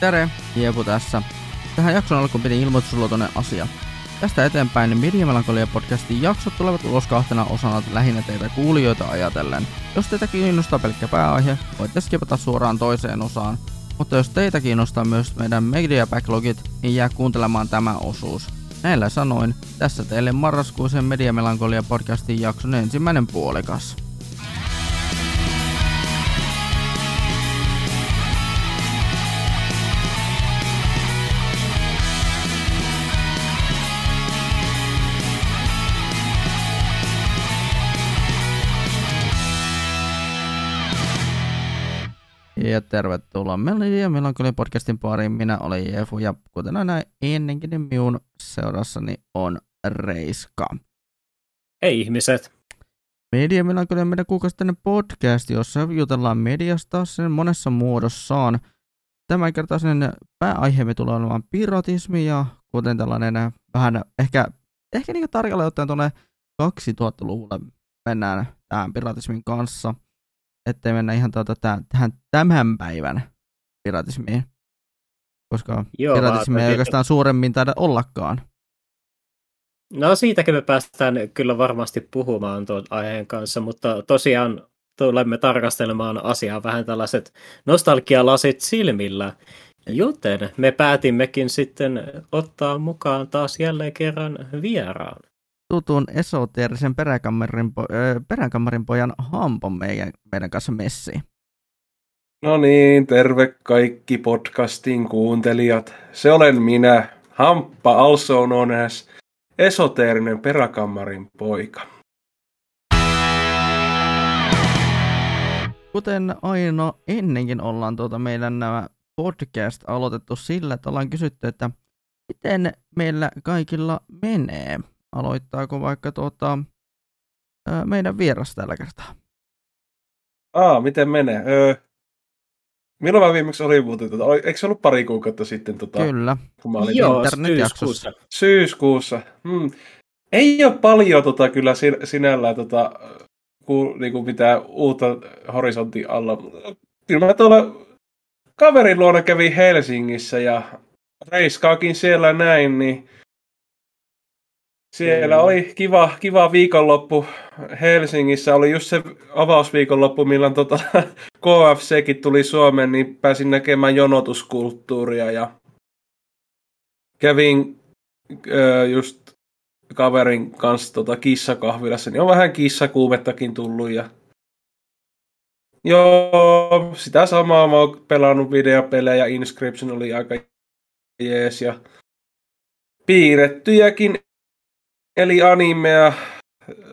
Tere, Jeepu tässä. Tähän jakson alkuun piti ilmoitusluotoinen asia. Tästä eteenpäin Media Melankolia podcastin jaksot tulevat ulos kahtena osana lähinnä teitä kuulijoita ajatellen. Jos teitä kiinnostaa pelkkä pääaihe, voitte skipata suoraan toiseen osaan. Mutta jos teitä kiinnostaa myös meidän Media Backlogit, niin jää kuuntelemaan tämä osuus. Näillä sanoin, tässä teille marraskuisen Media Melankolia podcastin jakson ensimmäinen puolikas. Ja tervetuloa Melodia Melankolia podcastin pariin. Minä olen Jefu ja kuten aina ennenkin, niin minun seurassani on Reiska. Hei ihmiset. Media Melankolia on meidän kuukausittainen podcast, jossa jutellaan mediasta sen monessa muodossaan. Tämän kertaisen pääaiheemme tulee olemaan piratismi ja kuten tällainen vähän ehkä, ehkä niin tarkalleen ottaen tuonne 2000-luvulle mennään tähän piratismin kanssa – ettei mennä ihan tuota, tähän tämän päivän piratismiin. Koska Joo, piratismi ei oikeastaan suuremmin taida ollakaan. No siitäkin me päästään kyllä varmasti puhumaan tuon aiheen kanssa, mutta tosiaan tulemme tarkastelemaan asiaa vähän tällaiset nostalgialasit silmillä. Joten me päätimmekin sitten ottaa mukaan taas jälleen kerran vieraan tutun esoteerisen peräkammarin, po- peräkammarin pojan Hampon meidän, meidän kanssa messiin. No niin, terve kaikki podcastin kuuntelijat. Se olen minä, Hamppa, also known as esoteerinen peräkammarin poika. Kuten aina ennenkin ollaan tuota meidän nämä podcast aloitettu sillä, että ollaan kysytty, että miten meillä kaikilla menee aloittaako vaikka tuota, meidän vieras tällä kertaa? Aa, miten menee? Öö, milloin mä viimeksi olin muuten? Tuota, eikö se ollut pari kuukautta sitten? Tota, Kyllä. Kun mä olin Joo, syyskuussa. Syyskuussa. Hmm. Ei ole paljon tota, kyllä sinällään tota, ku, niin kuin mitään uutta horisontin alla. Kyllä mä tuolla kaverin luona kävin Helsingissä ja reiskaakin siellä näin, niin siellä oli kiva, kiva viikonloppu Helsingissä. Oli just se avausviikonloppu, milloin tota KFCkin tuli Suomeen, niin pääsin näkemään jonotuskulttuuria ja kävin ö, just kaverin kanssa tota kissakahvilassa, niin on vähän kissakuumettakin tullut ja Joo, sitä samaa. Mä oon pelannut videopelejä, Inscription oli aika jees ja piirrettyjäkin Eli animea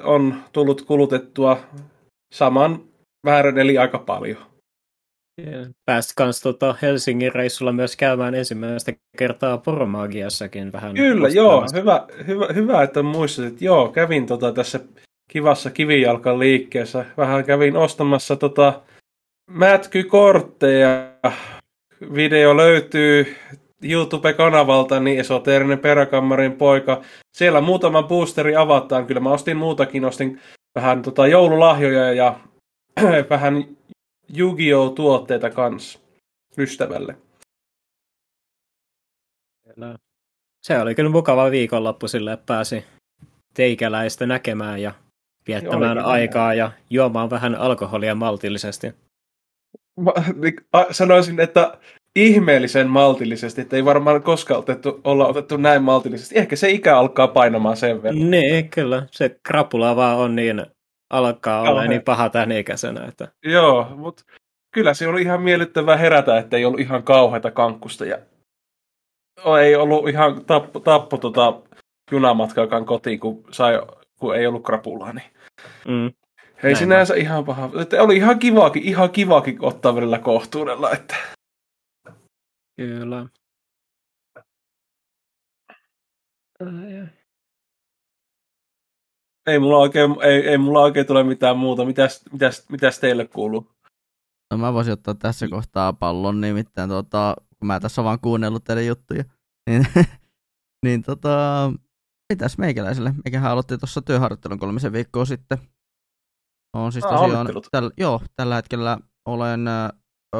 on tullut kulutettua saman määrän, eli aika paljon. Pääsit kans tota Helsingin reissulla myös käymään ensimmäistä kertaa Poromagiassakin vähän. Kyllä, joo. Hyvä, hyvä, hyvä, että muistutit. Joo, kävin tota tässä kivassa kivijalkan liikkeessä. Vähän kävin ostamassa tota mätkykortteja. Video löytyy YouTube-kanavalta, niin esoteerinen peräkammarin poika. Siellä muutama boosteri avataan. Kyllä mä ostin muutakin. Ostin vähän tota joululahjoja ja vähän Yu-Gi-Oh! tuotteita kans ystävälle. Se oli kyllä mukava viikonloppu sille, että pääsi teikäläistä näkemään ja viettämään Olikin aikaa ja juomaan vähän alkoholia maltillisesti. Mä, niin, sanoisin, että ihmeellisen maltillisesti, että ei varmaan koskaan otettu, olla otettu näin maltillisesti. Ehkä se ikä alkaa painamaan sen verran. Niin, kyllä. Se krapula vaan on niin, alkaa olla niin paha tämän ikäisenä. Että... Joo, mutta kyllä se oli ihan miellyttävää herätä, että ei ollut ihan kauheita kankkusta ja ei ollut ihan tappo, tappo tota junamatkaakaan kotiin, kun, sai, kun ei ollut krapulaa. Niin. Mm. Ei Näin sinänsä ihan paha. Että oli ihan kivakin, ihan kivakin ottaa välillä kohtuudella. Että... Kyllä. Ei mulla oikein, ei, ei mulla oikein tule mitään muuta. Mitäs, mitäs, mitäs teille kuuluu? No mä voisin ottaa tässä kohtaa pallon, nimittäin tota, kun mä tässä vaan kuunnellut teidän juttuja, niin, niin tota, mitäs meikäläiselle? Meikähän aloitti tuossa työharjoittelun kolmisen viikkoa sitten. On siis tosiaan, täl, joo, tällä hetkellä olen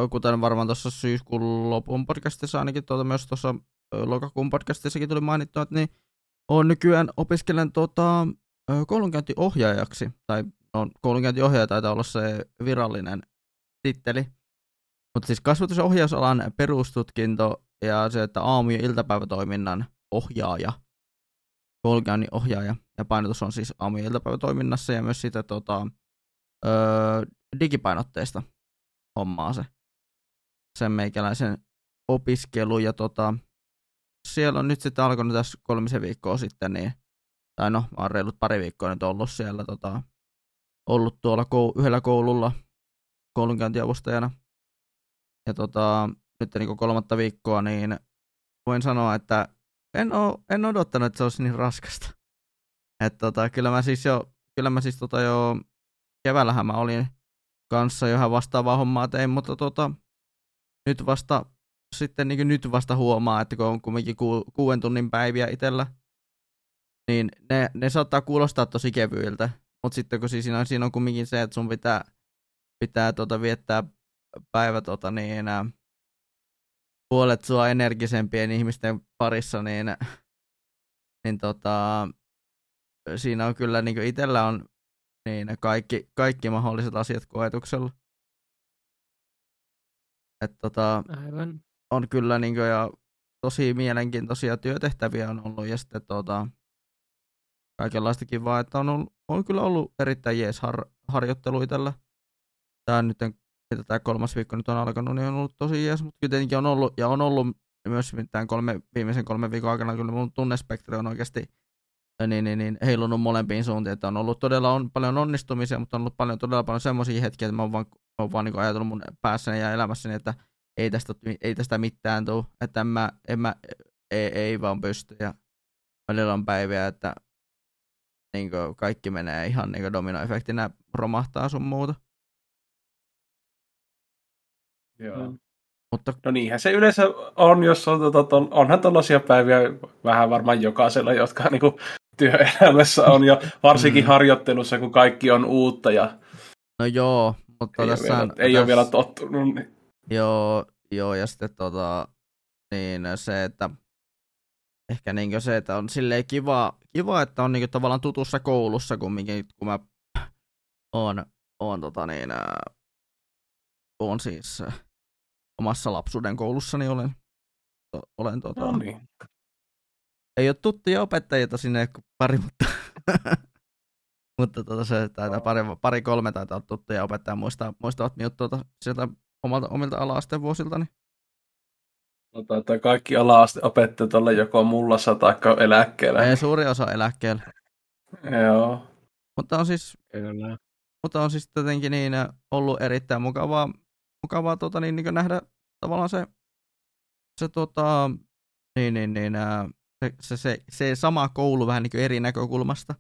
kuten varmaan tuossa syyskuun lopun podcastissa, ainakin tuota, myös tuossa lokakuun podcastissakin tuli mainittua, että niin on nykyään opiskelen tuota, koulunkäyntiohjaajaksi, tai no, koulunkäyntiohjaaja taitaa olla se virallinen titteli. Mutta siis kasvatusohjausalan perustutkinto ja se, että aamu- ja iltapäivätoiminnan ohjaaja, koulunkäynnin ohjaaja, ja painotus on siis aamu- ja iltapäivätoiminnassa ja myös sitä tota, digipainotteista hommaa se, sen meikäläisen opiskelu, ja tota, siellä on nyt sitten alkanut tässä kolmisen viikkoa sitten, niin, tai no, oon reilut pari viikkoa nyt ollut siellä, tota, ollut tuolla kou- yhdellä koululla koulunkäyntiavustajana, ja tota, nyt niin kolmatta viikkoa, niin voin sanoa, että en, oo, en odottanut, että se olisi niin raskasta. Et tota, kyllä mä siis jo, kyllä mä siis tota jo keväällähän mä olin kanssa jo ihan vastaavaa hommaa tein, mutta tota, nyt vasta sitten niin nyt vasta huomaa, että kun on kumminkin ku, kuuden tunnin päiviä itsellä, niin ne, ne saattaa kuulostaa tosi kevyiltä, mutta sitten kun siinä on, siinä on kumminkin se, että sun pitää, pitää tota, viettää päivä tota, niin, puolet sua energisempien ihmisten parissa, niin, niin tota, siinä on kyllä niin itsellä on niin kaikki, kaikki mahdolliset asiat koetuksella. Et tota, Aivan. on kyllä niin kuin, ja tosi mielenkiintoisia työtehtäviä on ollut ja sitten tota, kaikenlaista kivaa, että on, ollut, on kyllä ollut erittäin jees har, harjoittelu itsellä. Tämä nyt että tämä kolmas viikko nyt on alkanut, niin on ollut tosi jees, mutta tietenkin on ollut, ja on ollut myös tämän kolme, viimeisen kolmen viikon aikana, kyllä mun tunnespektri on oikeasti niin, niin, niin, heilunut molempiin suuntiin, että on ollut todella on paljon onnistumisia, mutta on ollut paljon, todella paljon semmoisia hetkiä, että mä oon vaan, mä oon vaan niin ajatellut mun päässäni ja elämässäni, että ei tästä, ei tästä mitään tule, että en mä, en mä ei, ei vaan pysty ja välillä on päiviä, että niin kaikki menee ihan niin dominoefektinä romahtaa sun muuta. Joo. Mm. Mutta... No niinhän se yleensä on, jos on, tota, on onhan tällaisia päiviä vähän varmaan jokaisella, jotka niin kuin, työelämässä on ja varsinkin mm. harjoittelussa, kun kaikki on uutta. Ja... No joo, mutta ei tässä... Ole vielä, ei tässä... ole vielä tottunut. Niin... Joo, joo, ja sitten tota, niin se, että ehkä niin se, että on silleen kiva, kiva että on niin tavallaan tutussa koulussa kumminkin, kun mä oon, oon tota niin, oon siis omassa lapsuuden koulussani olen, to, olen tota, no niin. ei ole tuttuja opettajia sinne pari, mutta, mutta tota, se taitaa pari, pari, kolme taitaa olla tuttuja opettajia, muistaa, muistavat minut tuota, sieltä omalta, omilta ala-asteen vuosiltani. No, taitaa kaikki ala-asteopettajat olla joko mullassa tai eläkkeellä. Ei, suuri osa eläkkeellä. Joo. Mutta on siis, Kyllä. mutta on siis tietenkin niin ollut erittäin mukavaa mukavaa tota, niin, niin nähdä tavallaan se, se, tota, niin, niin, niin, se, se, se, se, sama koulu vähän niin eri näkökulmasta,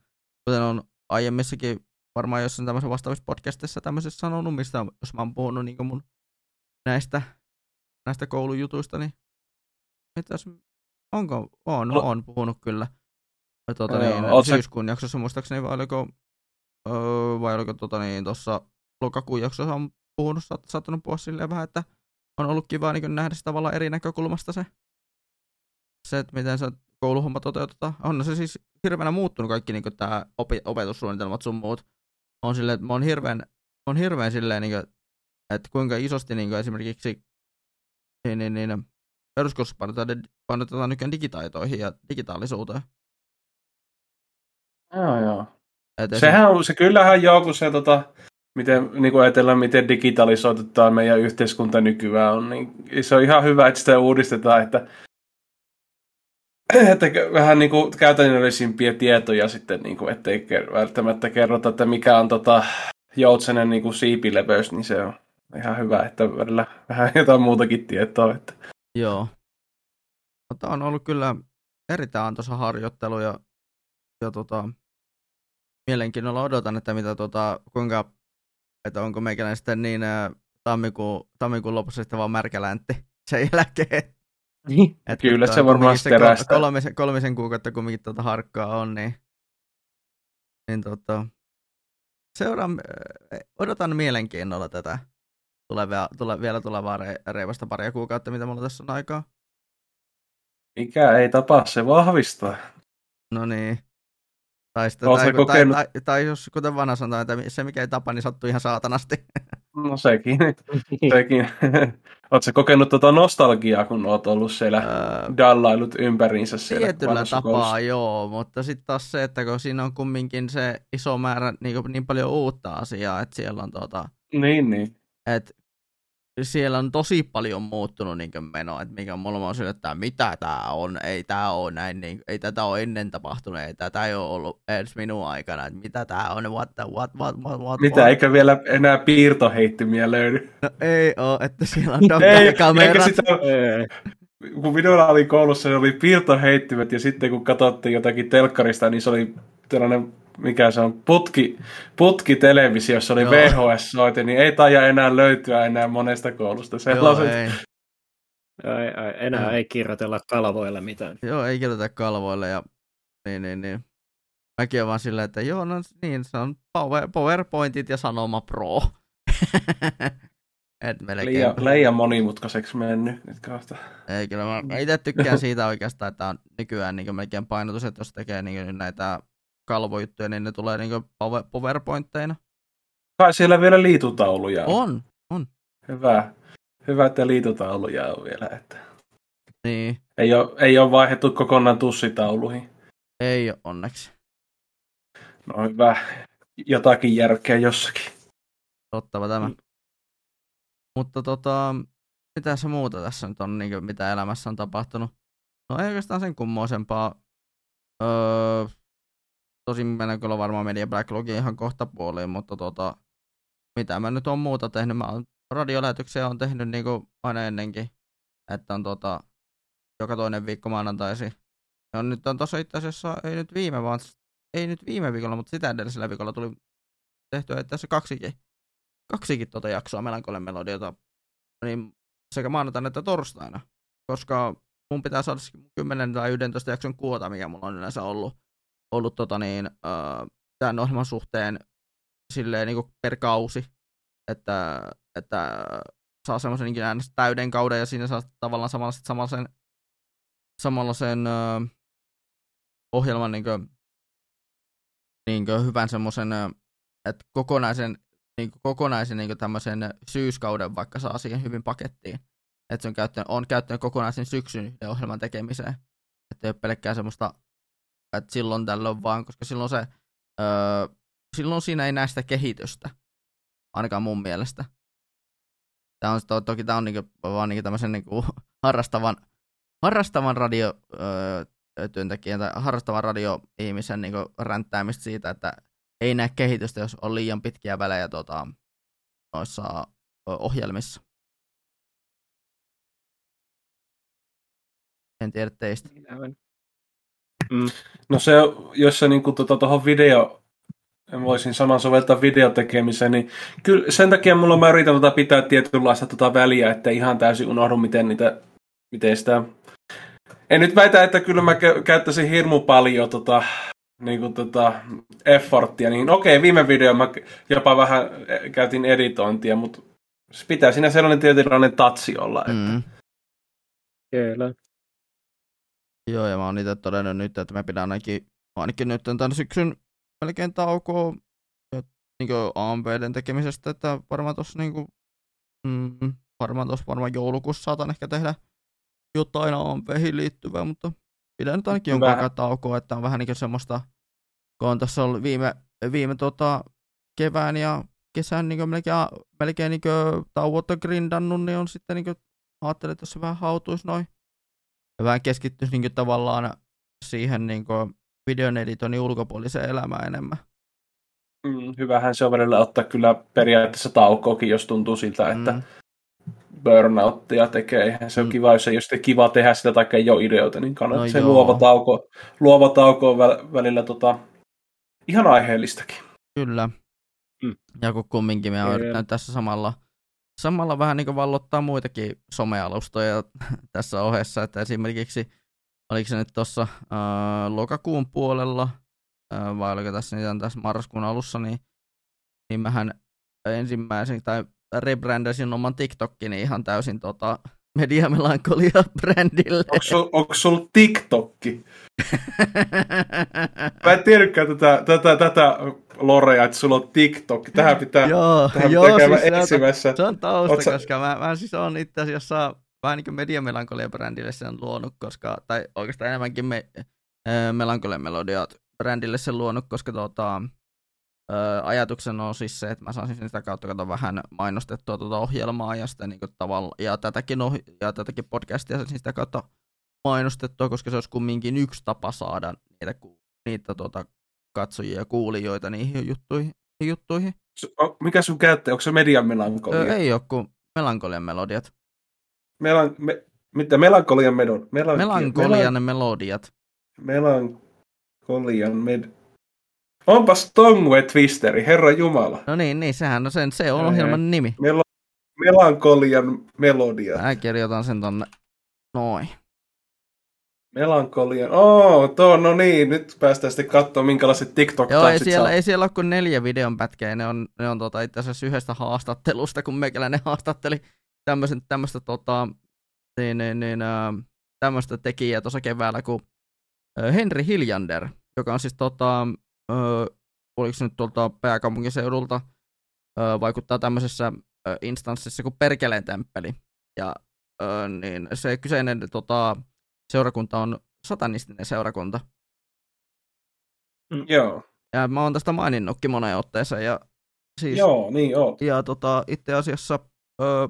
kuten on aiemmissakin varmaan jossain tämmöisessä vastaavissa podcastissa tämmöisessä sanonut, mistä jos mä oon puhunut niin mun näistä, näistä koulujutuista, niin mitäs, onko, on, no. on puhunut kyllä. Tuota, niin, Oot syyskuun jaksossa muistaakseni, vai oliko, öö, vai oliko tuota, niin, tuossa lokakuun jaksossa on puhunut, saattanut puhua silleen vähän, että on ollut kiva niin nähdä se tavallaan eri näkökulmasta se, se että miten se kouluhomma toteutetaan. On se siis hirveänä muuttunut kaikki niin tämä opetussuunnitelmat sun muut. On silleen, että mä oon hirveän, on hirveän silleen, niin kuin, että kuinka isosti niin kuin esimerkiksi niin, niin, niin, peruskoulussa painotetaan, painotetaan nykyään digitaitoihin ja digitaalisuuteen. Joo, joo. Et Sehän on, se kyllähän joo, kun se tota, miten niin kuin ajatellaan, miten digitalisoitetaan meidän yhteiskunta nykyään on, niin se on ihan hyvä, että sitä uudistetaan, että, että vähän niin kuin käytännöllisimpiä tietoja sitten, niin kuin, ettei välttämättä kerrota, että mikä on tota, joutsenen niin kuin siipileveys, niin se on ihan hyvä, että välillä vähän jotain muutakin tietoa. Että. Joo. Mutta on ollut kyllä erittäin antoisa harjoittelu ja, ja tota, mielenkiinnolla odotan, että mitä tota, kuinka että onko meikäläinen sitten niin tammikuun, tammikuun lopussa sitten vaan märkäläntti sen jälkeen. Niin, että kyllä se varmaan se kolmisen, kolmisen kuukautta kumminkin tuota harkkaa on, niin, niin tota, seuraan, odotan mielenkiinnolla tätä, tulee, vielä, tulee, vielä tulevaa re, reivasta paria kuukautta, mitä mulla tässä on aikaa. Mikä ei tapa, se vahvistaa. No niin. Tai, sitten, tai, tai, tai, tai, jos kuten vanha sanotaan, että se mikä ei tapa, niin sattuu ihan saatanasti. No sekin. sekin. Oletko kokenut tuota nostalgiaa, kun olet ollut siellä öö, dallailut ympäriinsä siellä Tietyllä tapaa joo, mutta sitten taas se, että kun siinä on kumminkin se iso määrä niin, niin paljon uutta asiaa, että siellä on tuota... Niin, niin. Että siellä on tosi paljon muuttunut niin meno, että mikä mulla on sille, että mitä tämä on, ei tämä ole näin, niin, ei tätä ole ennen tapahtunut, ei tätä ei ole ollut edes minun aikana, että mitä tämä on, what, the, what, what, what, what, Mitä, what? eikä vielä enää piirtoheittimiä löydy? No ei ole, että siellä on dokkari Sitä, kun minulla oli koulussa, se oli piirtoheittimet, ja sitten kun katsottiin jotakin telkkarista, niin se oli tällainen mikä se on, putki, putki televisiossa oli VHS-soite, niin ei taida enää löytyä enää monesta koulusta sellaiset. Joo, ei. Ei, ei, enää ei kirjoitella kalvoille mitään. Joo, ei kirjoitella kalvoille ja niin, niin, niin. Mäkin on vaan silleen, että joo, no niin, se on power, PowerPointit ja Sanoma Pro. Et melkein. Liian, liian monimutkaiseksi mennyt nyt kohta. Ei, kyllä mä itse tykkään siitä oikeastaan, että on nykyään niin melkein painotus, että jos tekee niin näitä kalvojuttuja, niin ne tulee niin PowerPointteina. Kai siellä vielä liitutauluja on. On, on. Hyvä. Hyvä, että liitutauluja on vielä. Että... Niin. Ei ole, ei ole vaihdettu kokonaan tussitauluihin. Ei ole onneksi. No hyvä. Jotakin järkeä jossakin. Tottava tämä. Mm. Mutta tota, mitä se muuta tässä nyt on, niin kuin, mitä elämässä on tapahtunut? No ei oikeastaan sen kummoisempaa. Öö, tosin mennään kyllä varmaan Media Backlogin ihan kohta puoliin, mutta tota, mitä mä nyt on muuta tehnyt, mä oon radiolähetyksiä on tehnyt niin kuin aina ennenkin, että on tota, joka toinen viikko maanantaisi. Ja nyt on tossa itse asiassa, ei nyt viime, vaan ei nyt viime viikolla, mutta sitä edellisellä viikolla tuli tehtyä että se kaksikin, kaksikin tota jaksoa Melankolen melodiota, niin sekä maanantaina että torstaina, koska mun pitää saada 10 tai 11 jakson kuota, mikä mulla on yleensä ollut ollut tota niin, äh, tämän ohjelman suhteen silleen niin per kausi, että, että saa semmoisen niin täyden kauden ja siinä saa tavallaan samalla, samalla sen, samalla sen äh, ohjelman niin kuin, niin kuin hyvän semmoisen, että kokonaisen, niin kuin kokonaisen niin kuin tämmöisen syyskauden vaikka saa siihen hyvin pakettiin. Että se on käyttänyt, on käyttänyt kokonaisen syksyn ohjelman tekemiseen. Että ei ole pelkkää semmoista että silloin tällöin vaan, koska silloin se, öö, silloin siinä ei näe sitä kehitystä, ainakaan mun mielestä. Tämä on, to, toki tämä on niinku, vaan niinku tämmöisen niinku harrastavan, harrastavan radio, öö, työntekijän tai harrastavan radioihmisen niinku ränttäämistä siitä, että ei näe kehitystä, jos on liian pitkiä välejä tota, noissa ohjelmissa. En tiedä teistä. Mm. No se, jos se niin tuota, tuohon video, voisin saman soveltaa videotekemiseen, niin kyllä sen takia mulla mä yritän tuota pitää tietynlaista tuota väliä, että ihan täysin unohdu, miten, niitä, miten sitä... En nyt väitä, että kyllä mä käyttäisin hirmu paljon tota, niin kuin tota, efforttia, niin okei, viime video mä jopa vähän käytin editointia, mutta pitää siinä sellainen tietynlainen tatsi olla. Että... Mm. Kyllä. Joo, ja mä oon itse todennut nyt, että mä pidän ainakin, ainakin nyt tämän syksyn melkein taukoa niin AMPden tekemisestä, että varmaan tuossa niin mm, varmaan tuossa varmaan joulukuussa saatan ehkä tehdä jotain AMPihin liittyvää, mutta pidän nyt ainakin jonkun aikaa taukoa, että on vähän niin kuin semmoista, kun on tässä ollut viime, viime tota, kevään ja kesän niin melkein, melkein niin tauot on grindannut, niin on sitten niin kuin, ajattelin, että jos se vähän hautuisi noin vähän keskittyisi niin tavallaan siihen niin videon editoinnin ulkopuoliseen elämään enemmän. Mm, hyvähän se on välillä ottaa kyllä periaatteessa taukoakin, jos tuntuu siltä, että mm. burnouttia tekee. Eihän se mm. on kiva, jos ei ole kiva tehdä sitä tai ei ole ideoita, niin kannattaa no se luova tauko, luova tauko on välillä tota, ihan aiheellistakin. Kyllä. Mm. Ja kun kumminkin me on tässä samalla samalla vähän niin vallottaa muitakin somealustoja tässä ohessa, että esimerkiksi oliko se nyt tuossa äh, lokakuun puolella, äh, vai oliko tässä niitä tässä marraskuun alussa, niin, niin mähän ensimmäisen, tai rebrändäsin oman TikTokkini ihan täysin tota, mediamelankolia brändille. Onko sul, onko sul TikTokki? Mä en tiedäkään tätä, tätä, tätä lorea, että sulla on TikTok. Tähän pitää, joo, tähän joo, pitää käydä siis etsimässä. Se on tausta, Oot sä- koska mä, mä siis on itse asiassa vähän niin kuin mediamelankolia brändille sen luonut, koska, tai oikeastaan enemmänkin me, äh, melankolia melodiat brändille sen luonut, koska tota, ö, ajatuksena on siis se, että mä saisin sitä kautta kato vähän mainostettua tuota ohjelmaa ja, sitä, niin tavalla, ja, tätäkin ohi, ja tätäkin podcastia saisin sitä kautta mainostettua, koska se olisi kumminkin yksi tapa saada niitä, niitä tuota, katsojia ja kuulijoita niihin juttuihin. juttuihin. Mikä sun käyttäjä? Onko se median melankolia? ei ole kuin melankolian melodiat. Melan, me, mitä? Melankolian medon? Melanki- Melankolian melodiat. Melankolian med... Onpas Tongwe Twisteri, herra Jumala. No niin, niin sehän on sen, se on ohjelman nimi. Melo, melankolian melodia. Mä kirjoitan sen tonne. Noin. Melankolian. Oo, tuo, no niin, nyt päästään sitten katsomaan, minkälaiset tiktok Joo, ei siellä, saa. ei siellä ole kuin neljä videon pätkää. Ne on, ne on tota, itse asiassa yhdestä haastattelusta, kun meikäläinen haastatteli tämmöisen, tämmöistä tota, niin, niin, niin, tämmöistä tekijää tuossa keväällä kuin Henri Hiljander, joka on siis tota, ö, oliko se nyt tuolta pääkaupunkiseudulta, ö, vaikuttaa tämmöisessä ö, instanssissa kuin Perkeleen temppeli. Ja ö, niin se kyseinen tota, seurakunta on satanistinen seurakunta. Joo, Ja mä oon tästä maininnutkin moneen otteeseen. Ja, siis, joo, niin oot. ja tota, itse asiassa ö,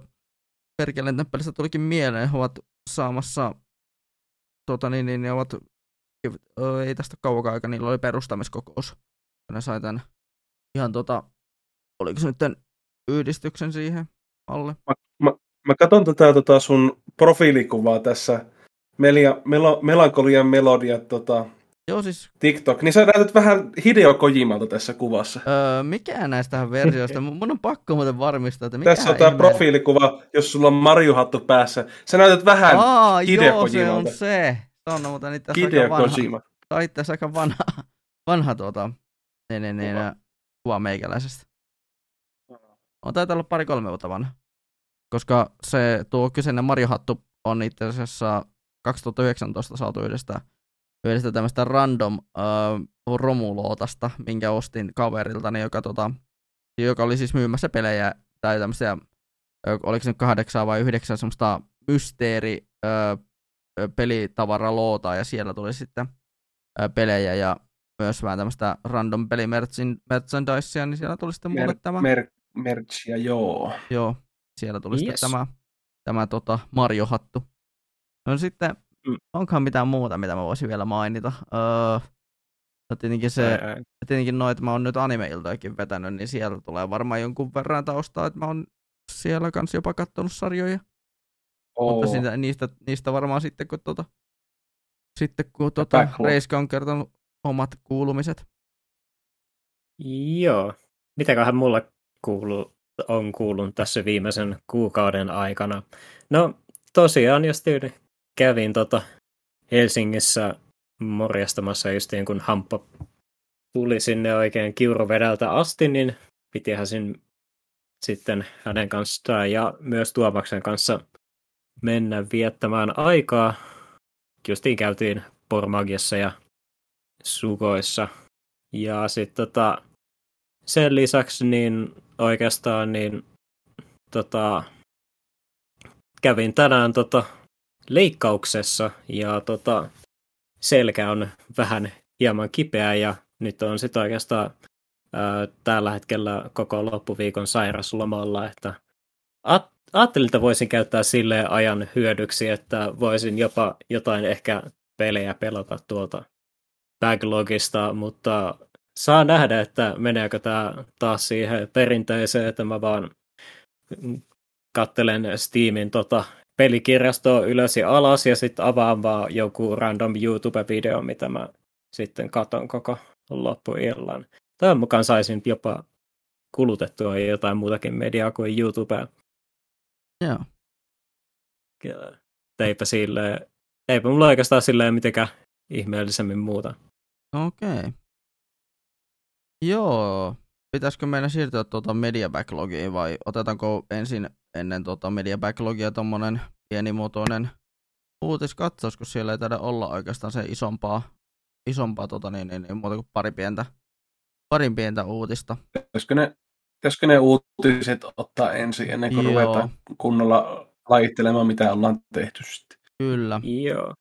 Perkeleen temppelistä tulikin mieleen, he ovat saamassa, tota, niin, niin, ne ovat, ö, ei tästä kauan aikaa, niillä oli perustamiskokous. Ja Ne sai tämän ihan tota, oliko se nyt yhdistyksen siihen alle? Mä katson tätä tota sun profiilikuvaa tässä, Melia, melo, melankolian melodiat tota, Joo siis, TikTok, niin sä näytät vähän Hideo Kojimalta tässä kuvassa. öö, mikään näistä versioista, mun on pakko muuten varmistaa, että mikä Tässä on tämä profiilikuva, jos sulla on Marju-hattu päässä. Sä näytät vähän Aa, Hideo joo, se on Kojimalta. se. Se on muuten itse asiassa Hideo aika vanha, Kojima. se on itse asiassa aika vanha, vanha tuota, niin, niin, niin, Kuva. kuva. meikäläisestä. On taitaa olla pari-kolme vuotta vanha. Koska se tuo kyseinen Marjo-hattu on itse asiassa 2019 saatu yhdestä, yhdestä tämmöistä random äh, romulootasta, minkä ostin kaveriltani, joka, tota, joka oli siis myymässä pelejä tai tämmöisiä, ö, oliko se nyt kahdeksan vai yhdeksän semmoista mysteeri ö, ö, pelitavaraloota ja siellä tuli sitten ö, pelejä ja myös vähän tämmöistä random pelimerchandisea, niin siellä tuli sitten mulle Mer, tämä. mer, merchia, joo. Joo, siellä tuli Yes. sitten tämä, tämä tota Mario-hattu. No sitten, Mm. onkohan mitään muuta, mitä mä voisin vielä mainita? Öö, no tietenkin se, Ää, ää. tietenkin noin, että mä oon nyt anime-iltoikin vetänyt, niin siellä tulee varmaan jonkun verran taustaa, että mä oon siellä kanssa jopa kattonut sarjoja. Oo. Mutta siitä, niistä, niistä varmaan sitten, kun, tota, sitten, kun tota. Reiska on kertonut omat kuulumiset. Joo. Mitäköhän mulle kuuluu, on kuulunut tässä viimeisen kuukauden aikana? No tosiaan, jos kävin tota Helsingissä morjastamassa justiin kun Hamppa tuli sinne oikein kiuruvedältä asti, niin pitihän sin sitten hänen kanssaan ja myös Tuomaksen kanssa mennä viettämään aikaa. Justiin käytiin Pormagiassa ja Sukoissa. Ja sitten tota, sen lisäksi niin oikeastaan niin tota, kävin tänään tota, leikkauksessa ja tota, selkä on vähän hieman kipeä ja nyt on sitten oikeastaan ää, tällä hetkellä koko loppuviikon sairaslomalla, että at, ajattelin, että voisin käyttää sille ajan hyödyksi, että voisin jopa jotain ehkä pelejä pelata tuolta backlogista, mutta saa nähdä, että meneekö tämä taas siihen perinteiseen, että mä vaan kattelen Steamin tota pelikirjastoa ylös ja alas ja sitten avaan vaan joku random YouTube-video, mitä mä sitten katon koko loppuillan. Toivon mukaan saisin jopa kulutettua jotain muutakin mediaa kuin YouTubea. Joo. Ja Eipä, sille, eipä mulla oikeastaan silleen mitenkään ihmeellisemmin muuta. Okei. Joo. pitäisikö meidän siirtyä tuota media backlogiin vai otetaanko ensin ennen tuota media backlogia tuommoinen pienimuotoinen uutiskatsaus, kun siellä ei taida olla oikeastaan se isompaa, isompaa tota, niin, niin, niin, muuta kuin pari pientä, parin pientä uutista. Pitäisikö ne, pitäisikö ne uutiset ottaa ensin ennen kuin Joo. ruvetaan kunnolla lajittelemaan, mitä ollaan tehty sitten? Kyllä. Joo.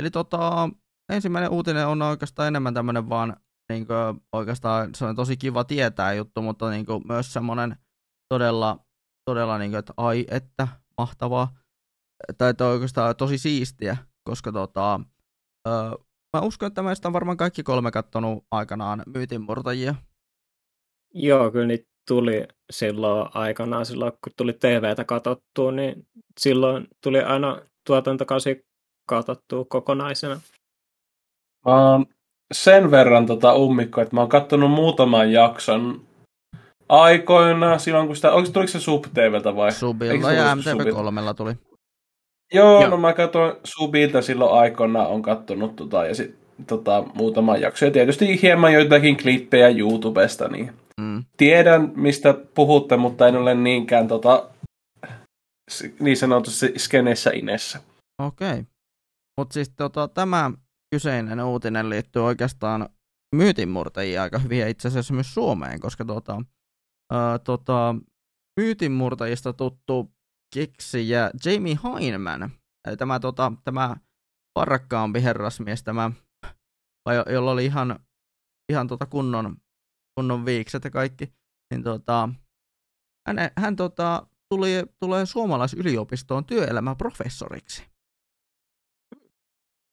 Eli tota, ensimmäinen uutinen on oikeastaan enemmän tämmöinen vaan niin kuin, oikeastaan se on tosi kiva tietää juttu, mutta niin kuin, myös semmoinen todella, todella niin kuin, että ai että mahtavaa, tai että oikeastaan tosi siistiä, koska tota, ö, mä uskon, että meistä on varmaan kaikki kolme kattonut aikanaan myytinmurtajia. Joo, kyllä niitä tuli silloin aikanaan, silloin kun tuli TVtä katsottua, niin silloin tuli aina tuotantokausi katsottua kokonaisena. Mä oon sen verran tota ummikko, että mä oon kattonut muutaman jakson aikoina, silloin kun sitä, oliko, tuliko se SubTVltä vai? Se ja ollut Subilta? MTV3 tuli. Joo, Joo. No mä katsoin Subilta silloin aikoina, on kattonut tota, ja sit, tota, muutaman jakson. Ja tietysti hieman joitakin klippejä YouTubesta, niin Mm. tiedän, mistä puhutte, mutta en ole niinkään tota, niin sanotusti skeneessä inessä. Okei. Mutta siis tota, tämä kyseinen uutinen liittyy oikeastaan myytinmurtajiin aika hyvin ja itse asiassa myös Suomeen, koska tota, ää, tota, myytinmurtajista tuttu keksijä Jamie Heineman, tämä, tota, tämä varakkaampi herrasmies, tämä, jo- jolla oli ihan, ihan tota kunnon, kunnon viikset ja kaikki, niin tota, hän, hän tota, tuli, tulee suomalaisyliopistoon työelämäprofessoriksi.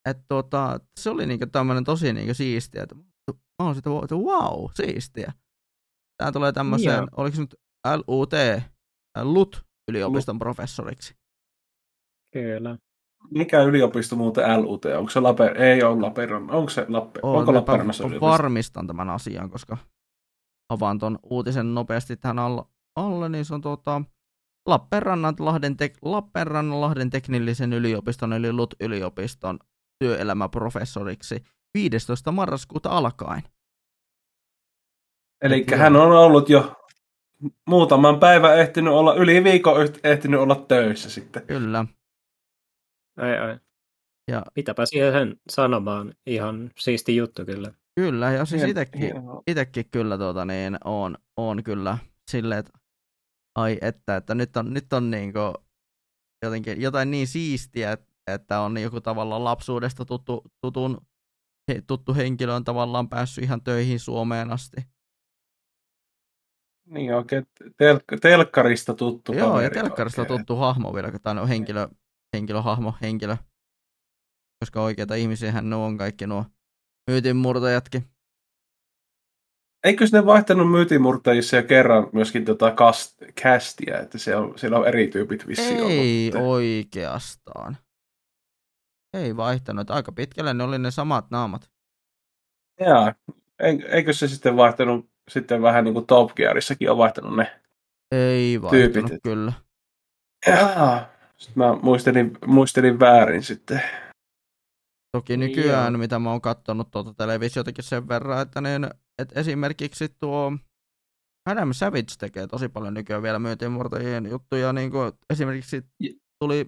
Et tota, se oli niinku tämmöinen tosi niinku siistiä, että mä oon sitä, että wow, siistiä. Tää tulee tämmöiseen, Joo. oliko se nyt LUT, äh, LUT yliopiston professoriksi. Kyllä. Mikä yliopisto muuten LUT? Onko se Laper... Ei ole Lappeenrannan. Onko se Lappe... On, Onko Lappeenrannassa yliopisto? varmistan tämän asian, koska avaan ton uutisen nopeasti tähän alla, alle, niin se on tuota, Lappeenrannan Lahden, tek, Lappeenrannan Lahden teknillisen yliopiston eli LUT-yliopiston työelämäprofessoriksi 15. marraskuuta alkaen. Eli hän on ollut jo muutaman päivän ehtinyt olla, yli viikon yht- ehtinyt olla töissä sitten. Kyllä. Ai, ai. Ja Mitäpä siihen sanomaan. Ihan siisti juttu kyllä. Kyllä, ja siis itekin kyllä tuota, niin on, on kyllä silleen, että ai että, että nyt on, nyt on niinku jotenkin jotain niin siistiä, että, että on joku tavallaan lapsuudesta tuttu, tutun, tuttu henkilö on tavallaan päässyt ihan töihin Suomeen asti. Niin oikein telk- telkkarista tuttu Joo, ja kaveri telkkarista oikein. tuttu hahmo vielä, tai no henkilö, henkilöhahmo, henkilö. Koska oikeita ihmisiähän ne on kaikki nuo myytinmurtajatkin. Eikö ne vaihtanut myytimurtajissa jo kerran myöskin tota cast, castia, että se on, siellä on eri tyypit vissiin Ei ollut. oikeastaan. Ei vaihtanut. Aika pitkälle ne oli ne samat naamat. Jaa, eikö se sitten vaihtanut sitten vähän niin kuin Top Gearissakin on vaihtanut ne? Ei vaihtanut Tyypit. kyllä. Jaa. Sitten mä muistelin, muistelin väärin sitten. Toki Niin nykyään, joo. mitä mä oon kattonut tuota televisiotakin sen verran, että, niin, että esimerkiksi tuo Adam Savage tekee tosi paljon nykyään vielä myyntimurtajien juttuja, niin kuin esimerkiksi tuli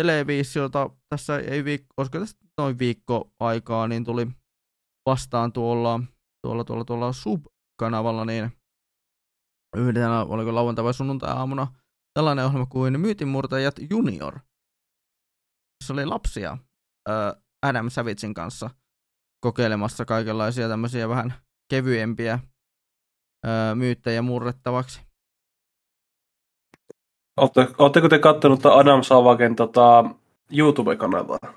televisiota, tässä ei viikko, olisiko tästä noin viikko aikaa, niin tuli vastaan tuolla, tuolla, tuolla, tuolla Sub-kanavalla, niin yhdenä, oliko lauantai vai sunnuntai-aamuna, tällainen ohjelma kuin Myytinmurtajat Junior. Se oli lapsia ö, Adam Savagein kanssa kokeilemassa kaikenlaisia tämmöisiä vähän kevyempiä ö, myyttejä murrettavaksi. Ootteko te kattonut tota Adam Savagen tota, YouTube-kanavaa?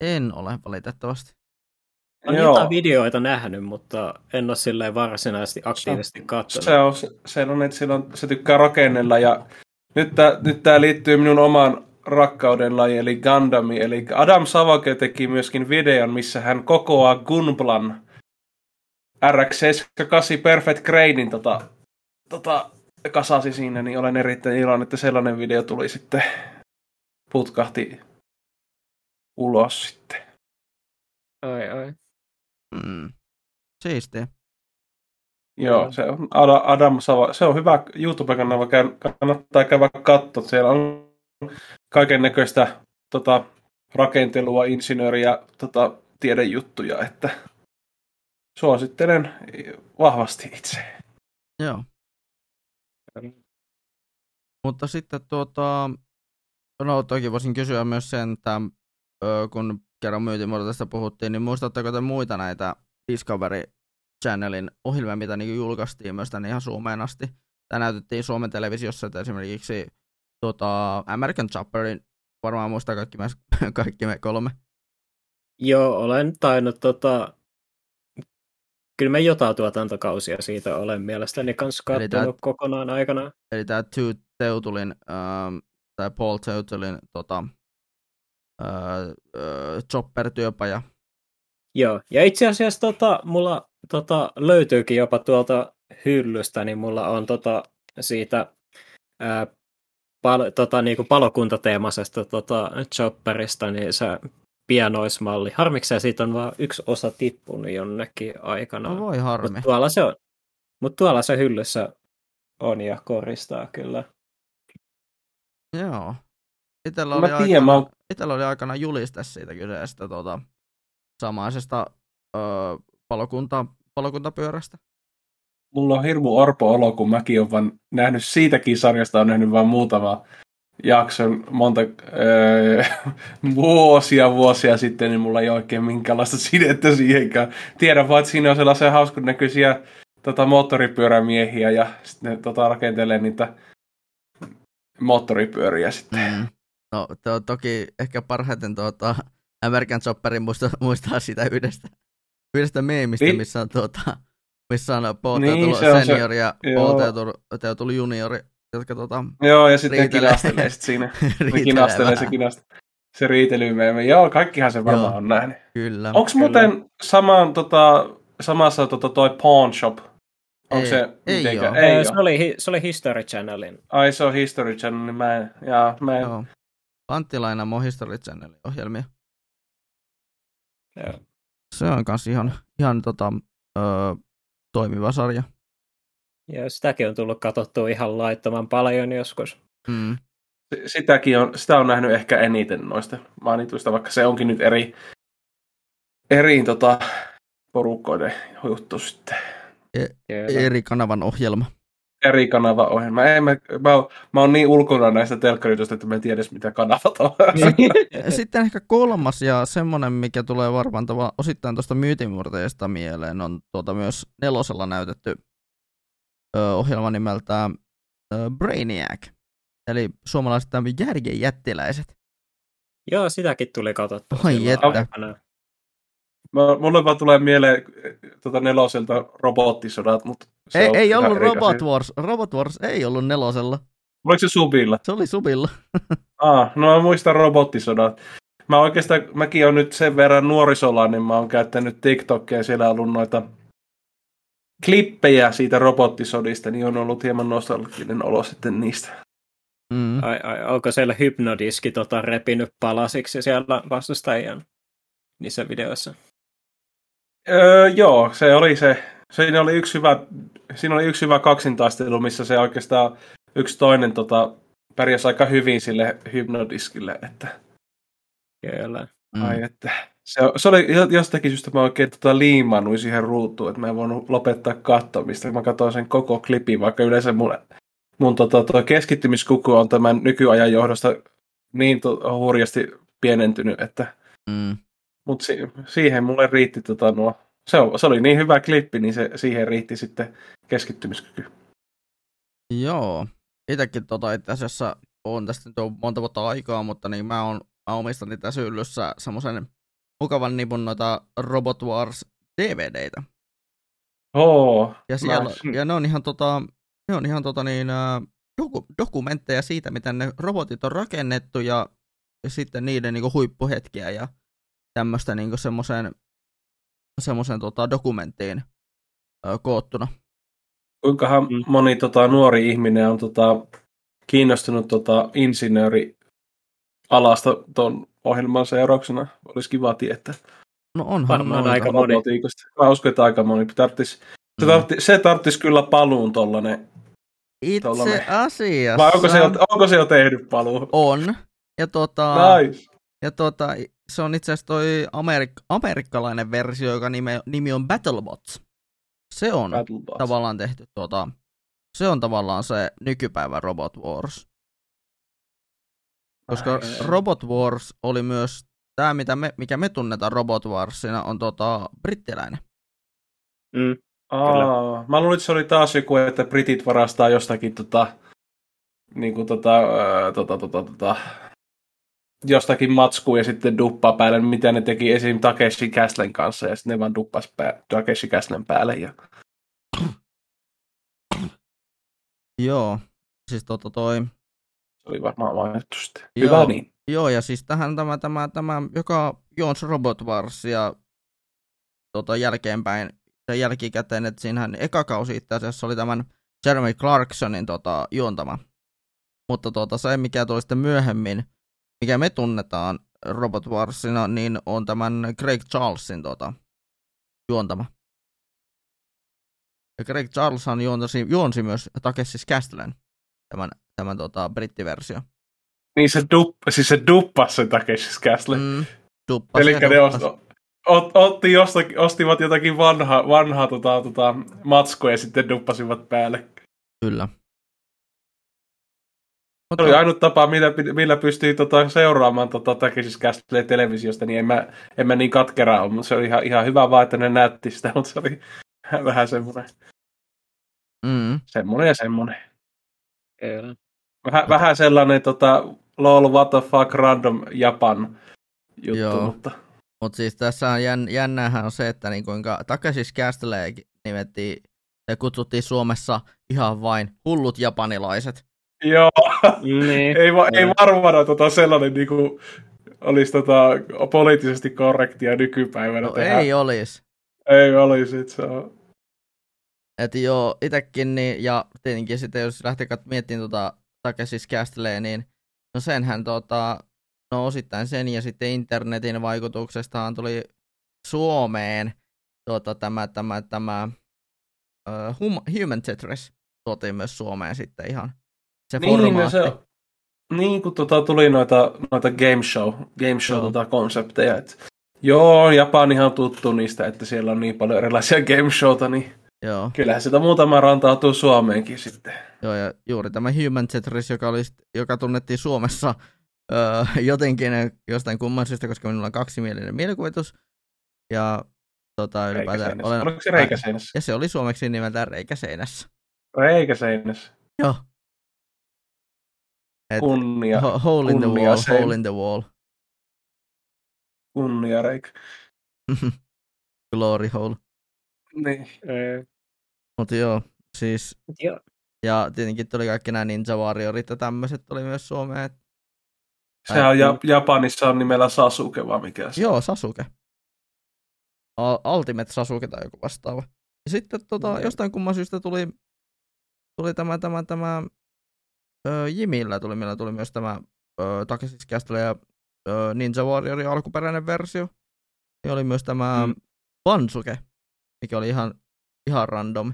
En ole valitettavasti. Olen Joo. jotain videoita nähnyt, mutta en ole silleen varsinaisesti aktiivisesti katsonut. Se on, se, on, että sillä on, se tykkää rakennella ja nyt tämä nyt tää liittyy minun omaan rakkauden laji, eli Gundami. Eli Adam Savage teki myöskin videon, missä hän kokoaa Gunplan RX-78 Perfect Gradein tota, tota, kasasi siinä, niin olen erittäin iloinen, että sellainen video tuli sitten, putkahti ulos sitten. Ai, ai. Mm. Siistiä. Joo, se on Adam Sava. Se on hyvä YouTube-kanava, kannattaa käydä katsoa. Siellä on kaiken näköistä tota, rakentelua, insinööriä, tota, tiedejuttuja, että suosittelen vahvasti itse. Joo. Mutta sitten tuota, no toki voisin kysyä myös sen, että kun kerran tästä puhuttiin, niin muistatteko te muita näitä Discovery Channelin ohjelmia, mitä niin julkaistiin myös tänne ihan Suomeen asti. Tämä näytettiin Suomen televisiossa, että esimerkiksi tuota, American Chopperin varmaan muistaa kaikki me, kaikki me kolme. Joo, olen tainnut tota, kyllä me jotain tuotantokausia siitä olen mielestäni kanssa katsonut tämä, kokonaan aikana. Eli tämä Teutulin, ähm, tai Paul Teutulin tota, äh, äh, Chopper-työpaja. Joo, ja itse asiassa tota, mulla tota, löytyykin jopa tuolta hyllystä, niin mulla on tota, siitä ää, pal- tota, niinku palokuntateemasesta tota, Chopperista, niin se pianoismalli. Harmikseen siitä on vain yksi osa tippunut jonnekin aikana. No voi harmi. Mutta tuolla se on. Mutta tuolla se hyllyssä on ja koristaa kyllä. Joo. Itellä oli, tiedän, aikana, mä... itellä oli aikana juliste siitä kyseestä tota, samaisesta öö, palokunta, palokuntapyörästä. Mulla on hirmu orpo olo, kun mäkin olen vaan nähnyt siitäkin sarjasta, on nähnyt vain muutama jakson monta öö, vuosia vuosia sitten, niin mulla ei oikein minkäänlaista sidettä siihenkään. Tiedän vaan, että siinä on sellaisia hauskun näköisiä tota, moottoripyörämiehiä ja sitten ne tota, rakentelee niitä moottoripyöriä sitten. Mm. No to, toki ehkä parhaiten tuota, American Chopperin muista, muistaa sitä yhdestä, yhdestä meemistä, niin. missä on, tuota, missä on Paul niin, senior se, ja Paul Teutulu juniori jotka tota, Joo, ja sitten kinastelee sit siinä. ne kinastelee se kinastelee. Se riitelymeemi. Joo, kaikkihan se varmaan on nähnyt. Kyllä. Onko muuten samaan, tota, samassa tota, toi Pawn Shop? Onko ei, se ei, ei, ei se, oli, se oli History Channelin. Ai se on History Channel, niin mä en, jaa, mä en. Joo. Panttilaina on History Channelin ohjelmia. Joo. Se on kans ihan, ihan tota, ö, toimiva sarja. Ja sitäkin on tullut katsottua ihan laittoman paljon joskus. Mm. Sitäkin on, sitä on nähnyt ehkä eniten noista mainituista, vaikka se onkin nyt eri, eri tota, porukkoiden juttu sitten. E- eri kanavan ohjelma. Eri kanava ohjelma. Ei, mä, mä, mä oon niin ulkona näistä telkkaritoista, että mä en tiedä mitä kanavat on. Sitten ehkä kolmas ja semmonen, mikä tulee varmaan tava, osittain tuosta myytinmurteesta mieleen, on tuota myös nelosella näytetty ö, ohjelma nimeltään ö, Brainiac, eli suomalaiset järjen jättiläiset. Joo, sitäkin tuli katsottua. Ai että. Mä, mulle vaan tulee mieleen tuota neloselta robottisodat, mutta se ei, ei ollut Robot Wars. Robot Wars ei ollut nelosella. Oliko se Subilla? Se oli Subilla. ah, no mä muistan robottisodat. Mä oikeastaan, mäkin on nyt sen verran nuorisolla, niin mä oon käyttänyt TikTokia ja siellä on ollut noita klippejä siitä robottisodista, niin on ollut hieman nostalginen olo sitten niistä. Mm. Ai, ai, onko siellä hypnodiski tota, repinyt palasiksi siellä vastustajien niissä videoissa? Öö, joo, se oli se. Siinä oli yksi hyvä, siinä oli yksi hyvä kaksintaistelu, missä se oikeastaan yksi toinen tota, pärjäsi aika hyvin sille hypnodiskille. Että... Kyllä. Mm. Ai että. Se, se oli jostakin syystä mä oikein tota liimannuin siihen ruutuun, että mä en voinut lopettaa katsomista. Mä katsoin sen koko klipin, vaikka yleensä mun, mun tota, toi keskittymiskuku on tämän nykyajan johdosta niin to, hurjasti pienentynyt, että mm. Mutta si- siihen mulle riitti tota nuo, se, on, se oli niin hyvä klippi, niin se, siihen riitti sitten keskittymiskyky. Joo, itsekin tota itse asiassa on tästä nyt on monta vuotta aikaa, mutta niin mä, on, mä omistan niitä syllyssä semmoisen mukavan nipun noita Robot Wars DVDitä. Oh, ja, siellä, nice. ja ne on ihan, tota, ne on ihan tota niin, doku, dokumentteja siitä, miten ne robotit on rakennettu ja, ja sitten niiden niin huippuhetkiä ja tämmöistä niin semmoiseen semmoisen tota, dokumenttiin ö, koottuna. Kuinkahan mm. moni tota, nuori ihminen on tota, kiinnostunut tota, insinööri alasta tuon ohjelman seurauksena? Olisi kiva tietää. No onhan Varmaan aika moni. Mä uskon, että aika moni. Tarvitsisi Se, tartti, se tarttisi kyllä paluun tollanen. Itse tollanen. asiassa Vai onko se, jo, onko se jo tehnyt paluu? on. Ja, tota, Nice. ja tota, se on itse asiassa toi amerik- amerikkalainen versio, joka nime, nimi on Battlebots. Se on Battlebots. tavallaan tehty tota, se on tavallaan se nykypäivän Robot Wars. Koska Nice. Robot Wars oli myös, tämä mitä me, mikä me tunnetaan Robot Warsina, on tota, brittiläinen. Mm. Aa, mä luulin, että se oli taas joku, että britit varastaa jostakin tota, niin kuin tota, ää, tota, tota, tota, jostakin matskua ja sitten duppaa päälle, mitä ne teki esim. Takeshi Castlen kanssa ja sitten ne vaan duppas pää, Takeshi Castlen päälle. Ja... Joo, siis tota toi, Se oli varmaan mainittu sitten. Joo. Hyvä niin. joo ja siis tähän tämä, tämä, tämä joka Jones Robot Wars ja tota, jälkeenpäin, tai jälkikäteen, että siinähän eka kausi itse asiassa oli tämän Jeremy Clarksonin tota, juontama. Mutta tota, se, mikä tuli sitten myöhemmin, mikä me tunnetaan Robot Warsina, niin on tämän Craig Charlesin tota, juontama. Ja Craig Charleshan juonsi, juonsi myös Takessis Castlen, tämän, tämän tota, brittiversio. Niin se, dup, siis se duppas se Takeshi Castlen. Mm, duppas Eli ne ost, ot, otti jostakin, ostivat jotakin vanhaa, vanhaa tota, tota, matskua ja sitten duppasivat päälle. Kyllä. Se oli ainut tapa, millä, millä pystyy tota, seuraamaan tota, Takeshi Castlen televisiosta, niin en mä, en mä niin katkera ole, mutta se oli ihan, ihan hyvä vaan, että ne näytti sitä, mutta se oli vähän semmoinen, mm, semmoinen ja semmoinen. Kyllä. Vähän, vähän sellainen tota, lol, what the fuck, random Japan juttu, Joo. mutta Mutta siis tässä on jän, jännähän on se, että niin kuinka Takaisin Castle nimettiin ja kutsuttiin Suomessa ihan vain hullut japanilaiset. Joo, Niin. ei, va, ei Joo. varmana tota, sellainen niinku, olisi tota, poliittisesti korrektia nykypäivänä No tehdä. ei olisi. ei olisi, että se on. Et joo, itekin, niin, ja tietenkin sitten jos lähtee kat- miettimään tota Takaisin Castlea, niin no senhän tota, no osittain sen ja sitten internetin vaikutuksestahan tuli Suomeen tota, tämä, tämä, tämä uh, hum, Human Tetris tuotiin myös Suomeen sitten ihan se Niin, formaatti. se, niin kun tota, tuli noita, noita game show, game show tota, konsepteja, että joo, Japanihan on tuttu niistä, että siellä on niin paljon erilaisia game showta, niin Joo, kyllähän sitä muutama rantautuu Suomeenkin sitten. joo, ja juuri tämä Human Tetris, joka, oli, joka tunnettiin Suomessa öö, jotenkin jostain kumman syystä, koska minulla on kaksimielinen mielikuvitus. Ja tota, ylipäätään olen... Oliko se reikäseinässä? Ja se oli suomeksi nimeltään Reikäseinässä. Reikäseinässä. Joo. Et, Kunnia, ho- hole in the wall, hole in the wall. kunnia reikä. Glory hole. Niin. Mutta joo, siis, Joo. ja tietenkin tuli kaikki nämä Ninja Warriorit ja tämmöiset tuli myös Suomeen. Sehän on ja, Japanissa on nimellä Sasuke, vai mikä se? joo, Sasuke. Ultimate Sasuke tai joku vastaava. Ja sitten tota, Joo. jostain kumman syystä tuli, tuli tämä, tämä, tämä ö, Jimillä tuli, millä tuli myös tämä ö, Takaisin Castle ja Ninja Warriorin alkuperäinen versio. Ja oli myös tämä Mm. Bansuke, mikä oli ihan, ihan random.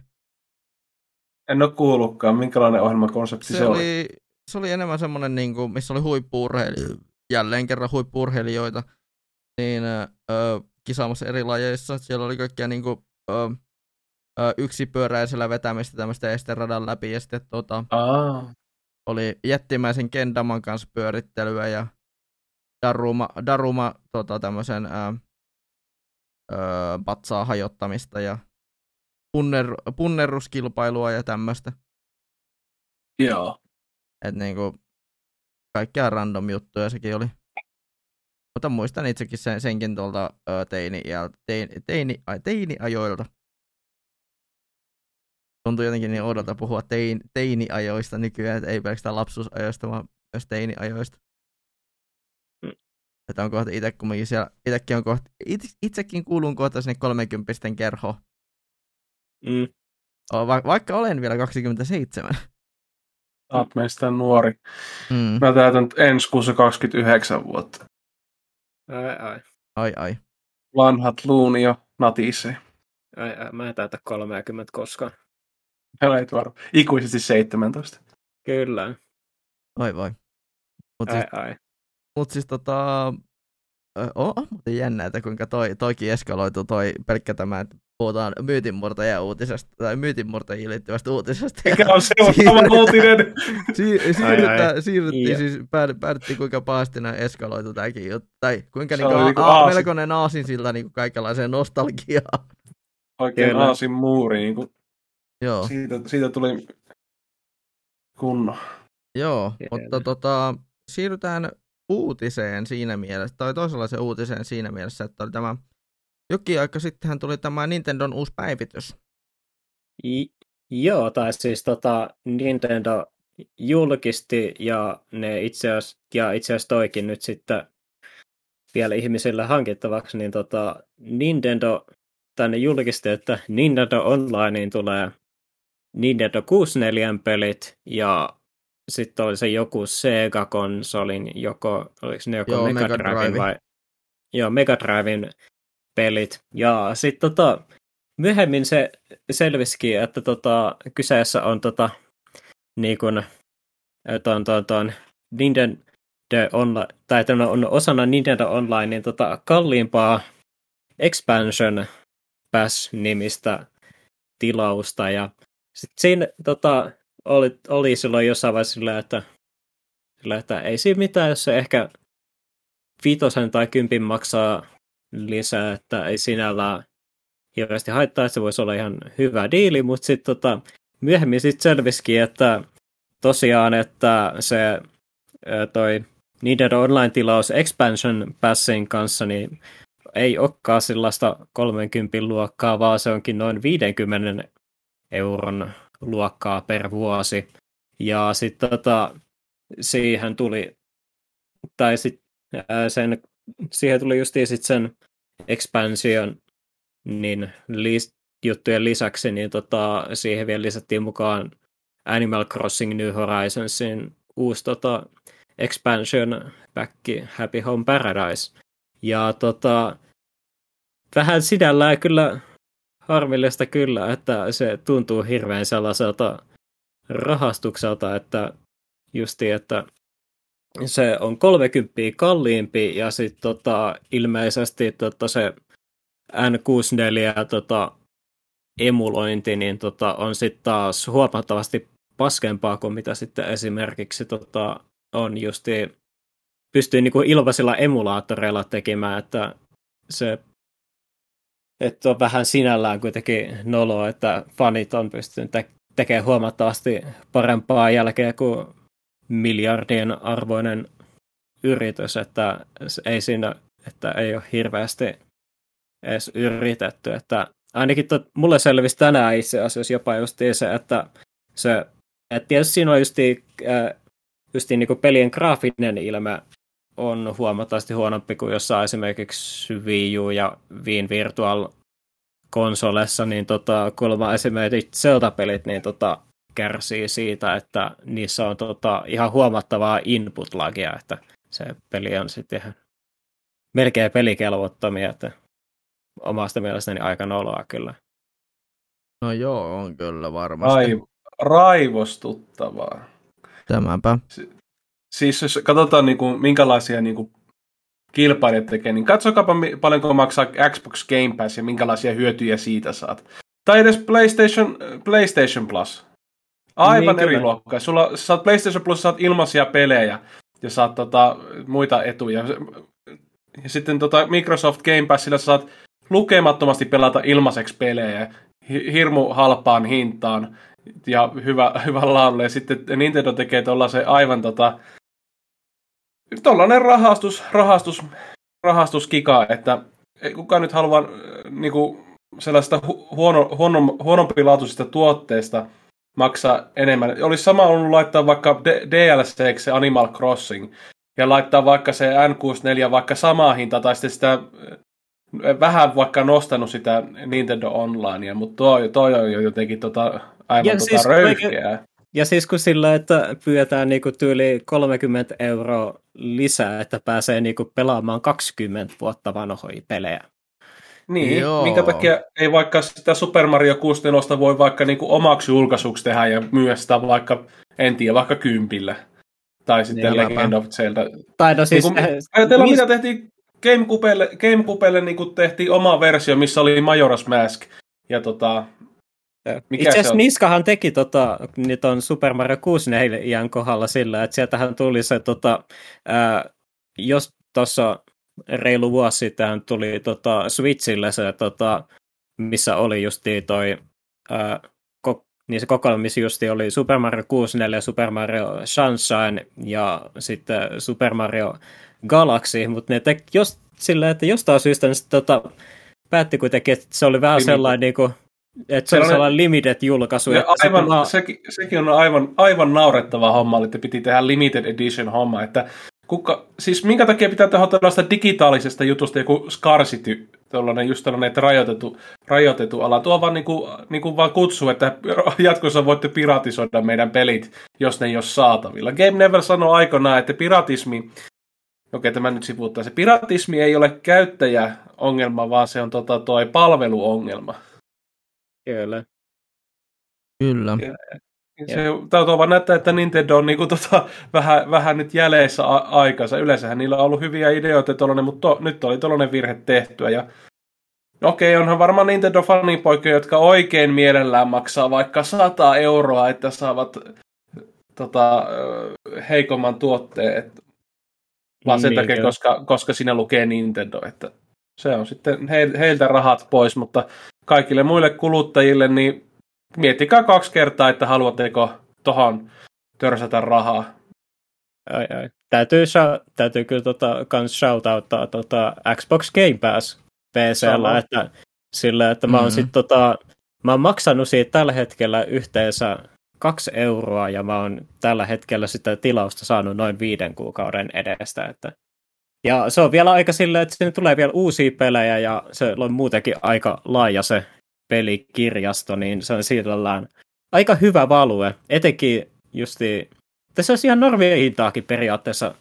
En ole kuullutkaan, minkälainen ohjelmakonsepti se, Se oli, se oli enemmän semmoinen, niin kuin, missä oli huippuurheilijoita, jälleen kerran huippuurheilijoita, niin ö, kisaamassa eri lajeissa. Siellä oli kaikkia niin kuin, ö, ö, yksipyöräisellä vetämistä tämmöistä esteradan läpi ja sitten tota, Aa, oli jättimäisen kendaman kanssa pyörittelyä ja Daruma, Daruma tota, tämmöisen patsaa hajottamista ja punner, punneruskilpailua ja tämmöistä. joo. Että niinku kaikkea random juttuja sekin oli. Mutta muistan itsekin sen, senkin tuolta ö, teini, teini, teini, ai, teini-ajoilta. Tuntuu jotenkin niin oudolta puhua tein, teini-ajoista nykyään, että ei pelkästään lapsuusajoista, vaan myös teini-ajoista. Mm. Että on kohta itse kumminkin siellä, itsekin on kohta, itse, itsekin kuulun kohta sinne 30 kerhoon. Mm. Va, vaikka olen vielä 27. Olet meistä nuori. Mm. Mä täytän ensi kuussa 29 vuotta. Ai, ai. Ai ai. Vanhat luuni jo natisee. Ai, ai, mä en täytä 30 koskaan. Olet varma. Ikuisesti 17. Kyllä. Vai vai. Mutta Ai, siis, ai. mut siis tota, on, on muuten jännä, että kuinka toi, toikin eskaloitu toi pelkkä tämä, että puhutaan myytinmurtajia uutisesta, tai myytinmurtajiin liittyvästä uutisesta. ja Mikä on seuraava uutinen? Si- Ai, siirrytään, ai. siirryttiin Joo. siis, päädy, päädyttiin kuinka pahasti näin eskaloitu tämäkin juttu, tai kuinka niinku, niinku a, aasin. melkoinen aasinsilta niinku kaikenlaiseen nostalgiaan. Oikein Kyllä. aasin muuri. Niin kuin, Joo, siitä, siitä tuli kunno. joo, Hieno. mutta tota, siirrytään uutiseen siinä mielessä, tai toisenlaiseen uutiseen siinä mielessä, että oli tämä jokin aika sittenhän tuli tämä Nintendon uusi päivitys. I- joo, tai siis tota, Nintendo julkisti ja ne itse asiassa, ja itse asiassa toikin nyt sitten vielä ihmisille hankittavaksi, niin tota, Nintendo tänne julkisti, että Nintendo Onlineen tulee Nintendo 64 pelit ja sitten oli se joku Sega-konsolin, joko, oliko ne joko Joo, Mega Drive. vai Joo, Mega Driven pelit. Ja sitten tota, myöhemmin se selvisikin, että tota, kyseessä on tota, niin kuin, ton, ton, ton, Nintendo Online, tai on osana Nintendo Online niin tota, kalliimpaa Expansion Pass-nimistä tilausta. Ja sitten siinä tota, oli, oli silloin jossain vaiheessa sillä, että, sillä, että ei siinä mitään, jos se ehkä viitosen tai kympin maksaa lisää, että ei sinällään hirveästi haittaa, että se voisi olla ihan hyvä diili, mutta sitten tota, myöhemmin sitten selvisikin, että tosiaan, että se toi Nintendo Online-tilaus Expansion Passin kanssa, niin ei olekaan sellaista 30 luokkaa, vaan se onkin noin 50 euron luokkaa per vuosi. Ja sitten tota, siihen tuli, tai sit, ää, sen, siihen tuli justiin sit sen expansion niin lis, juttujen lisäksi, niin tota, siihen vielä lisättiin mukaan Animal Crossing New Horizonsin uusi tota, expansion back Happy Home Paradise. Ja tota, vähän sinällään kyllä harmillista kyllä, että se tuntuu hirveän sellaiselta rahastukselta, että justi, että se on 30 kalliimpi ja sitten tota, ilmeisesti tota, se N64 tota, emulointi niin tota, on sitten taas huomattavasti paskempaa kuin mitä sitten esimerkiksi tota, on justi pystyy niinku ilmaisilla emulaattoreilla tekemään, että se että on vähän sinällään kuitenkin noloa, että fanit on pystynyt te- tekemään huomattavasti parempaa jälkeä kuin miljardien arvoinen yritys, että ei siinä, että ei ole hirveästi edes yritetty, että ainakin tot, mulle selvisi tänään itse asiassa jopa justiin se, että se, että tietysti siinä on justiin, äh, justiin niin pelien graafinen ilme on huomattavasti huonompi kuin jossain esimerkiksi Wii U ja Wii Virtual konsolessa, niin tota, kuulemma esimerkiksi Zelda-pelit niin tota, kärsii siitä, että niissä on tota, ihan huomattavaa input-lagia, että se peli on sitten ihan melkein pelikelvottomia, että omasta mielestäni aika noloa kyllä. No joo, on kyllä varmasti. Ai, raivostuttavaa. Tämäpä. Siis jos katsotaan niin kuin, minkälaisia niin kuin, kilpailijat tekee, niin katsokaapa paljonko maksaa Xbox Game Pass ja minkälaisia hyötyjä siitä saat. Tai edes PlayStation, PlayStation Plus. Aivan Niin, eri kyllä. luokkaa. Sulla, saat PlayStation Plus, saat ilmaisia pelejä ja saat tota, muita etuja. Ja sitten tota, Microsoft Game Passilla saat lukemattomasti pelata ilmaiseksi pelejä hi- hirmu halpaan hintaan ja hyvä, hyvä laadulla. Ja sitten Nintendo tekee tuollaisen aivan tota, tollainen rahastus, rahastus, rahastuskika, että ei kukaan nyt halua äh, niinku, sellaista hu- huono, huono, huonompilaatuisesta tuotteesta maksaa enemmän. Olisi sama ollut laittaa vaikka D- DLCksi se Animal Crossing ja laittaa vaikka se N64 vaikka samaa hintaa tai sitten sitä äh, vähän vaikka nostanut sitä Nintendo Onlinea, mutta toi, toi on jo jotenkin tota, aivan Ja tota siis röyhkeää. Ja siis kun sillä, että pyydetään niinku tyyli 30 euroa lisää, että pääsee niinku pelaamaan 20 vuotta vanhoja pelejä, Niin, Joo. minkä takia ei vaikka sitä Super Mario 64 voi vaikka niinku omaksi julkaisuksi tehdä ja myydä sitä vaikka, en tiedä, vaikka kympillä. Tai sitten Niinpä. Legend of Zelda. Tai no siis... Niin kun, eh, ajatellaan, mis- mitä tehtiin Gamecubelle, Gamecubelle niin tehtiin oma versio, missä oli Majora's Mask. Ja tota, Mikä Itse se asiassa? Niskahan teki tota, nyt on Super Mario 64 iän kohdalla sillä, että sieltähän tuli se, tota, ää, jos tuossa reilu vuosi sitten tuli tota, Switchille se, tota, missä oli justi toi, ää, ko, niin se kokoelma, missä justi oli Super Mario 64, Super Mario Sunshine ja sitten Super Mario Galaxy, mutta ne teki jos, sillä, että jostain syystä ne sit, tota, päätti kuitenkin, että se oli vähän Limited. sellainen, niin kuin, että se oli Sellainen- limited julkaisu. sitten aivan, vaan- sekin, sekin on aivan, aivan naurettava homma, että piti tehdä limited edition homma, että kuka, siis minkä takia pitää tehdä tällaista digitaalisesta jutusta joku scarcity, tuollainen just tällainen, että rajoitettu, rajoitettu ala. Tuo vaan, niinku, niinku vaan kutsu, että jatkossa voitte piratisoida meidän pelit, jos ne ei ole saatavilla. Game Never sanoi aikanaan, että piratismi, okei tämä nyt sivuuttaa, se piratismi ei ole käyttäjäongelma, vaan se on tota, toi palveluongelma. Kyllä. Kyllä. Se täytyy vaan näyttää, että Nintendo on niinku tota, vähän, vähän nyt jäljessä a- aikansa. Yleensähän niillä on ollut hyviä ideoita, tollanen, mutta to, nyt oli tuollainen virhe tehtyä. Ja... Okei, onhan varmaan Nintendo-fanipoikia, jotka oikein mielellään maksaa vaikka 100 euroa, että saavat tota, heikomman tuotteen. Et, vaan sen Niin, takia, koska, koska siinä lukee Nintendo. Että se on sitten he, heiltä rahat pois, mutta kaikille muille kuluttajille, niin miettikää kaksi kertaa, että haluatteko tohon törsätä rahaa. Ai, ai. Täytyy, täytyy kyllä tota, kans shoutouttaa tota Xbox Game Pass PCllä, että sillä, että mä oon Mhm. sit tota, mä oon maksanut siitä tällä hetkellä yhteensä kaksi euroa ja mä oon tällä hetkellä sitä tilausta saanut noin viiden kuukauden edestä, että ja se on vielä aika silleen, että sinne tulee vielä uusia pelejä ja se on muutenkin aika laaja se pelikirjasto, niin se on sillään aika hyvä value, etenkin justi, tässä olisi ihan normien hintaakin periaatteessa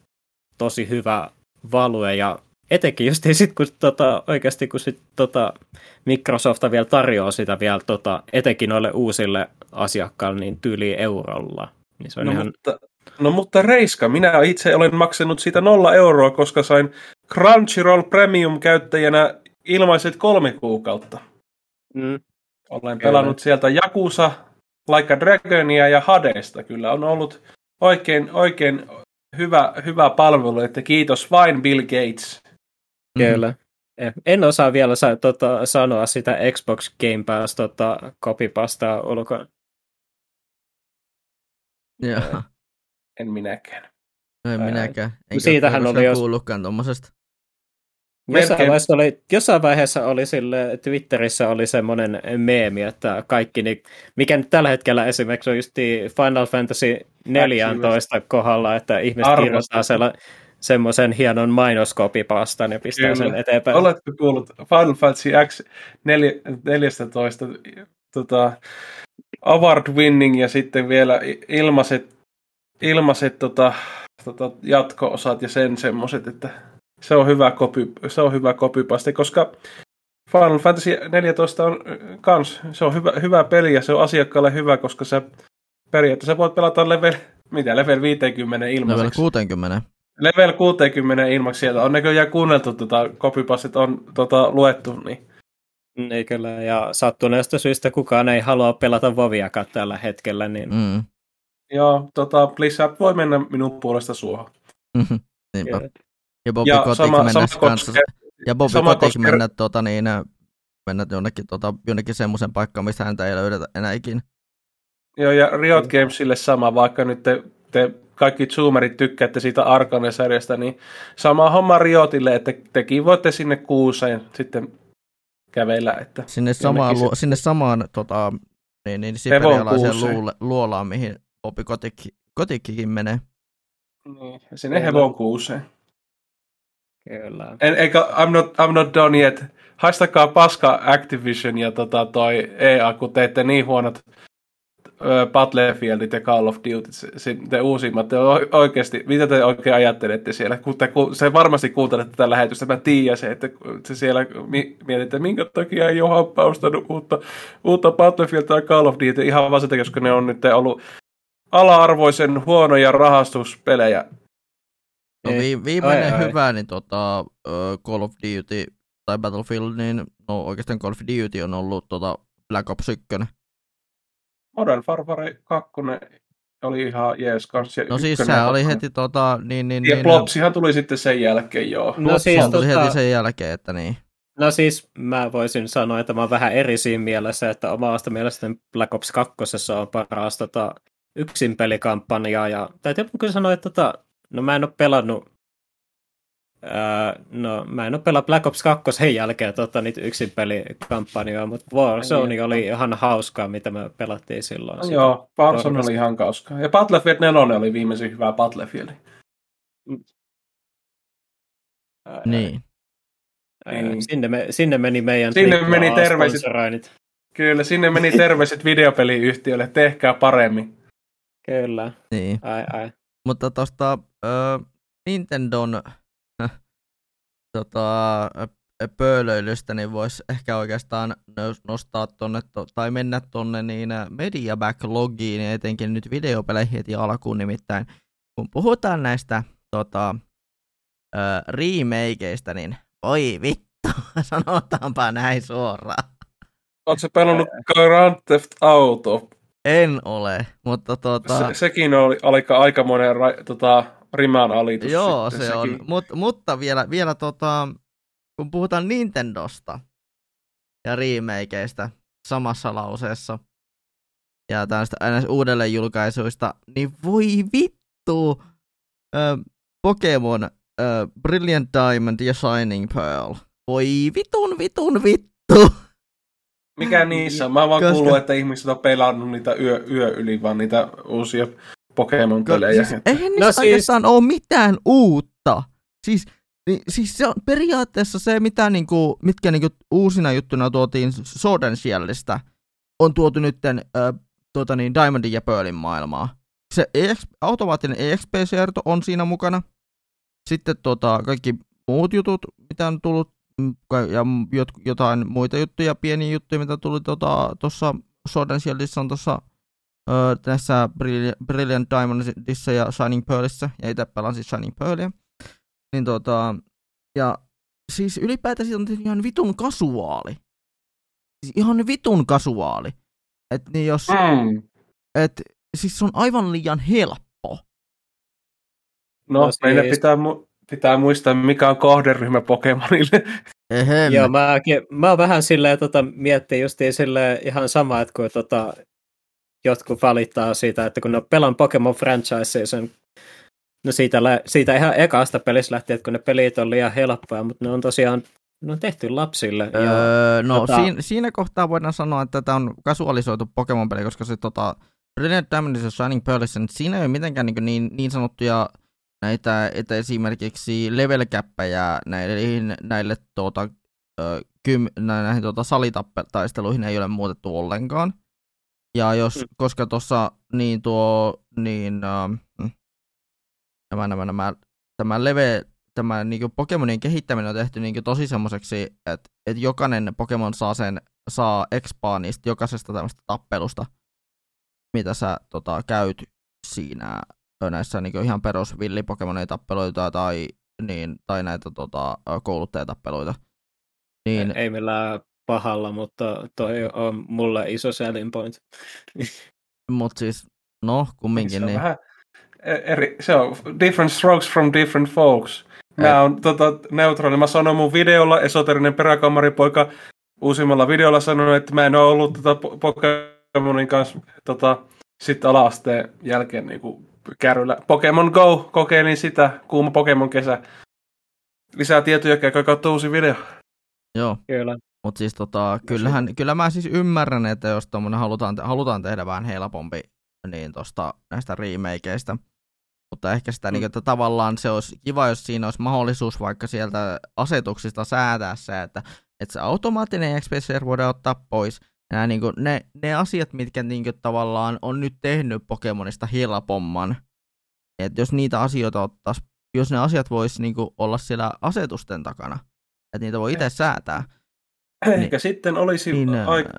tosi hyvä value ja etenkin just sit, kun tota, oikeasti kun sit, tota, Microsoft vielä tarjoaa sitä vielä tota, etenkin noille uusille asiakkaille niin tyyli eurolla. Niin se on No, ihan, mutta, no mutta Reiska, minä itse olen maksanut siitä nolla euroa, koska sain Crunchyroll Premium-käyttäjänä ilmaiset kolme kuukautta. mm, Olen Kyllä. pelannut sieltä Jakusa, Like a Dragonia ja Hadesta. Kyllä on ollut oikein, oikein hyvä, hyvä palvelu, että kiitos vain Bill Gates. Kyllä. Eh, En osaa vielä sa- tota, sanoa sitä Xbox Game Pass tota, copypastaa ulkoa. Joo. En minäkään. No en Ää, minäkään. Eikä siitähän oli jos- kuullutkaan tommosesta. Jossain vaiheessa, oli, jossain vaiheessa oli sille, Twitterissä oli semmoinen meemi, että kaikki, niin, mikä nyt tällä hetkellä esimerkiksi on just Final Fantasy 14 kohdalla, että ihmiset Arvostan. kirjoittaa sella, semmoisen hienon mainoskopipastan ja pistää Kyllä. sen eteenpäin. Oletko kuullut Final Fantasy X 14 tota, award winning ja sitten vielä ilmaiset, ilmaiset tota, tota, jatko-osat ja sen semmoset, että se on hyvä copy, se on hyvä copypaste, koska Final Fantasy 14 on ö, kans, se on hyvä, hyvä peli ja se on asiakkaalle hyvä, koska se periaatteessa voit pelata level, mitä, level 50 Level ilmaiseksi. 60. Level 60 ilmaksi sieltä on näköjään kuunneltu tota, copypastit on tota, luettu, niin Niin kyllä, ja sattuneesta syystä kukaan ei halua pelata Voviakaan tällä hetkellä, niin Mm. Joo, tota, Blizzard voi mennä minun puolesta suohon. Niinpä. Kyllä. Ja Bobby Ja Kotick sama, mennä sama kanssa. koskee, Ja Bobby sama Kotick koskee- mennä, tota, niin, mennä jonnekin, tota, jonnekin semmoisen paikkaan, mistä häntä ei löydetä enää ikinä. joo, ja Riot Gamesille sama, vaikka nyt te, te kaikki zoomerit tykkäätte siitä Arkane-sarjasta, niin sama homma Riotille, että tekin voitte sinne kuuseen sitten kävellä, että Sinne samaan, se- luo, sinne samaan tota, niin, niin siperialaiseen luule, luolaan, mihin Bobby Kotick, Kotikkikin menee. niin, sinne Kyllä. hevon kuuseen. kyllä. En, eikä, I'm not, I'm not done yet. Haistakaa paska Activision ja tota, toi EA, kun teette niin huonot Battlefieldit ja Call of Duty, se, te uusimmat, te oikeasti, mitä te oikein ajattelette siellä? Kun te, kun, se varmasti kuuntelette tätä lähetystä, mä tiedän se, että se siellä mietitte, minkä takia ei ole uutta, uutta Battlefield tai Call of Duty, ihan vaan sitä, koska ne on nyt ollut ala-arvoisen huonoja rahastuspelejä. No vi- viimeinen ai, hyvä, ai. niin tota, uh, Call of Duty tai Battlefield, niin no oikeastaan Call of Duty on ollut tota Black Ops 1. Modern Warfare 2 oli ihan jees kanssa. No siis se oli heti tota, niin, niin, ja niin, Plopsihan tuli sitten sen jälkeen, joo. No siis tuli tota... heti sen jälkeen, että niin. No siis mä voisin sanoa, että mä oon vähän eri siinä mielessä, että omasta mielestäni Black Ops 2 on paras tota, yksin pelikampanjaa, ja täytyy kyllä sanoa, että tota, no mä en ole pelannut Öö, no, mä en ole pelannut Black Ops 2 sen jälkeen tota, niitä yksin pelikampanjoja, mutta Warzone niin, oli ihan hauskaa, mitä me pelattiin silloin. No, joo, Warzone oli ihan hauskaa. Ja Battlefield 4 oli viimeisin hyvä Battlefield. Niin. niin. Sinne, me, sinne meni meidän sinne meni terveiset, Kyllä, sinne meni terveiset videopeliyhtiölle, tehkää paremmin. Kyllä. Niin. Ai, ai. Mutta tuosta uh, Nintendon tota, pöölöilystä, niin voisi ehkä oikeastaan nostaa tonne, tai mennä tonne niin media backlogiin, ja etenkin nyt videopeleihin heti alkuun, nimittäin kun puhutaan näistä tota, ö, remakeista, niin voi vittu, sanotaanpa näin suoraan. Oletko pelannut Grand Theft Auto? En ole, mutta tota... Se, sekin oli aika, aikamoinen ra, tota, riman alitus. Joo, se sekin. on. Mut, mutta vielä, vielä tota, kun puhutaan Nintendosta ja remakeista samassa lauseessa ja tästä uudelleen julkaisuista, niin voi vittu äh, Pokemon äh, Brilliant Diamond ja Shining Pearl. Voi vitun vitun vittu. Mikä niissä? Mä vaan Koska... kuullut, että ihmiset on pelannut niitä yö, yö yli, vaan niitä uusia Pokemon-pelejä. Siis, eihän niissä no siis... oikeastaan ole mitään uutta. Siis niin, siis se on periaatteessa se, mitä niinku, mitkä niinku uusina juttuna tuotiin Sword Shellistä, on tuotu nytten äh, tuota niin, Diamondin ja Pearlin maailmaa. Se EX, automaattinen EXP-siirto on siinä mukana. Sitten tota, kaikki muut jutut, mitä on tullut, ja jot, jotain muita juttuja, pieniä juttuja, mitä tuli tuossa tota, Sword Shieldissä on tuossa tässä Brilliant Diamondissa ja Shining Pearlissa, ja itse pelasin Shining Pearlia niin tota, ja siis ylipäätään siitä on ihan vitun kasuaali. Siis ihan vitun kasuaali. Et niin jos, mm. et, siis se on aivan liian helppo. No, no siis... meidän pitää, mu- pitää muistaa, mikä on kohderyhmä Pokemonille. Ehem. Joo, mä, mä oon vähän silleen tota, miettii justiin silleen ihan sama, että kun tota, jotkut valittaa siitä, että kun ne pelan Pokemon franchise sen No siitä, siitä ihan ekasta pelistä lähtien, että kun ne pelit on liian helppoja, mutta ne on tosiaan ne on tehty lapsille. Öö, ja, no tota... siinä, siinä kohtaa voidaan sanoa, että tämä on kasualisoitu Pokemon-peli, koska se tota, Brilliant Diamond ja Shining Pearlissa, niin siinä ei ole mitenkään niin, niin, niin sanottuja näitä, että esimerkiksi level käppäjä näille, tuota, kym, näihin tuota, salitappeltaisteluihin ei ole muutettu ollenkaan. Ja jos, mm. koska tuossa niin tuo, niin, uh, nämä, nämä, nämä, tämä leve, tämä niin Pokemonin kehittäminen on tehty niin tosi semmoiseksi, että, että jokainen Pokemon saa sen, saa expaa niistä jokaisesta tämmöistä tappelusta, mitä sä tota, käyt siinä näissä niin ihan perus villipokemonin tappeluita tai, niin, tai näitä tota, kouluttajatappeluita. Niin, ei, ei millään pahalla, mutta toi on mulle iso selling point. Mutta siis, no kumminkin. Se on niin. vähän, eri, se on different strokes from different folks. Mä oon tota, neutraali. Mä sanoin mun videolla, esoterinen peräkamaripoika uusimmalla videolla sanonut, että mä en ole ollut tota Pokemonin kanssa tota, sitten ala-asteen jälkeen niin kuin kärryllä. Pokemon Go, kokeilin sitä, kuuma Pokemon kesä. Lisää tietoja, käykää kautta uusi video. Joo. Kyllä. Mutta siis tota, kyllähän, kyllä mä siis ymmärrän, että jos halutaan, halutaan tehdä vähän helpompi niin tosta näistä remakeista, mutta ehkä sitä, mm. niin, että tavallaan se olisi kiva, jos siinä olisi mahdollisuus vaikka sieltä asetuksista säätää se, että, että se automaattinen XP voidaan ottaa pois, Nämä, niin kuin, ne, ne asiat, mitkä niin kuin, tavallaan on nyt tehnyt Pokemonista helpomman, että jos niitä asioita ottaisi, jos ne asiat voisi niin kuin, olla siellä asetusten takana, että niitä voi itse säätää. Ehkä niin, sitten olisi niin,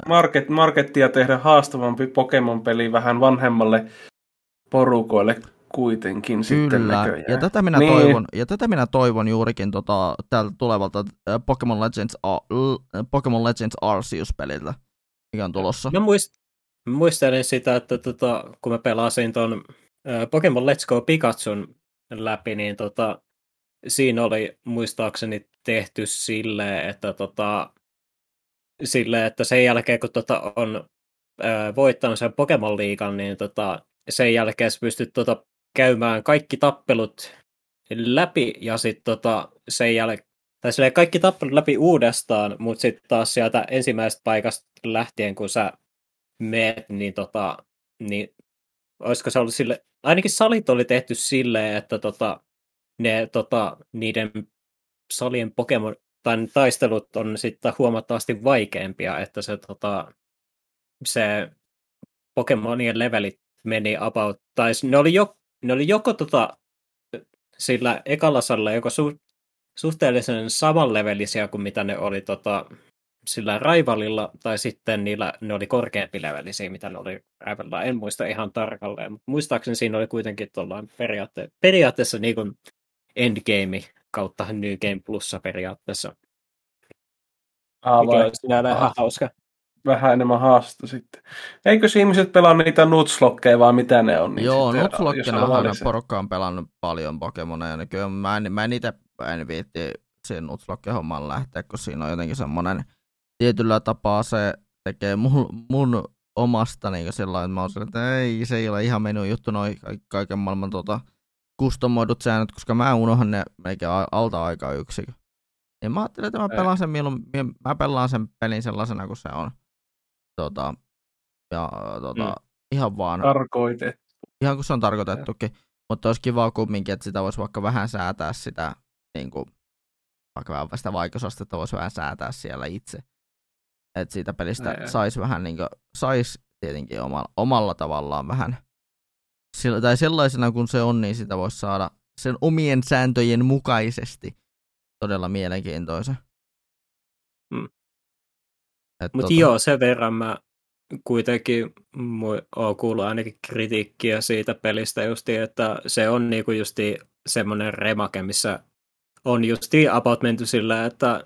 market, markettia tehdä haastavampi Pokemon-peli vähän vanhemmalle porukoille kuitenkin sitten näköjään. Ja tätä minä, niin. toivon, ja tätä minä toivon juurikin tota, tältä tulevalta äh, Pokemon Legends, Pokemon Legends Arceus-peliltä, mikä on tulossa. Mä, muist, muistelin sitä, että tota, kun mä pelasin ton Pokemon Let's Go Pikachun läpi, niin tota, siinä oli muistaakseni tehty silleen, että tota, sille, että sen jälkeen kun tota on voittanut sen Pokemon liikan, niin tota, sen jälkeen sä pystyt tota, käymään kaikki tappelut läpi ja sitten tota, sen jälkeen tai silleen kaikki tappelut läpi uudestaan, mutta sitten taas sieltä ensimmäisestä paikasta lähtien, kun sä meet, niin, tota, niin olisiko se ollut sille, ainakin salit oli tehty silleen, että tota, ne, tota, niiden salien Pokemon, tai taistelut on sitten huomattavasti vaikeampia, että se, tota, se Pokemonien levelit meni about, tai ne oli, jo, ne oli joko tota, sillä ekalla salilla joko su, suhteellisen samanlevelisiä kuin mitä ne oli tota, sillä raivalilla, tai sitten niillä, ne oli korkeampi levelisiä, mitä ne oli raivalla. En muista ihan tarkalleen, mutta muistaakseni siinä oli kuitenkin periaatteessa, periaatteessa niin kuin endgame kautta New Game Plussa periaatteessa. Aa, vai, sinällään ihan hauska. Vähän enemmän haasta sitten. Eikö ihmiset pelaa niitä nutslokkeja vai mitä ne on? Niin Joo, nutslokkina porukka on pelannut paljon Pokemoneja. Niin kyllä mä en, mä en itse en viitti siihen nutslokke-hommaan lähteä, kun siinä on jotenkin semmoinen tietyllä tapaa se tekee mun, mun omasta niin sillä että mä oon sillä, että ei, se ei ole ihan mennyt juttu noin kaiken maailman tota, kustomoidut säännöt, koska mä unohan ne meikä alta aikaa yksi. Ja mä ajattelin, että mä pelaan sen, milloin, mä pelaan sen pelin sellaisena kuin se on. Tota, ja tota, mm. ihan vaan. Tarkoitettu. Ihan kuin se on tarkoitettukin. Ja. Mutta olisi kiva kumminkin, että sitä voisi vaikka vähän säätää sitä, niin kuin, vaikka vähän sitä vaikeusastetta voisi vähän säätää siellä itse. Että siitä pelistä saisi vähän niin kuin, saisi tietenkin omalla, omalla tavallaan vähän sillä, tai sellaisena kuin se on, niin sitä voisi saada sen omien sääntöjen mukaisesti todella mielenkiintoisen. Hmm. Mutta tota... joo, sen verran mä kuitenkin oon kuullut ainakin kritiikkiä siitä pelistä justi, että se on niinku justi semmoinen remake, missä on justi about menty sillä, että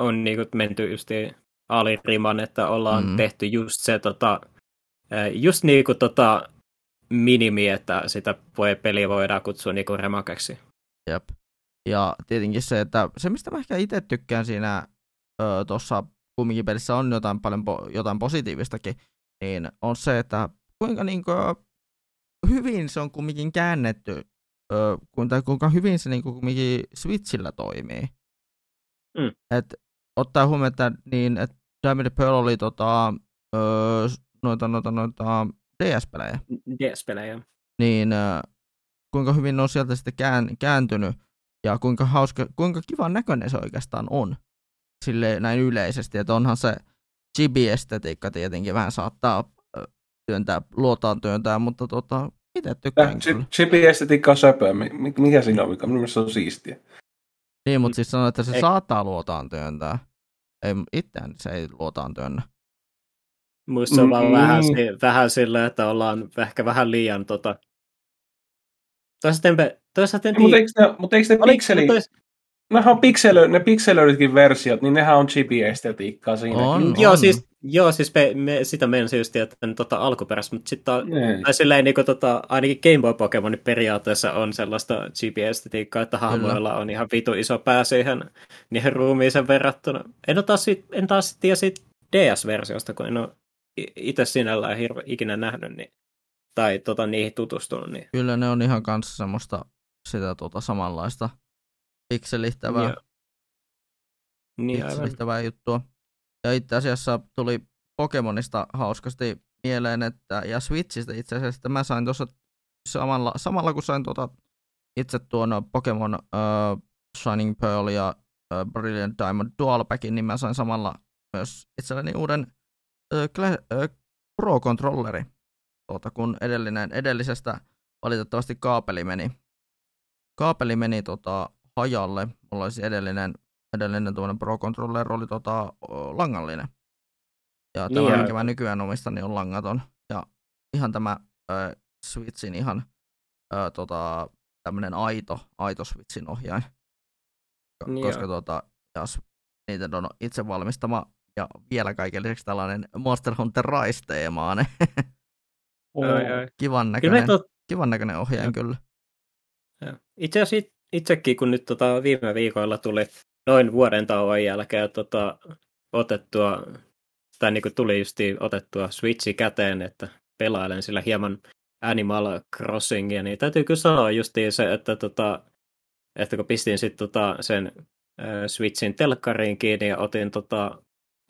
on niinku menty justi aliriman, että ollaan mm-hmm. tehty just se tota, just niinku tota minimi, että sitä voi, peliä voidaan kutsua niinku remakeksi. Jep. Ja tietenkin se, että se mistä mä ehkä itse tykkään siinä tuossa kumminkin pelissä on jotain paljon po, jotain positiivistakin, niin on se, että kuinka niin kuin, hyvin se on kumminkin käännetty, ö, kuinka, kuinka hyvin se niin kuin, kumminkin Switchillä toimii. Mm. Et, ottaa huomioon, että, niin, että Diamond Pearl oli tota, ö, noita, noita, noita DS-pelejä. DS-pelejä. Niin ö, kuinka hyvin ne on sieltä sitten kään, kääntynyt ja kuinka hauska, kuinka kivan näköinen se oikeastaan on sille näin yleisesti, että onhan se chibi-estetiikka tietenkin vähän saattaa työntää, luotaan työntää, mutta tota, itse tykkään Chibi-estetiikka on söpöä, mikä siinä on, mikä mielestä on siistiä. Niin, mutta siis sanoin, että se ei. saattaa luotaan työntää. Ei, itseään se ei luotaan työnnä. Muista on mm-hmm. vähän, vähän sillä, että ollaan ehkä vähän liian tota... Toisaalta en, toisaalta en Mutta eikö ne, mutta eikö ne pikseli... Tois... Nehän on pikselö, ne pikselöidytkin versiot, niin nehän on chibi-estetiikkaa siinä. On, on. Joo, siis, joo, siis me, me, sitä menisin just, että tota, alkuperäistä, mutta sitten tai silleen, niin kuin, tota, ainakin Game Boy Pokemonin periaatteessa on sellaista chibi-estetiikkaa, että hahmoilla on ihan vitu iso pää siihen niihin ruumiisen verrattuna. En, taas, en taas tiedä siitä DS-versiosta, kun en ole itse sinällään hirve, ikinä nähnyt niin, tai tota, niihin tutustunut. Niin. Kyllä ne on ihan kanssa semmoista sitä tota, samanlaista pikselihtävää, yeah. niin, pikselihtävää juttua. Ja itse asiassa tuli Pokemonista hauskasti mieleen, että, ja Switchistä itse asiassa, että mä sain tuossa samalla, samalla kun sain tuota, itse tuon Pokemon uh, Shining Pearl ja uh, Brilliant Diamond Dual Packin, niin mä sain samalla myös itselleni uuden Cla- ö, Pro-controlleri, tuota, kun edellinen, edellisestä valitettavasti kaapeli meni, kaapeli meni tota, hajalle. Mulla olisi edellinen, edellinen tuommoinen Pro-controller oli tota, langallinen. Ja tämä, Niin, mikä mä nykyään omistan, niin on langaton. Ja ihan tämä ö, Switchin ihan ö, tota, tämmöinen aito, aito Switchin ohjain. Ko- Niin koska tota, jos Nintendo on itse valmistama ja vielä kaiken lisäksi tällainen Monster Hunter ai. kivan näköinen, tot, kivan näköinen ohjain Joo. kyllä. Joo. Itse asiassa it- itsekin, kun nyt tota, viime viikoilla tuli noin vuoden tauon jälkeen tota, otettua, tai niin kuin tuli justiin otettua Switchi käteen, että pelailen sillä hieman Animal Crossingia, niin täytyy kyllä sanoa justiin se, että, tota, että kun pistin sitten tota, sen äh, Switchin telkkariin kiinni ja otin tota,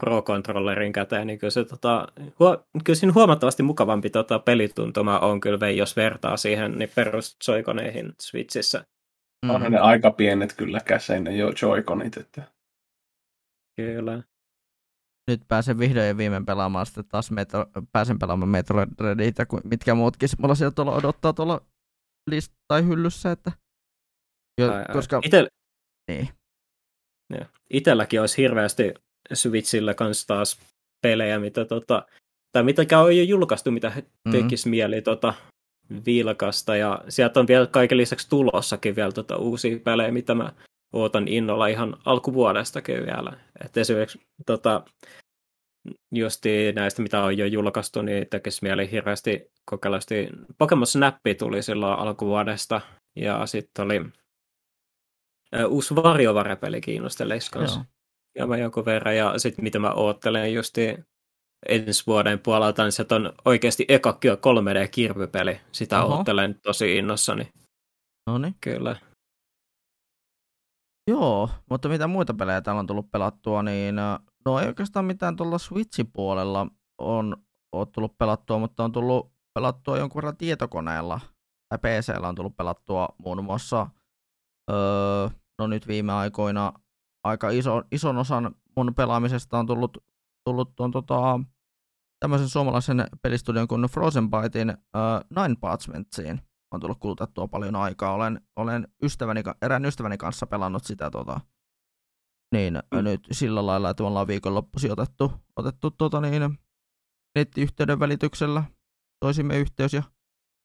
Pro-controllerin käteen, niin kyllä, se, tota, huo, kyllä siinä huomattavasti mukavampi tota, pelituntuma on kyllä, jos vertaa siihen niin perussoikoneihin Switchissä. Mm. Onhan ne aika pienet kyllä käsein ne jo Joy-Conit, että Kyllä. Nyt pääsen vihdoin ja viimein pelaamaan sitten taas metro, pääsen pelaamaan Metroid kuin mitkä muutkin mulla siellä tuolla odottaa tuolla list- tai hyllyssä, että jo, Ai, ai. koska Itel, niin, Joo. Itelläkin olisi hirveästi Switchillä kanssa taas pelejä, mitä tota, tai mitäkään on jo julkaistu, mitä Mhm. tekisi mieli tota, vilkasta. Ja sieltä on vielä kaiken lisäksi tulossakin vielä tota, uusia pelejä, mitä mä ootan innolla ihan alkuvuodestakin vielä. Et esimerkiksi tota, justi näistä, mitä on jo julkaistu, niin tekisi mieli hirveästi kokeilla. Pokemon Snappi tuli silloin alkuvuodesta, ja sitten oli ä, uusi varjovarapeli kiinnostelisi kanssa ja mä jonkun verran. Ja sitten mitä mä oottelen justi ensi vuoden puolelta, niin se on oikeasti eka 3D-kirpypeli. Sitä Oho. oottelen tosi innossani. No niin. Kyllä. Joo, mutta mitä muita pelejä täällä on tullut pelattua, niin äh, no ei oikeastaan mitään tuolla Switchin puolella on, on tullut pelattua, mutta on tullut pelattua jonkun verran tietokoneella tai PCllä on tullut pelattua muun muassa öö, no nyt viime aikoina aika iso, ison osan mun pelaamisesta on tullut, tullut tuon tota, tämmöisen suomalaisen pelistudion kuin Frozen Bytein öö, Nine Parchmentsiin on tullut kulutettua paljon aikaa. Olen, olen ystäväni, erään ystäväni kanssa pelannut sitä tota, niin Mm. nyt sillä lailla, että me ollaan viikonloppuisin otettu, otettu tota, niin, nettiyhteyden välityksellä toisimme yhteys ja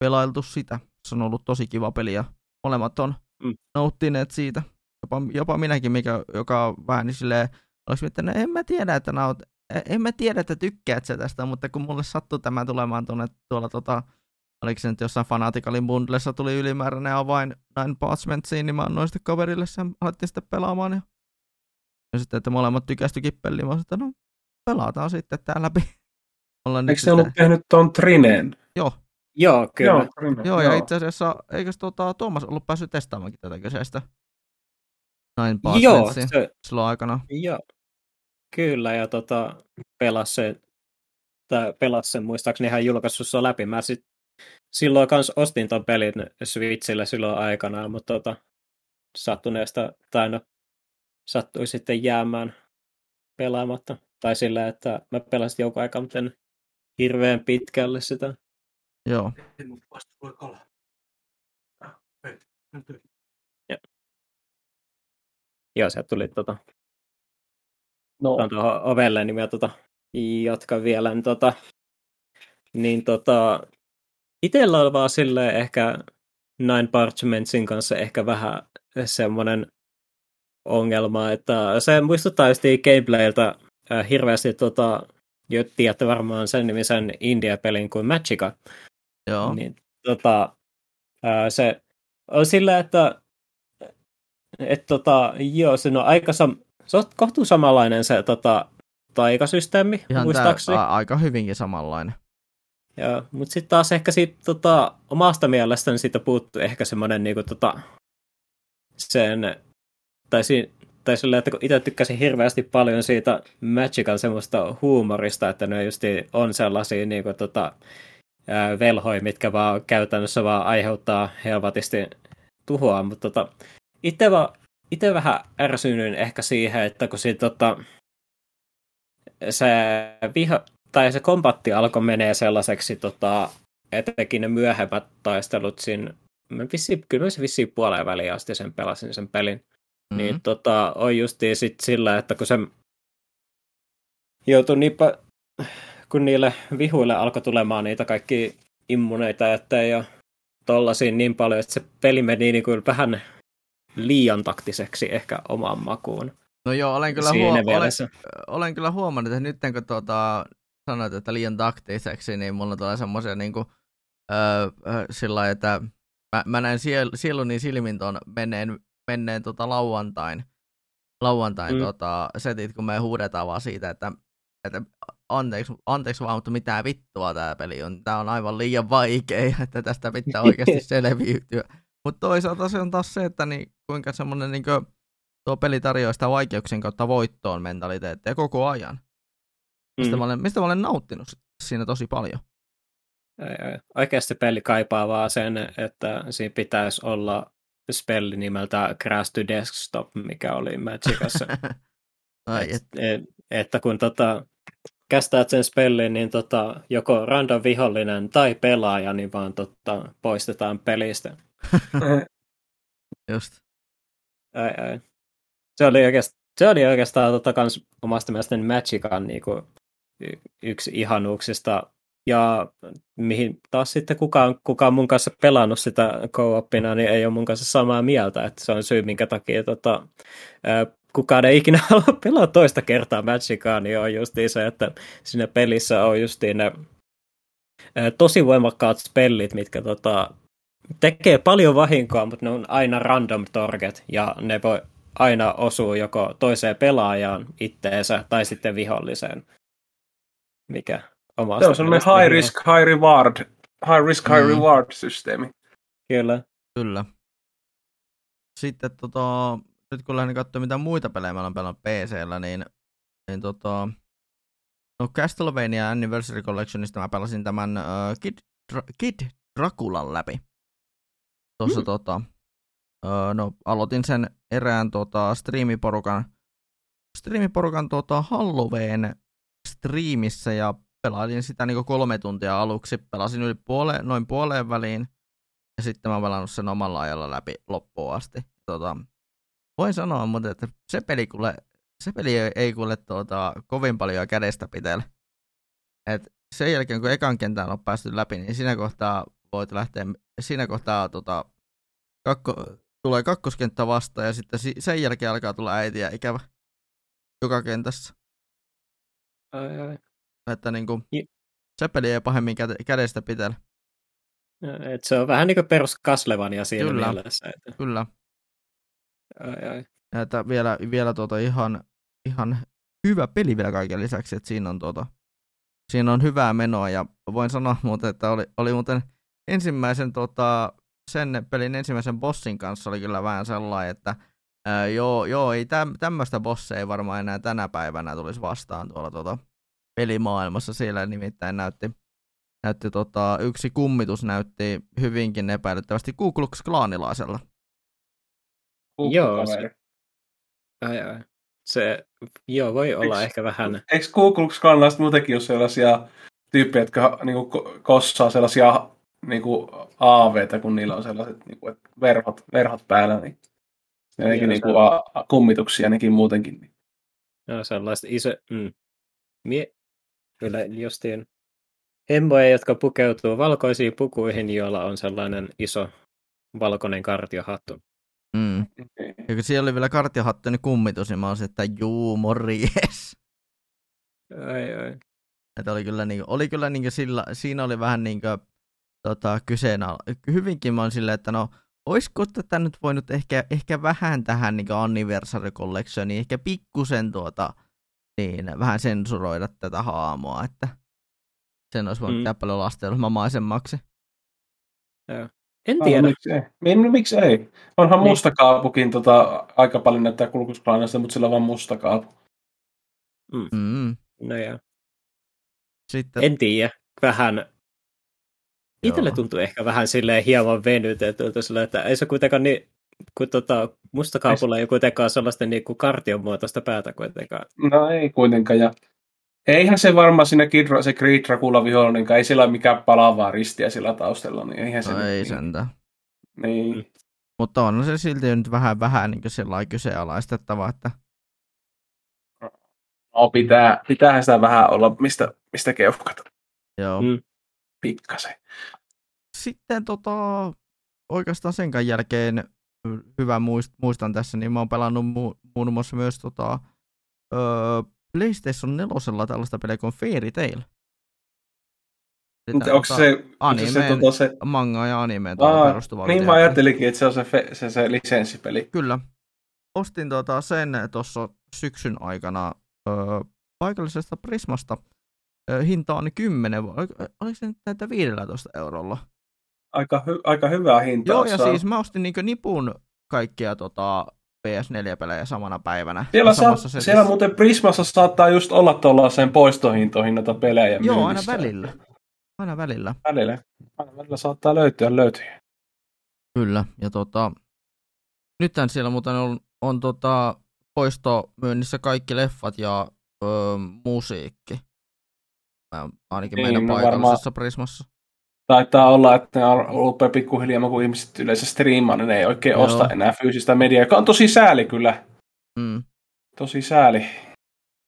pelailtu sitä. Se on ollut tosi kiva peli ja molemmat on Mm. nauttineet siitä. Jopa, jopa minäkin, mikä, joka vähän niin silleen, olisi miettinyt, en mä tiedä, että naut, en mä tiedä, että tykkäät sä tästä, mutta kun mulle sattui tämä tulemaan tuonne tuolla tota, oliko se nyt jossain Fanaticalin bundlessa tuli ylimääräinen avain Nine Parchmentsiin, niin mä annoin sitten kaverille sen, alettiin sitten pelaamaan. Ja, ja sitten, että molemmat tykästyi peliin, mä sanoin, että no pelataan sitten tää läpi. Ollaan Eikö se ollut tehnyt ton Trineen? Joo, Joo, kyllä. Joo, Trine. joo, ja itse asiassa, eikös tota, Tuomas ollut päässyt testaamaankin tätä kyseistä Nine Joo, Parchmentsia se, silloin aikana. joo. Kyllä, ja tota, pelas sen, tai pelas sen muistaakseni ihan julkaisussa läpi. Mä sit, silloin kans ostin ton pelin Switchille silloin aikanaan, mutta tota, sattuneesta, tai no, sattui sitten jäämään pelaamatta. Tai sillä, että mä pelasin jonkun aikaa, mutta en hirveän pitkälle sitä. Joo, Joo, sieltä tuli tota, No, on tuohon ovelle, niin mä tota, jatkan vielä. Niin, tota, niin tota, itellä on vaan silleen ehkä Nine Parchmentsin kanssa ehkä vähän semmoinen ongelma, että se muistuttaa just gameplaylta äh, hirveästi tota, jo tiedätte varmaan sen nimisen India-pelin kuin Magica. joo. Niin, tota, ää, se on sillä, että et, tota, joo, se on aika sam- se on kohtuu samanlainen se tota, taikasysteemi, Ihan tää, muistaakseni. a, aika hyvinkin samanlainen. Joo, mutta sitten taas ehkä siitä tota, omasta mielestäni siitä puuttuu ehkä semmoinen niinku, tota, sen, tai, si, tai sillä, että kun itse tykkäsin hirveästi paljon siitä Magican semmoista huumorista, että ne justi on sellaisia niinku, tota, velhoja, mitkä vaan käytännössä vaan aiheuttaa helvatisti tuhoa, mutta tota, itse, va, itse vähän ärsynyin ehkä siihen, että kun siitä, tota, se viha, tai se kombatti alkoi menee sellaiseksi, tota, etenkin ne myöhemmät taistelut siinä, mä vissiin, kyllä mä se vissiin puoleen väliin asti sen pelasin sen pelin, mm-hmm. niin tota, on justiin sit sillä, että kun se joutui niinpä, kun niille vihuille alkoi tulemaan niitä kaikki immuneita että ja tollasia niin paljon, että se peli meni niin kuin vähän liian taktiseksi ehkä omaan makuun. No joo, olen kyllä, huom- olen, olen kyllä huomannut, että nyt kun tuota, sanoit, että liian taktiseksi, niin mulla tulee semmoisia niin kuin, öö, sillä että mä, mä näen siel, sieluni silmin tuon menneen, menneen tota lauantain, lauantain mm. tota, setit, kun me huudetaan vaan siitä, että, että anteeksi, anteeksi vaan, mutta mitä vittua tämä peli on. Tämä on aivan liian vaikea, että tästä pitää oikeasti selviytyä. Mutta toisaalta se on taas se, että niin, kuinka semmoinen niin kuin, tuo peli tarjoaa sitä vaikeuksien kautta voittoon mentaliteettia koko ajan. Mistä, mm. mä olen, mistä mä olen nauttinut siinä tosi paljon. Oikeasti peli kaipaa vaan sen, että siinä pitäisi olla spelli nimeltä Crash to Desktop, mikä oli Magicassa. Ai, et, et, että kun tota, kästäät sen spellin, niin tota, joko random vihollinen tai pelaaja, niin vaan tota, poistetaan pelistä. Just. Ai, ai. Se oli oikeastaan, se oli oikeastaan tota, kans omasta mielestäni Magican niin kuin, yksi ihanuuksista. Ja mihin taas sitten kukaan, kukaan mun kanssa pelannut sitä co niin ei ole mun kanssa samaa mieltä, että se on syy, minkä takia tota, kukaan ei ikinä halua pelaa toista kertaa Magicaa, niin on justiin se, että siinä pelissä on justiin ne tosi voimakkaat spellit, mitkä tota, tekee paljon vahinkoa, mutta ne on aina random target, ja ne voi aina osua joko toiseen pelaajaan itteensä tai sitten viholliseen. Mikä omasta Se on sellainen high risk, high reward, high risk, high mm. reward systeemi. Kyllä. Kyllä. Sitten tota, nyt kun lähdin katsomaan mitä muita pelejä mä olen pelannut PCllä, niin, niin tota, no Castlevania Anniversary Collectionista mä pelasin tämän uh, Kid, Dra- Kid Draculan läpi. Tuossa mm. tota, uh, no aloitin sen erään tota, striimiporukan, striimiporukan tota, Halloween striimissä ja pelailin sitä niin kolme tuntia aluksi. Pelasin yli puole, noin puoleen väliin ja sitten mä oon pelannut sen omalla ajalla läpi loppuun asti. Tota, voin sanoa, mutta että se peli, kuule, se peli ei kuule tuota, kovin paljon kädestä pitellä. Et sen jälkeen, kun ekan kentän on päästy läpi, niin siinä kohtaa voit lähteä, siinä kohtaa tota, kakko, tulee kakkoskenttä vastaan ja sitten sen jälkeen alkaa tulla äitiä ikävä joka kentässä. Ai, ai. Että niin kuin, se peli ei pahemmin kädestä pitellä. Et se on vähän niin kuin perus Castlevania siinä kyllä, mielessä. Että... Kyllä. Ai, ai. Että vielä, vielä tuota ihan, ihan hyvä peli vielä kaiken lisäksi, että siinä on, tuota, siinä on hyvää menoa ja voin sanoa muuten, että oli, oli muuten ensimmäisen tuota, sen pelin ensimmäisen bossin kanssa oli kyllä vähän sellainen, että ää, joo, joo, ei täm, tämmöistä bossia ei varmaan enää tänä päivänä tulisi vastaan tuolla tuota, pelimaailmassa. Siellä nimittäin näytti, näytti tota, yksi kummitus näytti hyvinkin epäilyttävästi Ku Klux Klaanilaisella. Joo, se, ai, ai. se joo, voi olla Eks, ehkä vähän... Eikö Ku Klux Klanilaiset muutenkin ole sellaisia tyyppejä, jotka niinku, kossaa sellaisia niinku, aaveita, kun niillä on sellaiset niinku, et verhot, verhot päällä, niin nekin niinku, a, kummituksia nekin muutenkin. Niin. Joo, sellaiset iso... Mm. Mie... Kyllä justiin hemmoja, jotka pukeutuu valkoisiin pukuihin, joilla on sellainen iso valkoinen kartiohattu. Mm. Ja kun siellä oli vielä kartiohattu, niin kummitus, niin mä olisin, että juu, morjes. Ai, ai. Että oli kyllä, niin, oli kyllä niin sillä, siinä oli vähän niin kuin, tota, kyseenä. Hyvinkin mä olin silleen, että no, olisiko tätä nyt voinut ehkä, ehkä vähän tähän niin anniversary collectioniin, ehkä pikkusen tuota, niin, vähän sensuroida tätä haamoa, että sen olisi voinut mm. tehdä paljon lastelmamaisemmaksi. Joo. En tiedä. Ah, miksi ei? miksi ei? Onhan niin. mustakaapukin tota, aika paljon näyttää kulkusplaanista, mutta sillä on vain mustakaapu. Mm. Mm. No joo. Sitten... En tiedä. Vähän Itselle tuntuu ehkä vähän silleen hieman venytetyltä, sillä, että ei se kuitenkaan niin, kun tota, mustakaapulla ei kuitenkaan sellaista niin kuin kartion muotoista päätä kuitenkaan. No ei kuitenkaan, ja Eihän se varmaan siinä Kid, se Creed Dracula vihollinen, ei sillä ole mikään palavaa ristiä sillä taustalla, niin eihän se... No ei sentään. Niin. Mutta on se silti nyt vähän, vähän niin kuin kyseenalaistettava, että No pitää, pitäähän sitä vähän olla, mistä, mistä keuhkata. Joo. Mm. Pikkasen. Sitten tota, oikeastaan sen jälkeen hyvä muist, muistan tässä, niin mä oon pelannut mu, muun muassa myös tota, öö, PlayStation 4 tällaista peliä kuin Fairy Tail. Mutta onko tota, se, anime, se, tota, se, manga ja anime tuota perustuva? Niin mä ajattelinkin, että se on se, fe, se, se lisenssipeli. Kyllä. Ostin tota sen tuossa syksyn aikana öö, paikallisesta Prismasta. Hinta on 10, oliko se nyt näitä 15 eurolla? Aika, hy, aika hyvää hintaa. Joo, ja siis mä ostin niin nipun kaikkia tota, PS4-pelejä samana päivänä. Siellä, saa, siellä siellä muuten Prismassa saattaa just olla tuollaiseen poistohintoihin noita pelejä Joo, myynnissä. aina välillä. Aina välillä. Välillä. Aina välillä saattaa löytyä löytyä. Kyllä, ja tota, nythän siellä muuten on, on tota, poistomyynnissä kaikki leffat ja öö, musiikki. Ainakin niin, meidän no paikallisessa varmaan, Prismassa. Taitaa olla, että ne rupeaa pikkuhiljaa, kun ihmiset yleensä striimaa, niin ne ei oikein Joo. osta enää fyysistä mediaa, joka on tosi sääli kyllä. Mm. Tosi sääli.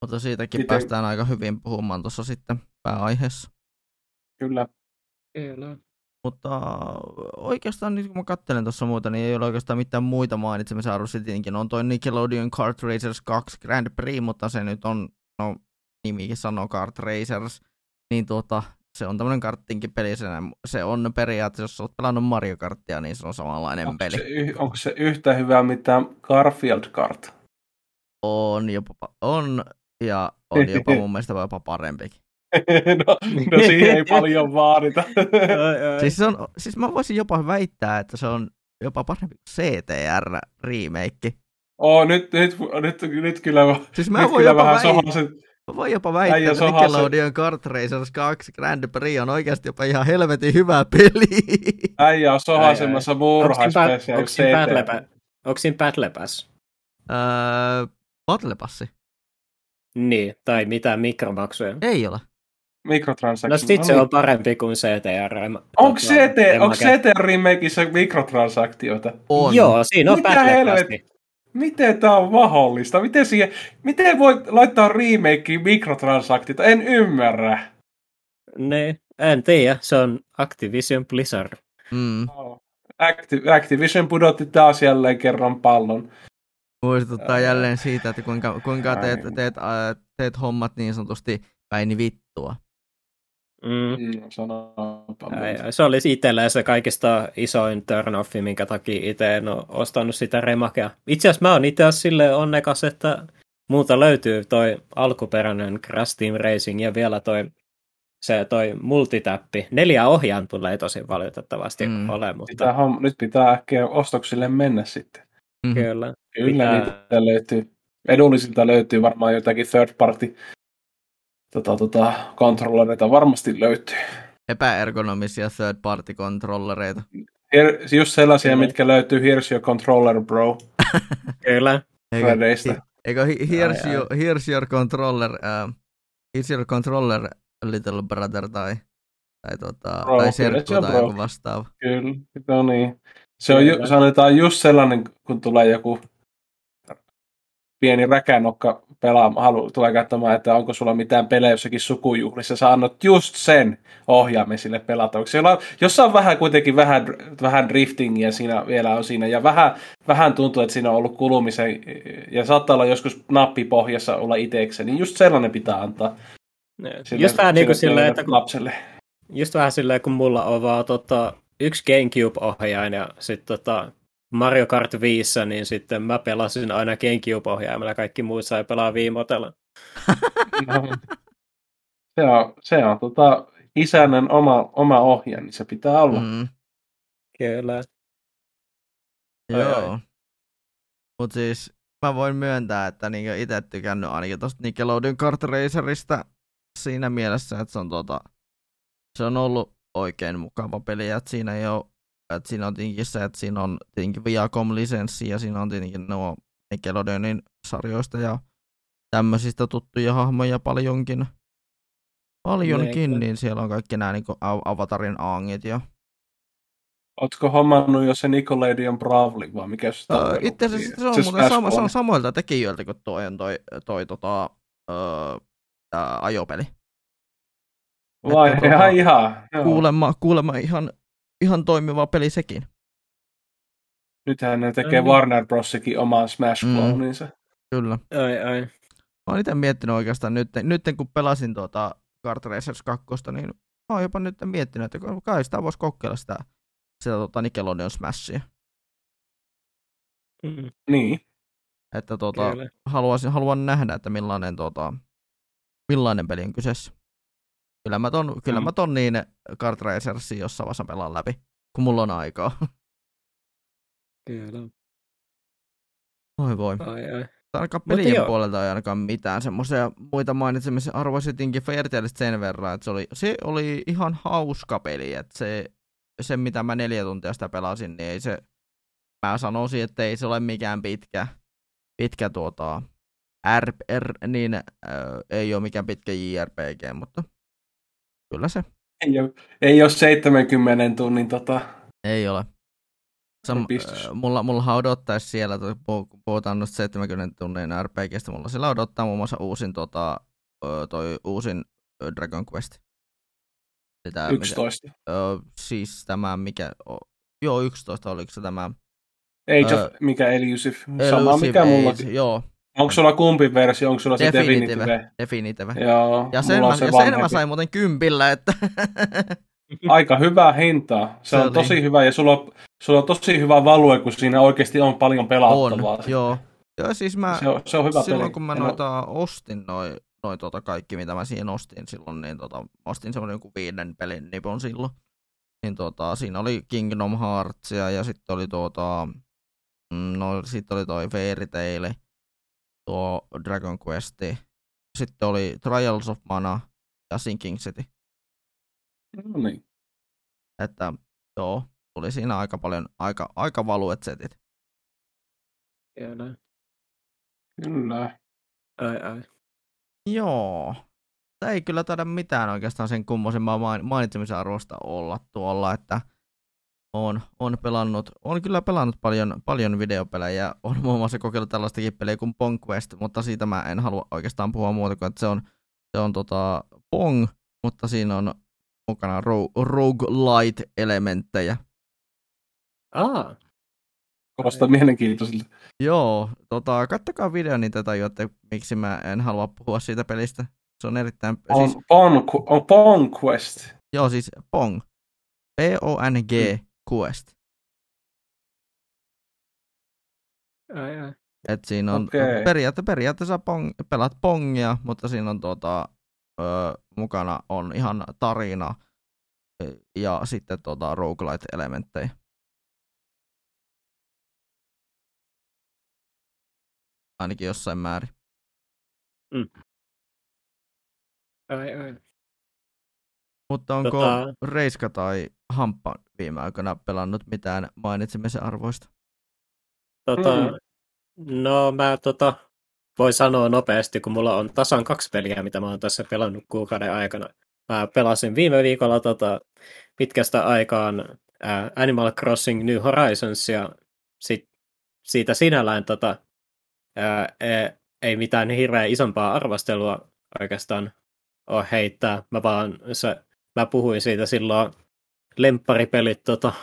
Mutta siitäkin Miten... päästään aika hyvin puhumaan tuossa sitten pääaiheessa. Kyllä. Kyllä. Mutta oikeastaan nyt kun mä katselen tuossa muuta, niin ei ole oikeastaan mitään muita mainitsemisen arvoisia. Tietenkin on toi Nickelodeon Kart Racers 2 Grand Prix, mutta se nyt on, no nimikin sanoo Kart Racers, niin tuota, se on tämmöinen karttinkin peli. Se on periaatteessa, jos olet pelannut Mario Karttia, niin se on samanlainen onko peli. Se, onko se yhtä hyvä mitä Garfield Kart? On jopa, on, ja on jopa mun mielestä jopa parempikin. no, no siihen ei paljon vaadita. siis, on, siis mä voisin jopa väittää, että se on jopa parempi kuin CTR remake. Oo, nyt, nyt, nyt, nyt kyllä, siis mä nyt voin kyllä vähän sohasen, Mä voin jopa väittää, Äijä että Nickelodeon Kart Racers 2 Grand Prix on oikeasti jopa ihan helvetin hyvä peli. Äijä on sohaisemassa murhaispesiä. Onko siinä Battle Pass? Öö, Battle Passi? Niin, tai mitään mikromaksuja. Ei ole. Mikrotransaktiot. No sit se on parempi kuin CTR. Onko CT, onko CTR remakeissa mikrotransaktioita? On. Joo, siinä on Mitä helvetti? Miten tämä on mahdollista? Miten, siihen, miten voi laittaa remakeen mikrotransaktioita? En ymmärrä. Ne, en tiedä. Se on Activision Blizzard. Mm. Activ- Activision pudotti taas jälleen kerran pallon. Muistuttaa Ää... jälleen siitä, että kuinka, kuinka teet, teet, teet, teet hommat niin sanotusti päini vittua. Mm. mm se oli itsellä se kaikista isoin turn-offi, minkä takia itse en ole ostanut sitä remakea. Itse asiassa mä oon itse asiassa sille onnekas, että muuta löytyy toi alkuperäinen Crash Team Racing ja vielä toi se toi multitäppi. Neljä ohjaan tulee tosi valitettavasti mm. ole, mutta... Pitää, nyt pitää äkkiä ostoksille mennä sitten. Mm-hmm. Kyllä. Kyllä pitää... niitä löytyy. Edullisilta löytyy varmaan jotakin third party tota, tota, kontrollereita varmasti löytyy. Epäergonomisia third party kontrollereita. Here, just sellaisia, Kyllä. mitkä löytyy Here's your controller, bro. Kyllä. Eikö, eikö here's, ai, your, here's your controller, uh, here's your controller, little brother, tai, tai, tota, bro, tai serkku tai joku vastaava. Kyllä, no niin. Se on, ju, sanotaan just sellainen, kun tulee joku pieni räkänokka pelaa, halu, tulee katsomaan, että onko sulla mitään pelejä jossakin sukujuhlissa, sä annat just sen ohjaamme sille pelata. Siellä on, vähän kuitenkin vähän, vähän driftingia siinä vielä on siinä, ja vähän, vähän tuntuu, että siinä on ollut kulumisen, ja saattaa olla joskus nappi pohjassa olla itsekseen, niin just sellainen pitää antaa. Sille, just vähän niin kuin silleen, että kun, lapselle. Just vähän silleen, kun mulla on vaan tota, yksi Gamecube-ohjaaja ja sitten tota, Mario Kart 5, niin sitten mä pelasin aina Gamecube-ohjaimella, kaikki muut sai pelaa viimotella. No, se on, se on tota, isännän oma, oma ohja, niin se pitää olla. Mm. Kyllä. Joo. Mutta siis mä voin myöntää, että niinku itse tykännyt ainakin tosta Nickelodeon Kart Racerista siinä mielessä, että se on, tota, se on ollut oikein mukava peli, että siinä ei ole että siinä on tietenkin se, että siinä on tietenkin Viacom-lisenssi ja siinä on tietenkin nuo Nickelodeonin sarjoista ja tämmöisistä tuttuja hahmoja paljonkin. Paljonkin, Niin, niin siellä on kaikki nämä niin Avatarin aangit ja Ootko hommannut jo se Nickelodeon Bravely, vai mikä se Öö, itse asiassa se on, muuten sama, se on samoilta tekijöiltä kuin toi, toi, toi tota, öö, tää ajopeli. Vai että ihan tota, ihan. Kuulemma, kuulemma ihan, ihan toimiva peli sekin. Nythän ne tekee Mm. Warner Brosikin oman Smash Mm. Kyllä. Ai, ai. Mä oon itse miettinyt oikeastaan nyt, nyt kun pelasin tuota Kart Racers 2, niin mä oon jopa nyt miettinyt, että kai sitä voisi kokeilla sitä, sitä tota Nickelodeon Smashia. Mm, Niin. Että kyllä. haluaisin, haluan nähdä, että millainen, tota, millainen peli on kyseessä. Kyllä mä ton, kyllä Mm. mä ton niin Kart Racersin jossain vaiheessa pelaan läpi, kun mulla on aikaa. Kyllä. Voi voi. Ai, ai. Ainakaan pelien puolelta ei ainakaan mitään semmoisia muita mainitsemisen arvoisia tinkin Fairtalesta sen verran, että se oli, se oli ihan hauska peli, että se, se mitä mä neljä tuntia sitä pelasin, niin ei se, mä sanoisin, että ei se ole mikään pitkä, pitkä tuota, R, R niin äh, ei ole mikään pitkä JRPG, mutta kyllä se Ei ole, ei ole 70 tunnin tota, ei ole. Sam, äh, mulla, mulla odottaisi siellä, kun puhutaan noista 70 tunnin RPGstä, mulla siellä odottaa muun muassa uusin, tota, toi uusin Dragon Quest. Sitä, 11. Mikä, ö, siis tämä, mikä, joo 11 oliko se tämä. Age of, mikä Elusive. Sama Elusive mikä Age, mullakin. Joo, Onko sulla kumpi versio? Onko sulla se Definitive. Definitive? Definitive. Joo, Ja sen, mä, on se ja sen mä sain muuten kympillä, että Aika hyvää hintaa. Se, Se on oli. tosi hyvä ja sulla on, sulla on tosi hyvä value, kun siinä oikeasti on paljon on, pelattavaa. joo. Joo, siis mä, Se on, se on hyvä silloin peli. kun mä En noita ostin, noi, noi tota kaikki mitä mä siihen ostin silloin, niin tota, ostin semmonen joku viiden pelin nipon silloin. Niin tota, siinä oli Kingdom Heartsia ja sitten oli tuota, no sitten oli toi Fairy Tail, tuo Dragon Quest, sitten oli Trials of Mana ja Sinking City. No niin. Että joo, tuli siinä aika paljon, aika, aika valuet setit. Kyllä. Kyllä. Ai, ai. Joo. Tää ei kyllä taida mitään oikeastaan sen main- mainitsemisen arvosta olla tuolla, että on, on pelannut, on kyllä pelannut paljon, paljon videopelejä, on muun muassa kokeillut tällaistakin pelejä kuin Pong Quest, mutta siitä mä en halua oikeastaan puhua muuta kuin, että se on, se on tota Pong, mutta siinä on mukana ro- roguelite-elementtejä. Aa, Kuulostaa mielenkiintoiselta. Joo, tota, kattokaa video, niin te tajuatte, miksi mä en halua puhua siitä pelistä. Se on erittäin, On, siis, Pong, on Pong Quest. joo siis Pong, P-O-N-G Quest. ai, ai. Et siinä on Okei. periaatte, periaatteessa pong, pelat pongia, mutta siinä on tota, ö, mukana on ihan tarina ja sitten tota, roguelite-elementtejä. Ainakin jossain määrin. ai, ai. Mutta onko Tota- Reiska tai Hamppa viime aikoina pelannut mitään mainitsemisen arvoista? Tota, Mm. No mä tota, voi sanoa nopeasti, kun mulla on tasan kaksi peliä, mitä mä oon tässä pelannut kuukauden aikana. Mä pelasin viime viikolla tota, pitkästä aikaan ää, Animal Crossing New Horizons ja sit, siitä sinällään tota, ää, ei, ei mitään hirveän isompaa arvostelua oikeastaan ole heittää. Mä vaan se, mä puhuin siitä silloin lempparipelit tota,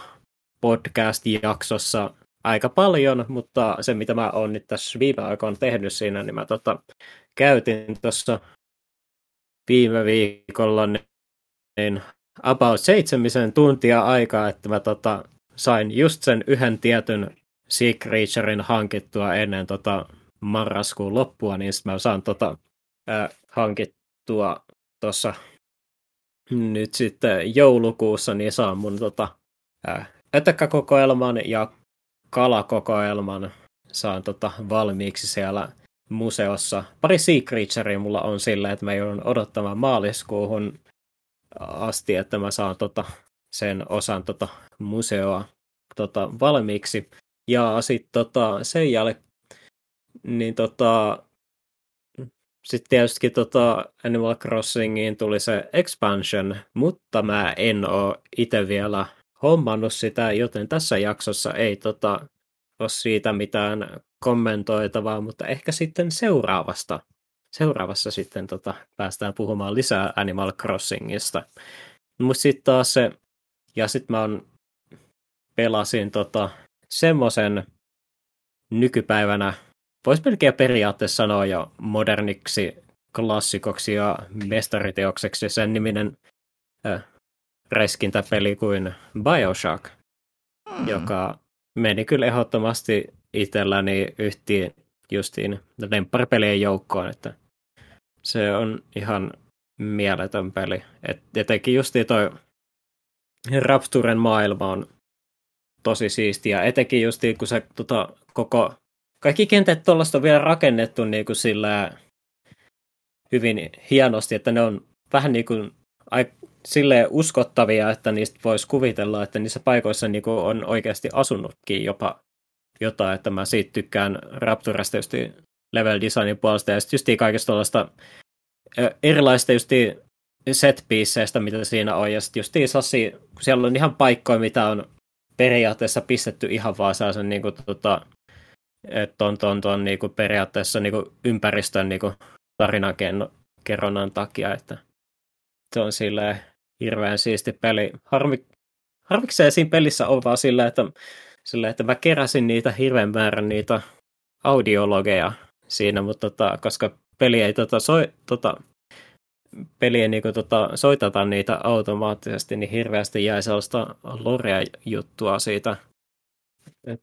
podcast-jaksossa aika paljon, mutta se mitä mä oon nyt tässä viime aikoina tehnyt siinä, niin mä tota, käytin tuossa viime viikolla niin about seitsemisen tuntia aikaa, että mä tota, sain just sen yhden tietyn Sea Creaturein hankittua ennen tota marraskuun loppua, niin mä saan tota, äh, hankittua tuossa nyt sitten joulukuussa, niin saan mun tota, ötökkäkokoelman ja kalakokoelman saan tota valmiiksi siellä museossa. Pari Sea Creaturea mulla on sillä, että mä joudun odottamaan maaliskuuhun asti, että mä saan tota, sen osan tota museoa tota, valmiiksi. Ja sitten tota, sen jälkeen niin tota, sitten tietysti tota Animal Crossingiin tuli se expansion, mutta mä en oo itse vielä hommannut sitä, joten tässä jaksossa ei tota, ole siitä mitään kommentoitavaa, mutta ehkä sitten seuraavasta. Seuraavassa sitten tota, päästään puhumaan lisää Animal Crossingista. Mutta sitten taas se, ja sitten mä on, pelasin tota, semmoisen nykypäivänä, voisi melkein periaatteessa sanoa jo moderniksi klassikoksi ja mestariteokseksi sen niminen äh, räiskintäpeli kuin Bioshock, mm. joka meni kyllä ehdottomasti itselläni yhtiin justiin lempparipelien joukkoon, että se on ihan mieletön peli. Et etenkin justiin toi Rapturen maailma on tosi siistiä, etenkin justiin kun se tota, koko, kaikki kentät tuollaista on vielä rakennettu niin kuin sillä hyvin hienosti, että ne on vähän niin kuin silleen uskottavia, että niistä voisi kuvitella, että niissä paikoissa niin kuin on oikeasti asunutkin jopa jotain, että mä siitä tykkään Rapturasta just level designin puolesta. Ja sitten just kaikesta tuollaista erilaista just set mitä siinä on, ja sitten just sassi, kun siellä on ihan paikkoja, mitä on periaatteessa pistetty ihan vaan sellaisen niin kuin, tota, ton, ton, ton, niin kuin periaatteessa niin kuin ympäristön niin kuin tarinan kerronnan takia, että se on silleen hirveän siisti peli. Harmi, harmikseen siinä pelissä on vaan sillä, että, sillä, että mä keräsin niitä hirveän määrän niitä audiologeja siinä, mutta tota, koska peli ei tota, soi, tota, peli ei niinku, tota, soitata niitä automaattisesti, niin hirveästi jäi sellaista lorea-juttua siitä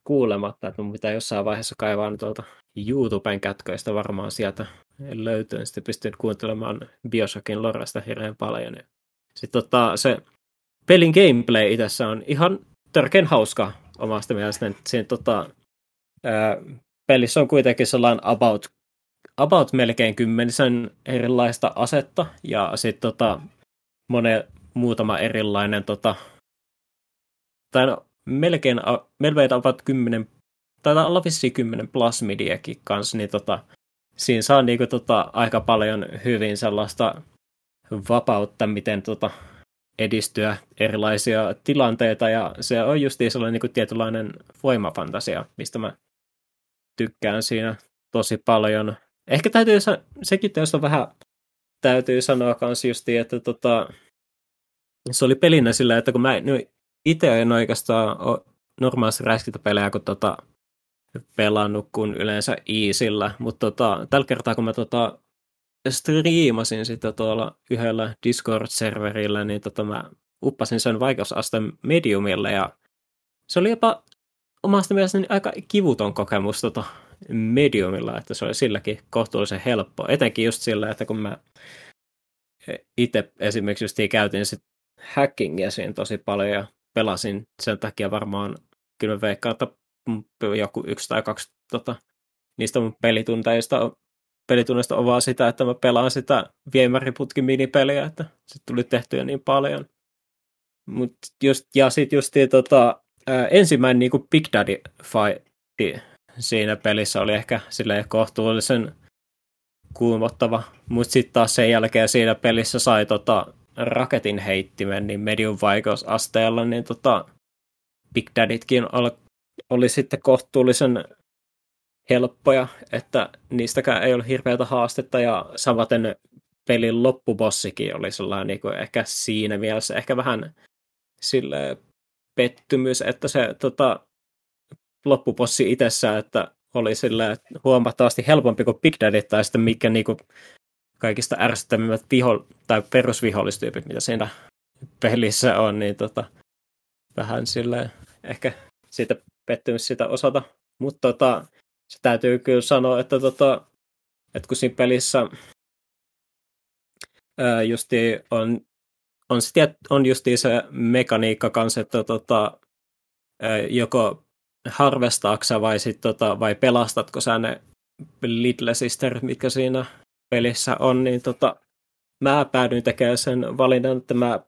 kuulematta, että mun pitää jossain vaiheessa kaivaa tuolta YouTuben kätköistä varmaan sieltä löytyy, sitten pystyn kuuntelemaan Bioshockin loresta hirveän paljon. Sitten tota, se pelin gameplay itse on ihan törkeän hauska omasta mielestäni. Siinä tota, ää, pelissä on kuitenkin sellainen about, about melkein kymmenisen erilaista asetta ja sitten tota, monen, muutama erilainen tota, tai no, melkein, melkein about 10, tai olla vissiin 10 plasmidiakin kanssa, niin tota, siinä saa niinku tota, aika paljon hyvin sellaista vapautta, miten tota, edistyä erilaisia tilanteita, ja se on just sellainen niin kuin tietynlainen voimafantasia, mistä mä tykkään siinä tosi paljon. Ehkä täytyy, sekin on vähän täytyy sanoa kans justi, että tota, se oli pelinä sillä, että kun mä itse en oikeastaan ole normaalissa räiskintäpelejä, kun tota, pelannut kuin yleensä Easillä, mutta tota, tällä kertaa kun mä tota, striimasin sitä tuolla yhdellä Discord-serverillä, niin tota mä uppasin sen vaikeusasteen mediumille ja se oli jopa omasta mielestäni aika kivuton kokemus tota mediumilla, että se oli silläkin kohtuullisen helppo. Etenkin just sillä, että kun mä itse esimerkiksi just käytin sit hackingia siinä tosi paljon ja pelasin sen takia varmaan, kyllä mä veikkaan, että joku yksi tai kaksi tota, niistä mun pelitunteista pelitunneista on vaan sitä, että mä pelaan sitä viemäriputkin minipeliä, että se tuli tehtyä niin paljon. Mut just, ja sitten just tota, ensimmäinen niin Big Daddy fight siinä pelissä oli ehkä silleen kohtuullisen kuumottava, mutta sitten taas sen jälkeen siinä pelissä sai tota, raketin heittimen niin medium vaikeusasteella, niin tota, Big Daddytkin oli, oli sitten kohtuullisen helppoja, että niistäkään ei ole hirveätä haastetta ja samaten pelin loppubossikin oli sellainen niin kuin ehkä siinä mielessä ehkä vähän sille pettymys, että se tota, loppubossi itsessään, että oli sille huomattavasti helpompi kuin Big Daddy tai sitten mikä niin kuin kaikista ärsyttävimmät viho- tai perusvihollistyypit, mitä siinä pelissä on, niin tota, vähän sille ehkä siitä pettymys sitä osata. Mutta tota, se täytyy kyllä sanoa, että, tota, että kun siinä pelissä ää, justi on, on, se, on justi se mekaniikka kanssa, että tota, ää, joko harvestaaksa vai, sit, tota, vai pelastatko sä ne Little Sister, mitkä siinä pelissä on, niin tota, mä päädyin tekemään sen valinnan, että mä,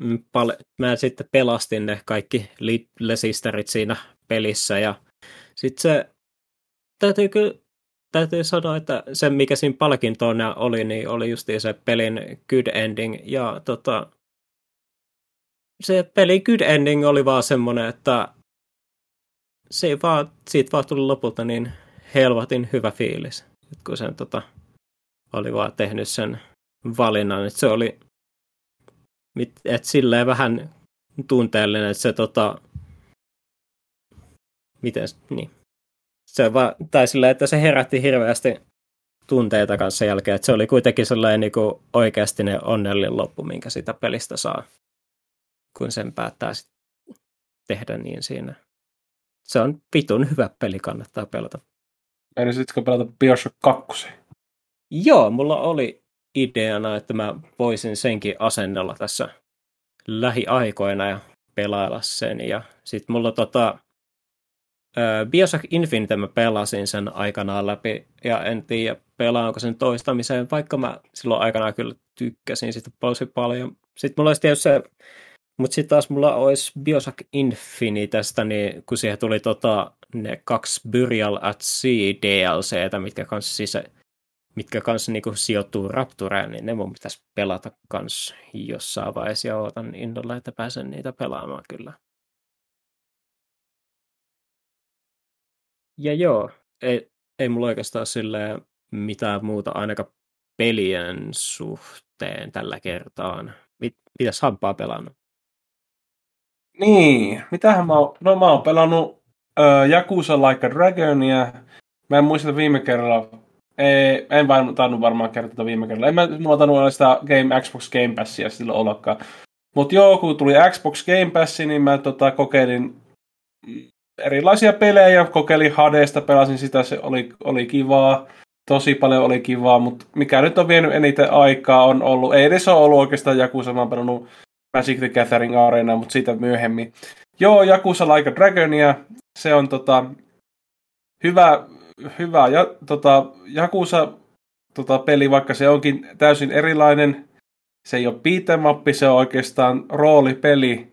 mm, pal- mä sitten pelastin ne kaikki Little Sisterit siinä pelissä ja sitten se täytyy kyllä, täytyy sanoa, että se mikä siinä palkintoina oli, niin oli just se pelin good ending. Ja tota, se peli good ending oli vaan semmoinen, että se vaan, siitä vaan tuli lopulta niin helvatin hyvä fiilis, kun sen tota, oli vaan tehnyt sen valinnan, että se oli että silleen vähän tunteellinen, että se tota, miten, niin. Se va, tai silleen, että se herätti hirveästi tunteita kanssa jälkeen, että se oli kuitenkin sellainen niin kuin oikeasti ne onnellinen loppu, minkä sitä pelistä saa, kun sen päättää sit tehdä niin siinä. Se on pitun hyvä peli, kannattaa pelata. Menisitko pelata Bioshock 2? Joo, mulla oli ideana, että mä voisin senkin asennella tässä lähiaikoina ja pelailla sen. Ja sitten mulla tota, Bioshock Infinite mä pelasin sen aikanaan läpi, ja en tiedä pelaanko sen toistamiseen, vaikka mä silloin aikanaan kyllä tykkäsin sitä tosi paljon. Sitten mulla olisi tietysti se, mutta sitten taas mulla olisi Bioshock Infinitestä, niin kun siihen tuli tota, ne kaksi Burial at Sea DLCtä, mitkä kanssa siis mitkä kanssa niinku sijoittuu Raptureen, niin ne mun pitäisi pelata kans jossain vaiheessa ja ootan innolla, että pääsen niitä pelaamaan kyllä. Ja joo, ei, ei mulla oikeastaan sille mitään muuta ainakaan pelien suhteen tällä kertaa. Mit, mitäs Hampaa pelannut? Niin, mitähän mä oon, no mä oon pelannut uh, Yakuza Like a Dragonia. Mä en muista viime kerralla, ei, en vain tainnut varmaan kertoa viime kerralla. En mä, mulla tainnut olla sitä Game, Xbox Game Passia silloin ollakaan. Mutta joo, kun tuli Xbox Game Passi, niin mä tota, kokeilin erilaisia pelejä, kokeilin Hadesta, pelasin sitä, se oli, oli kivaa. Tosi paljon oli kivaa, mutta mikä nyt on vienyt eniten aikaa on ollut, ei edes ole ollut oikeastaan Jakusa, mä oon Magic the Gathering Arena, mutta siitä myöhemmin. Joo, Jakusa Like a Dragonia, se on tota, hyvä, hyvä ja, tota, Jakusa tota, peli, vaikka se onkin täysin erilainen. Se ei ole beat'em se on oikeastaan roolipeli.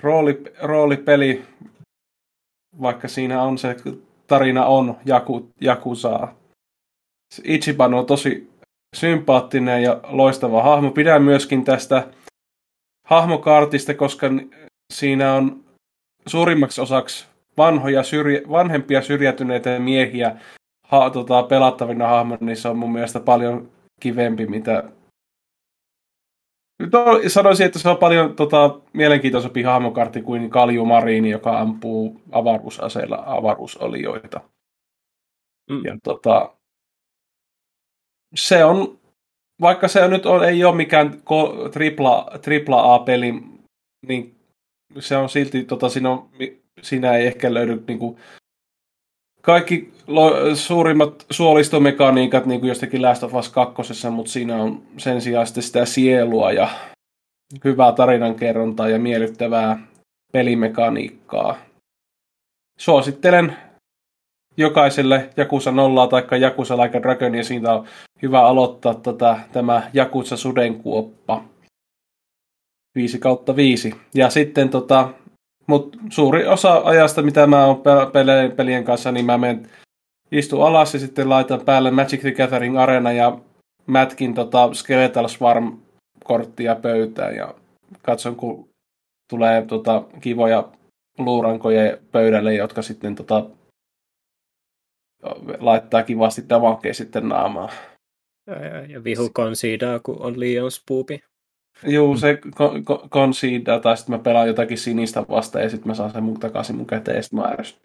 Rooli, roolipeli, vaikka siinä on se tarina on Jaku, Jakusaa. Ichiban on tosi sympaattinen ja loistava hahmo. Pidän myöskin tästä hahmokaartista, koska siinä on suurimmaksi osaksi vanhoja syrjä, vanhempia syrjäytyneitä miehiä ha, tota, pelattavina hahmoina, niin se on mun mielestä paljon kivempi, mitä No, sanoisin, että se on paljon tota, mielenkiintoisempi hahmokartti kuin Kalju Marini, joka ampuu avaruusaseilla avaruusolioita. Mm. Ja tota, se on, vaikka se nyt on, ei ole mikään ko, tripla, tripla A-peli, niin se on silti, tota, siinä, on, siinä ei ehkä löydy niin kuin, kaikki lo, suurimmat suolistomekaniikat niin kuin jostakin Last of Us 2, mutta siinä on sen sijaan sitä sielua ja hyvää tarinankerrontaa ja miellyttävää pelimekaniikkaa. Suosittelen jokaiselle Jakusa nollaa tai Jakusa Like Dragon, ja siitä on hyvä aloittaa tätä, tämä Jakusa sudenkuoppa 5 kautta 5. Ja sitten tota, mutta suuri osa ajasta, mitä mä oon pelien kanssa, niin mä menen istu alas ja sitten laitan päälle Magic the Gathering Arena ja mätkin tota Skeletal Swarm korttia pöytään ja katson, kun tulee tota, kivoja luurankoja pöydälle, jotka sitten tota, laittaa kivasti damakkeja sitten naamaa. Ja, ja, ja vihu konsiidaa, kun on liian spoopi. Juu, se concede, tai sitten mä pelaan jotakin sinistä vasta ja sitten mä saan sen mun takaisin mun käteen ja sitten mä ärsytän.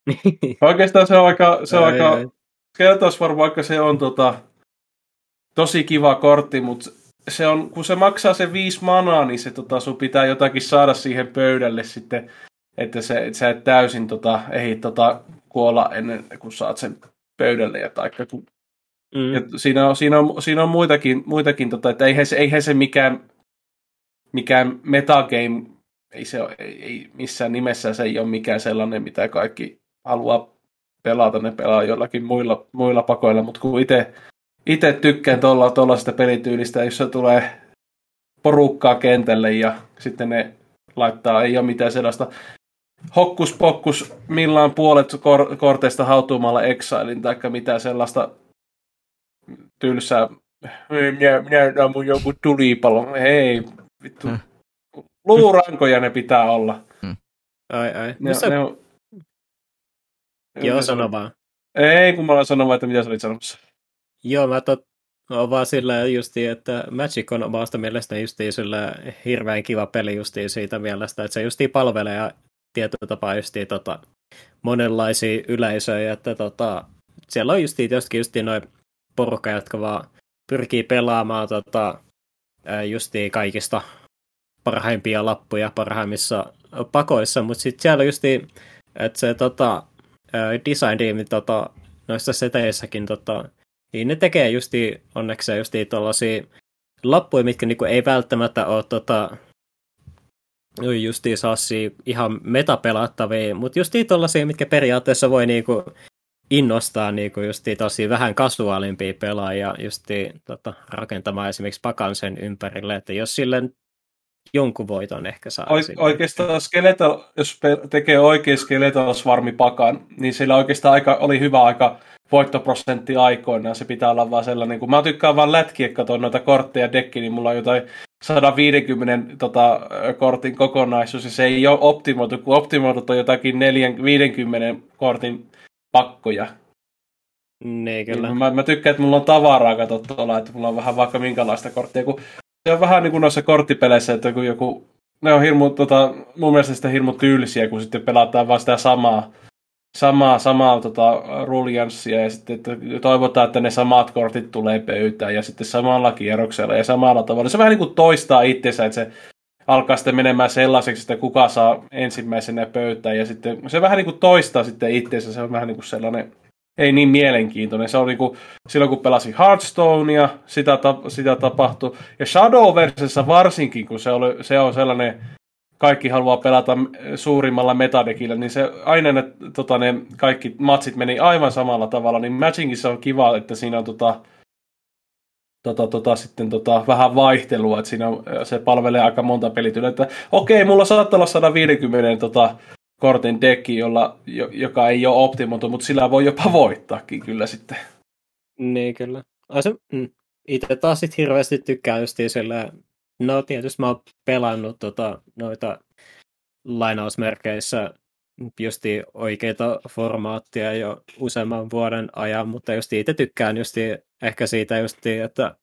Oikeastaan se on aika, se on aika, Skeltosvar, vaikka se on tota, tosi kiva kortti, mutta se on, kun se maksaa se viisi manaa, niin se tota, sun pitää jotakin saada siihen pöydälle sitten, että, se, että sä et täysin tota, ehdi tota, kuolla ennen kuin saat sen pöydälle. Ja taikka, kun Mm. Ja siinä, on, siinä, on, siinä on muitakin, muitakin tota, että eihän se, eihän se mikään, mikään metagame, ei, se ole, ei, missään nimessä se ei ole mikään sellainen, mitä kaikki haluaa pelata, ne pelaa jollakin muilla, muilla pakoilla, mutta kun itse tykkään tuolla tuollaisesta pelityylistä, jossa tulee porukkaa kentälle ja sitten ne laittaa, ei ole mitään sellaista hokkus pokkus millään puolet kor- korteista hautuumalla Exilin tai mitä sellaista tylsää. Minä, minä ammun joku tulipalon. Hei, vittu. Hmm. Luurankoja ne pitää olla. Hmm. Ai ai. Ne, ne on... Joo, sano vaan. Ei, kun mä olen sanonut, että mitä sä olit sanomassa. Joo, mä tot, on vaan sillä justiin, että Magic on omasta mielestä justiin sillä hirveän kiva peli justiin siitä mielestä, että se justiin palvelee tietyllä tapaa justiin tota, monenlaisia yleisöjä, että tota, siellä on justiin joskin justiin noin porukka, jotka vaan pyrkii pelaamaan tota, justiin kaikista parhaimpia lappuja parhaimmissa pakoissa, mutta sitten siellä justiin, että se tota, design team tota, noissa seteissäkin tota, niin ne tekee justi onneksi justi tuollaisia lappuja, mitkä niinku ei välttämättä ole tota, justi sassi ihan metapelattavia, mutta justi tuollaisia, mitkä periaatteessa voi niinku innostaa niinku justi tosi vähän kasuaalimpia pelaajia justi tota, rakentamaan esimerkiksi pakan sen ympärille, että jos sille jonkun voiton ehkä saa. Oike- oikeastaan skeletal, jos tekee oikein skeletal pakan, niin sillä oikeastaan aika, oli hyvä aika voittoprosentti aikoinaan. Se pitää olla vaan sellainen, kun mä tykkään vaan lätkiä katsoa noita kortteja dekki, niin mulla on jotain 150 tota, kortin kokonaisuus, ja se ei ole optimoitu, kun optimoidut on jotakin 4, 50 kortin pakkoja. Niin, kyllä. Niin, mä, mä, tykkään, että mulla on tavaraa katsottuna, että mulla on vähän vaikka minkälaista korttia, kun se on vähän niin kuin noissa korttipeleissä, että kun joku, ne on hirmu, tota, mun mielestä sitä hirmu tyylisiä, kun sitten pelataan vaan sitä samaa, samaa, samaa tota, ruljanssia ja sitten että toivotaan, että ne samat kortit tulee pöytään ja sitten samalla kierroksella ja samalla tavalla. Se vähän niin kuin toistaa itsensä, että se alkaa sitten menemään sellaiseksi, että kuka saa ensimmäisenä pöytään ja sitten se vähän niin kuin toistaa sitten itsensä. Se on vähän niin kuin sellainen ei niin mielenkiintoinen. Se on niin kuin, silloin kun pelasin Hearthstonea, sitä, ta, sitä tapahtui. Ja Shadowversissa varsinkin, kun se, oli, se on sellainen, kaikki haluaa pelata suurimmalla metadekillä, niin se aina ne, tota, ne kaikki matsit meni aivan samalla tavalla. Niin Magicissa on kiva, että siinä on tota, tota, tota, sitten tota, vähän vaihtelua, että siinä se palvelee aika monta pelityllä. Että okei, mulla saattaa olla 150 tota, kortin dekki, jolla, joka ei ole optimoitu, mutta sillä voi jopa voittaakin kyllä sitten. Niin kyllä. se, mm. Itse taas sit hirveästi tykkään just sillä, no tietysti mä oon pelannut tota, noita lainausmerkeissä justi oikeita formaattia jo useamman vuoden ajan, mutta just itse tykkään just ehkä siitä just, että,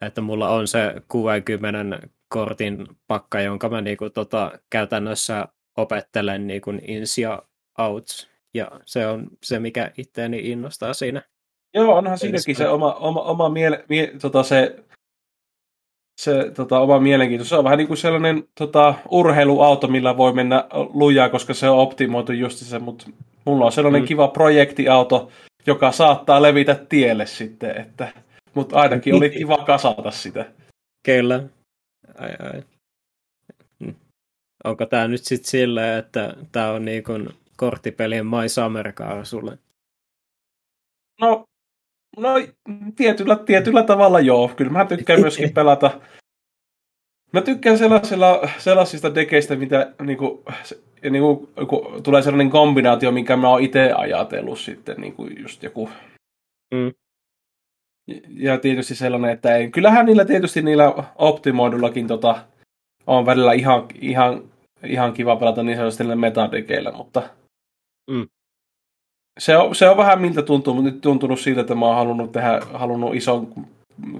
että mulla on se 60 kortin pakka, jonka mä niinku tota, käytännössä opettelen niin kuin ins ja outs, ja se on se, mikä itseäni innostaa siinä. Joo, onhan siinäkin se oma, oma, oma miele, mie, tota se, se tota, oma mielenkiinto. Se on vähän niin kuin sellainen tota, urheiluauto, millä voi mennä lujaa, koska se on optimoitu just se, mutta mulla on sellainen mm. kiva projektiauto, joka saattaa levitä tielle sitten, että, mutta ainakin oli kiva kasata sitä. Kyllä. Ai, ai onko tämä nyt sitten silleen, että tämä on niin kuin korttipelien My Summer sulle? No, no tietyllä, tietyllä tavalla joo. Kyllä mä tykkään myöskin pelata. Mä tykkään sellaisilla, sellaisista dekeistä, mitä niin kuin, niin kuin, kun tulee sellainen kombinaatio, minkä mä oon itse ajatellut sitten, niin kuin just joku mm. Ja tietysti sellainen, että ei. Kyllähän niillä tietysti niillä optimoidullakin tota, on välillä ihan, ihan ihan kiva pelata niin sanotusti metadekeillä, mutta mm. Se, on, se on vähän miltä tuntuu, mutta nyt tuntunut siltä, että mä oon halunnut tehdä, halunnut ison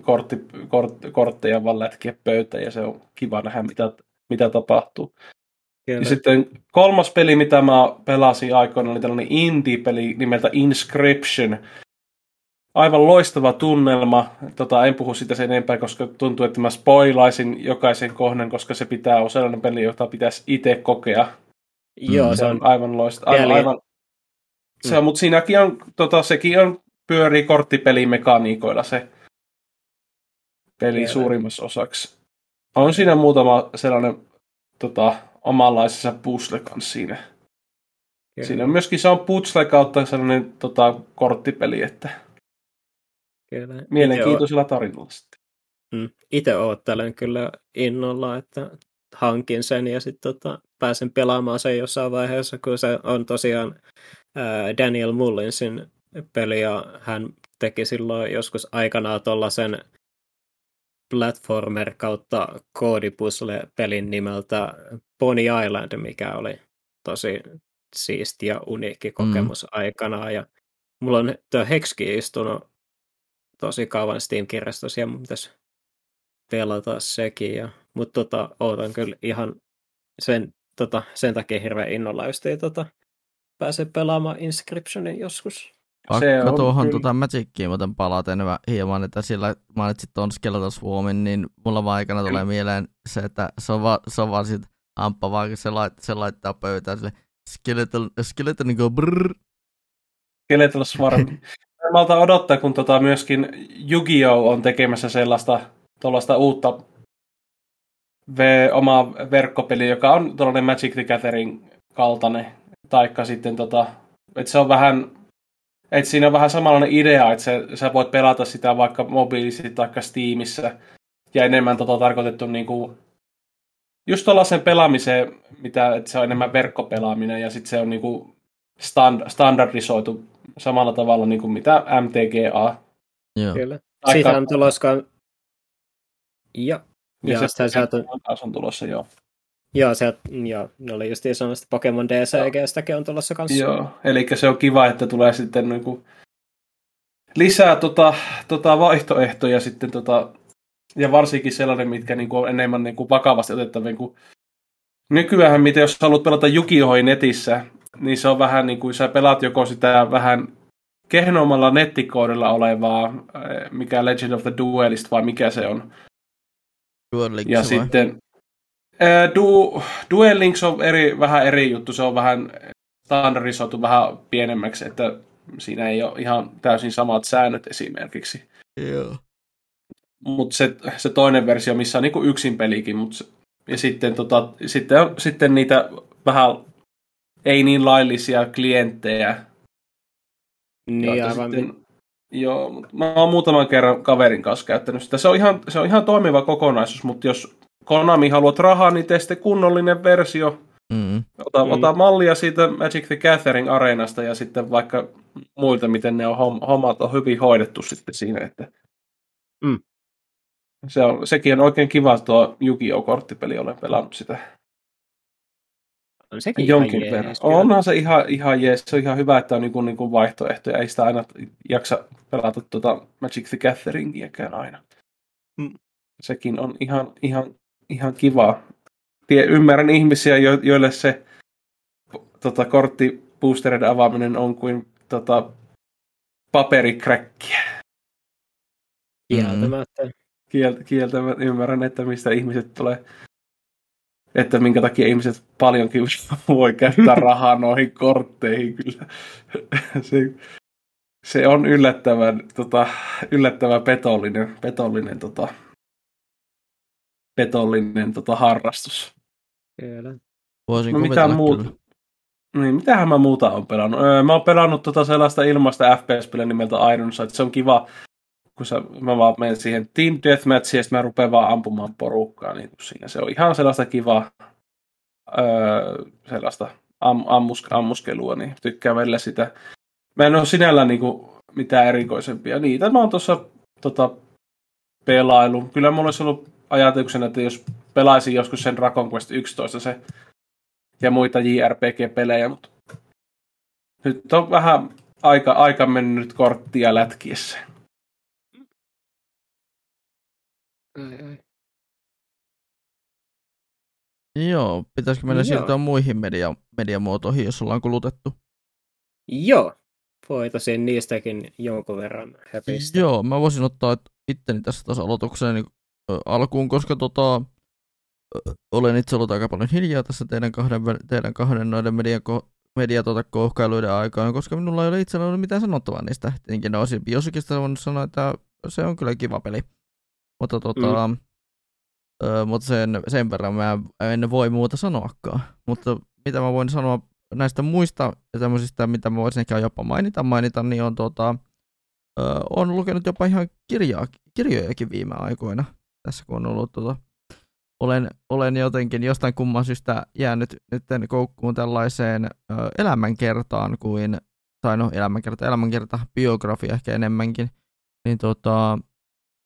kortti, kort, kortteja vaan lätkiä pöytään ja se on kiva nähdä, mitä, mitä tapahtuu. Kyllä. Ja sitten kolmas peli, mitä mä pelasin aikoina, oli tällainen indie-peli nimeltä Inscription, aivan loistava tunnelma. Tota, en puhu sitä sen enempää, koska tuntuu, että mä spoilaisin jokaisen kohdan, koska se pitää olla sellainen peli, jota pitäisi itse kokea. Joo, se, se on aivan loistava. Aivan, aivan, se on, mutta siinäkin on, tota, sekin on pyörii korttipelimekaniikoilla se peli Jälleen. suurimmassa osaksi. On siinä muutama sellainen tota, omanlaisessa puzzle kanssa siinä. Kyllä. Siinä on myöskin se on puzzle kautta sellainen tota, korttipeli, että Kyllä. Mielenkiintoisella tarinalla sitten. Mm. Itse oottelen kyllä innolla, että hankin sen ja sitten tota, pääsen pelaamaan sen jossain vaiheessa, kun se on tosiaan ää, Daniel Mullinsin peli ja hän teki silloin joskus aikanaan tuollaisen platformer kautta koodipusle-pelin nimeltä Pony Island, mikä oli tosi siisti ja uniikki kokemus mm. aikanaan. Ja mulla on tuo Hexki istunut tosi kauan Steam-kirjastossa ja mun pitäisi pelata sekin. Ja, mutta tota, ootan kyllä ihan sen, tota, sen takia hirveän innolla, jos ei tota, pääse pelaamaan Inscriptionin joskus. Pakko tuohon tuota Magickiin muuten palaten hieman, että sillä mainitsit tuon Skeleton Swarmin, niin mulla vaan aikana tulee mieleen se, että se on vaan, se on vaan sit amppa vaan, kun se, lait, se laittaa pöytään sille Skeleton, skeleton niin brrr. Skeleton Swarm. Malta odottaa, kun tota myöskin Yu-Gi-Oh! on tekemässä sellaista tuollaista uutta v- omaa verkkopeliä, joka on tuollainen Magic the Gathering kaltainen, taikka sitten tota, että se on vähän et siinä on vähän samanlainen idea, että se, sä voit pelata sitä vaikka mobiilisesti tai Steamissa. Ja enemmän tota tarkoitettu niinku, just tuollaisen pelaamiseen, mitä, että se on enemmän verkkopelaaminen ja sitten se on niinku stand, standardisoitu samalla tavalla niinku mitä MTGA. Joo. Kyllä. Siitä on tulossa ja, ja, ja se sieltä... taas on tulossa, joo. Joo, se, joo, ne oli just että Pokemon DCGstäkin on tulossa kanssa. Joo, eli se on kiva, että tulee sitten niin kuin lisää tota, tota vaihtoehtoja sitten tota, ja varsinkin sellainen, mitkä niin kuin on enemmän niin kuin vakavasti otettavia. Niin nykyään, mitä jos haluat pelata Jukihoi netissä, niin se on vähän niin kuin sä pelaat joko sitä vähän kehnommalla nettikoodilla olevaa, eh, mikä Legend of the Duelist vai mikä se on. Duel ja vai? sitten, Du, Duel Links on eri, vähän eri juttu, se on vähän standardisoitu vähän pienemmäksi, että siinä ei ole ihan täysin samat säännöt esimerkiksi. Joo. Mutta se, se toinen versio, missä on niinku yksin pelikin, mut, ja sitten, tota, sitten, on, sitten niitä vähän ei niin laillisia klienttejä. Niin, aivan. Sitten, joo, mä oon muutaman kerran kaverin kanssa käyttänyt sitä. Se on ihan, se on ihan toimiva kokonaisuus, mutta jos Konami haluat rahaa, niin tee sitten kunnollinen versio. Mm. Ota, mm. ota mallia siitä Magic the Gathering areenasta ja sitten vaikka muilta, miten ne on hommat on hyvin hoidettu sitten siinä. Että mm. se on, sekin on oikein kiva tuo Yu-Gi-Oh! korttipeli, olen pelannut sitä. On sekin Jonkin ihan verran. Onhan se ihan, ihan jees. Se on ihan hyvä, että on niinku, niinku vaihtoehtoja. Ei sitä aina jaksa pelata tuota Magic the Gatheringiäkään aina. Mm. Sekin on ihan, ihan ihan kiva. Ymmärrän ihmisiä, jo, joille se tota, korttiboostereiden avaaminen on kuin tota, paperikräkkiä. Kieltämättä. Mm. Kieltä, kieltämättä ymmärrän, että mistä ihmiset tulee, että minkä takia ihmiset paljonkin voi käyttää rahaa noihin kortteihin kyllä. se, se on yllättävän, tota, yllättävän petollinen, petollinen tota, petollinen tota, harrastus. Kyllä. Voisin no, mitä muuta? Niin, mitähän mä muuta on pelannut? Öö, mä oon pelannut tota sellaista ilmaista FPS-peliä nimeltä Iron Sight. Se on kiva, kun sä, mä vaan menen siihen Team Deathmatchiin ja sitten mä rupean vaan ampumaan porukkaa niin siinä. Se on ihan sellaista kivaa, öö, sellaista am, ammus, ammuskelua, niin tykkää välillä sitä. Mä en ole sinällään niinku mitään erikoisempia. Niitä mä oon tuossa tota, pelailu. Kyllä mulla olisi ollut ajatuksena, että jos pelaisin joskus sen Dragon Quest 11 se, ja muita JRPG-pelejä, mutta nyt on vähän aika, aika mennyt korttia lätkiessä. Ai, ai. Joo, pitäisikö meidän Joo. siirtyä muihin media, mediamuotoihin, jos ollaan kulutettu? Joo, voitaisiin niistäkin jonkun verran höpistä. Joo, mä voisin ottaa itteni tässä taas aloitukseen niin alkuun, koska tota, olen itse ollut aika paljon hiljaa tässä teidän kahden, teidän kahden noiden median, media tuota, kohkailuiden aikaan, koska minulla ei ole itsellä ollut mitään sanottavaa niistä. Tietenkin ne olisin Biosikista voinut sanoa, että se on kyllä kiva peli. Mutta, tota, mm. ö, mutta sen, sen verran mä en voi muuta sanoakaan. Mutta mitä mä voin sanoa näistä muista ja tämmöisistä, mitä mä voisin ehkä jopa mainita, mainita niin on tota, ö, on lukenut jopa ihan kirjaa, kirjojakin viime aikoina tässä kun on ollut tota, olen, olen jotenkin jostain kumman syystä jäänyt nyt koukkuun tällaiseen ö, elämänkertaan kuin, tai no elämänkerta, elämänkerta, biografia ehkä enemmänkin, niin tota,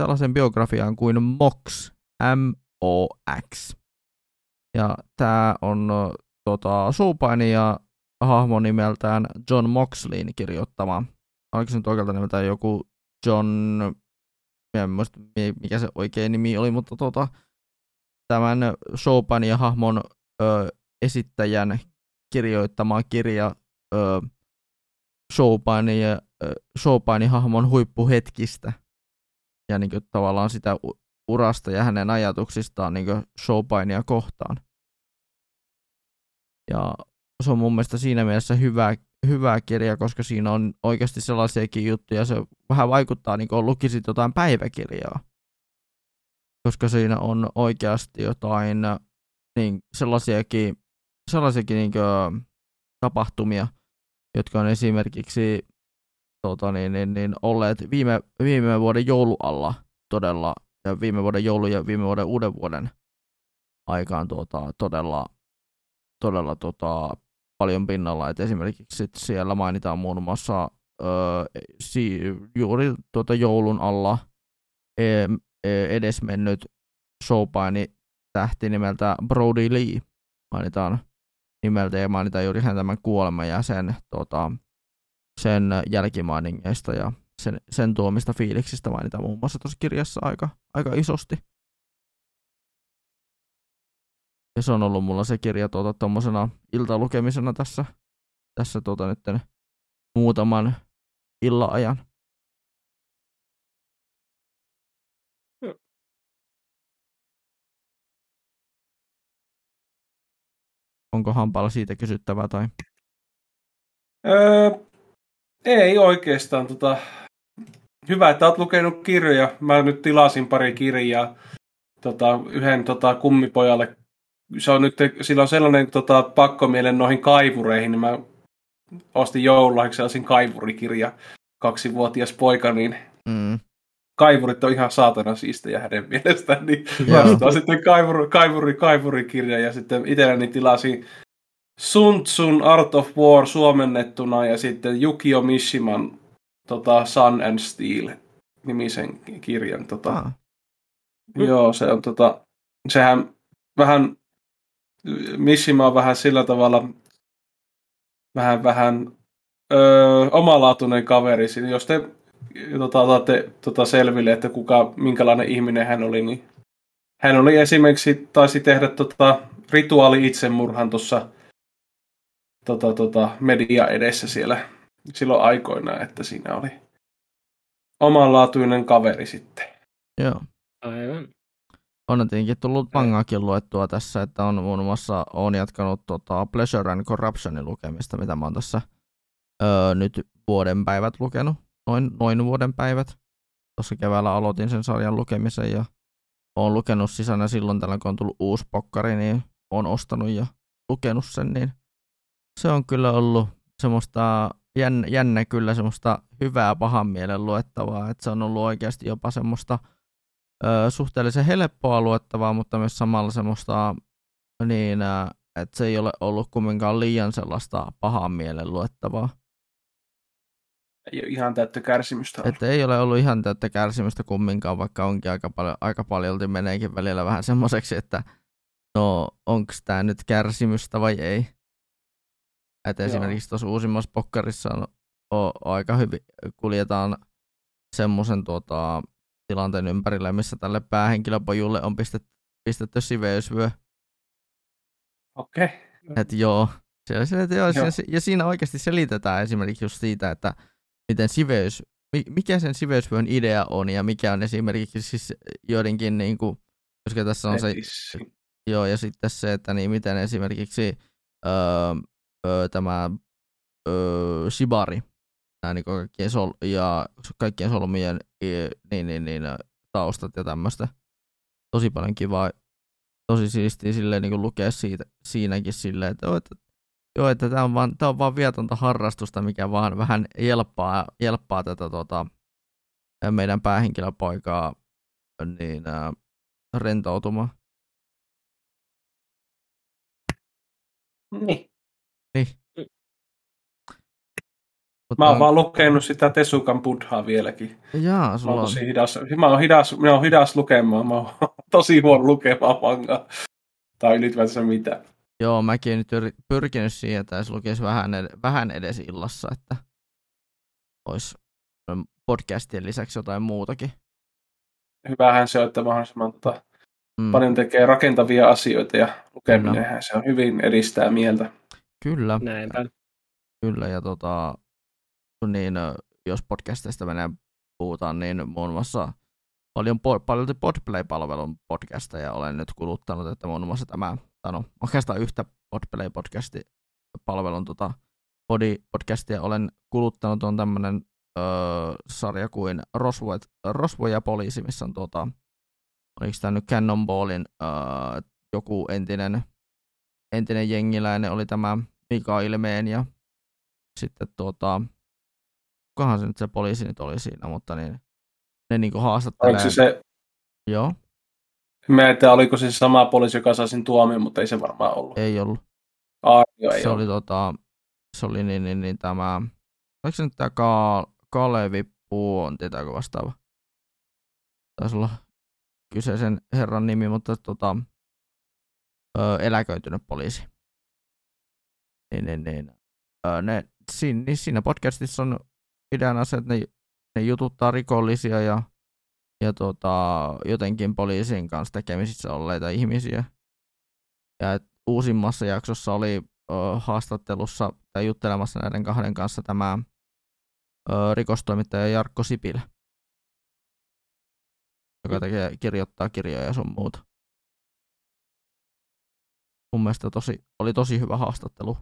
tällaisen biografiaan kuin Mox, M-O-X. Ja tämä on tota, ja hahmo nimeltään John Moxleyn kirjoittama. Oliko se nyt oikealta nimeltään joku John, en muista mikä se oikein nimi oli, mutta tota, tämän ja hahmon ö, esittäjän kirjoittama kirja ö, Chopinin, hahmon huippuhetkistä ja niin kuin, tavallaan sitä urasta ja hänen ajatuksistaan niin Chopinia kohtaan. Ja se on mun mielestä siinä mielessä hyvä, hyvä kirja, koska siinä on oikeasti sellaisiakin juttuja, se vähän vaikuttaa niin kuin lukisit jotain päiväkirjaa. Koska siinä on oikeasti jotain niin sellaisiakin, sellaisiakin niin tapahtumia, jotka on esimerkiksi tota, niin, niin, niin, olleet viime, viime vuoden joulualla todella, ja viime vuoden joulu ja viime vuoden uuden vuoden aikaan tuota, todella, todella tota, paljon pinnalla. Et esimerkiksi siellä mainitaan muun muassa öö, si, juuri tuota joulun alla e, e, edesmennyt showpaini tähti nimeltä Brody Lee mainitaan nimeltä ja mainitaan juuri hän tämän kuoleman ja sen, tota, sen jälkimainingeista ja sen, sen tuomista fiiliksistä mainitaan muun muassa tuossa kirjassa aika, aika isosti. Ja se on ollut mulla se kirja tuota, iltalukemisena tässä, tässä tuota, nyt muutaman illan ajan. Onko hampaalla siitä kysyttävää tai? Öö, ei oikeastaan. Tota, hyvä, että olet lukenut kirjoja. Mä nyt tilasin pari kirjaa tota, yhden tota, kummipojalle. Se on nyt, sillä on sellainen tota, pakkomielen noihin kaivureihin, niin mä ostin joululahjaksi sellaisen kaivurikirja kaksivuotias poika, niin mm. kaivurit on ihan saatana siistejä hänen mielestään, niin vastaan sitten kaivuri, kaivuri, kaivurikirja ja sitten itselleni tilasin Sun Tsun Art of War suomennettuna ja sitten Yukio Mishiman tota, Sun and Steel nimisen kirjan. Tota. Ah. Joo, se on tota, sehän vähän, Mishima on vähän sillä tavalla vähän, vähän öö, omalaatuinen kaveri. Jos te tota, otatte tota, selville, että kuka, minkälainen ihminen hän oli, niin hän oli esimerkiksi, taisi tehdä tota, rituaali itsemurhan tuossa tota, tota, media edessä siellä silloin aikoina, että siinä oli omanlaatuinen kaveri sitten. Joo. Aivan. On tietenkin tullut mangaakin luettua tässä, että on muun muassa on jatkanut tota Pleasure and Corruptionin lukemista, mitä mä oon tässä öö, nyt vuoden päivät lukenut, noin, noin vuoden päivät. Tuossa keväällä aloitin sen sarjan lukemisen ja oon lukenut sisänä silloin tällä, kun on tullut uusi pokkari, niin on ostanut ja lukenut sen, niin se on kyllä ollut semmoista jännä, jännä kyllä semmoista hyvää pahan mielen luettavaa, että se on ollut oikeasti jopa semmoista ö, suhteellisen helppoa luettavaa, mutta myös samalla semmoista niin, ö, että se ei ole ollut kumminkaan liian sellaista pahan mielen luettavaa. Ei ole ihan täyttä kärsimystä ollut. Että ei ole ollut ihan täyttä kärsimystä kumminkaan, vaikka onkin aika paljon, aika paljolti meneekin välillä vähän semmoiseksi, että no onko tämä nyt kärsimystä vai ei. Että esimerkiksi tuossa uusimmassa pokkarissa on, on, on aika hyvin, kuljetaan semmoisen tuota, tilanteen ympärille, missä tälle päähenkilöpojulle on pistetty, pistetty siveysvyö. Okei. Okay. Että joo. Se, että joo, joo. Se, ja siinä oikeasti selitetään esimerkiksi just siitä, että miten siveys, mikä sen siveysvyön idea on ja mikä on esimerkiksi siis joidenkin, niin kuin, koska tässä on se, joo, ja sitten se, että niin miten esimerkiksi öö, öö, tämä öö, Shibari, nämä niin kaikkien sol- ja kaikkien solmien niin, niin, niin, taustat ja tämmöistä. Tosi paljon kivaa, tosi siistiä silleen niin lukea siitä, siinäkin silleen, että, joo, että Joo, että tämä on vaan, tämä on vaan vietonta harrastusta, mikä vaan vähän jelppaa, jelppaa tätä tota, meidän päähenkilöpoikaa niin, ää, rentoutumaan. Niin. Niin. Mä oon vaan lukenut sitä Tesukan Buddhaa vieläkin. Jaa, Mä sulla oon on. tosi hidas, mä oon hidas, mä oon hidas lukemaan, mä oon tosi huono lukemaan mangaa. Tai ylipäätänsä mitä. Joo, mäkin nyt yri- pyrkinyt siihen, että jos lukisi vähän, ed- vähän edes illassa, että olisi podcastien lisäksi jotain muutakin. Hyvähän se on, että mahdollisimman tota, Mm, paljon tekee rakentavia asioita ja lukeminenhän se on hyvin edistää mieltä. Kyllä, Näinpä. kyllä. Ja tota, niin, jos podcastista menee puhutaan, niin muun muassa paljon, paljon Podplay-palvelun podcasteja olen nyt kuluttanut, että muun muassa tämä, tai no, oikeastaan yhtä Podplay-podcast-palvelun tota, body podcastia olen kuluttanut, on tämmöinen öö, sarja kuin Roswell, Roswell ja poliisi, missä on tota, oliko tämä nyt Cannonballin öö, joku entinen, entinen jengiläinen oli tämä Mika Ilmeen ja sitten tuota, kukahan se nyt se poliisi nyt oli siinä, mutta niin, ne niinku haastattelee. Oliko se se, Joo, mä en tiedä, oliko se sama poliisi, joka sai sen tuomion, mutta ei se varmaan ollut. ei ollut. Arvio ei se ollut. oli tota, se oli niin, niin, niin tämä, oliko se nyt tämä Ka- Kalevi Puonti tai vastaava? Taisi olla kyseisen herran nimi, mutta tota, ö, eläköitynyt poliisi. Niin, niin, niin. Ö, ne, siinä, niin siinä podcastissa on ideana se, että ne, ne jututtaa rikollisia ja, ja tota, jotenkin poliisin kanssa tekemisissä olleita ihmisiä. Ja et uusimmassa jaksossa oli ö, haastattelussa tai juttelemassa näiden kahden kanssa tämä ö, rikostoimittaja Jarkko Sipilä, joka tekee, kirjoittaa kirjoja ja sun muuta. Mun mielestä tosi, oli tosi hyvä haastattelu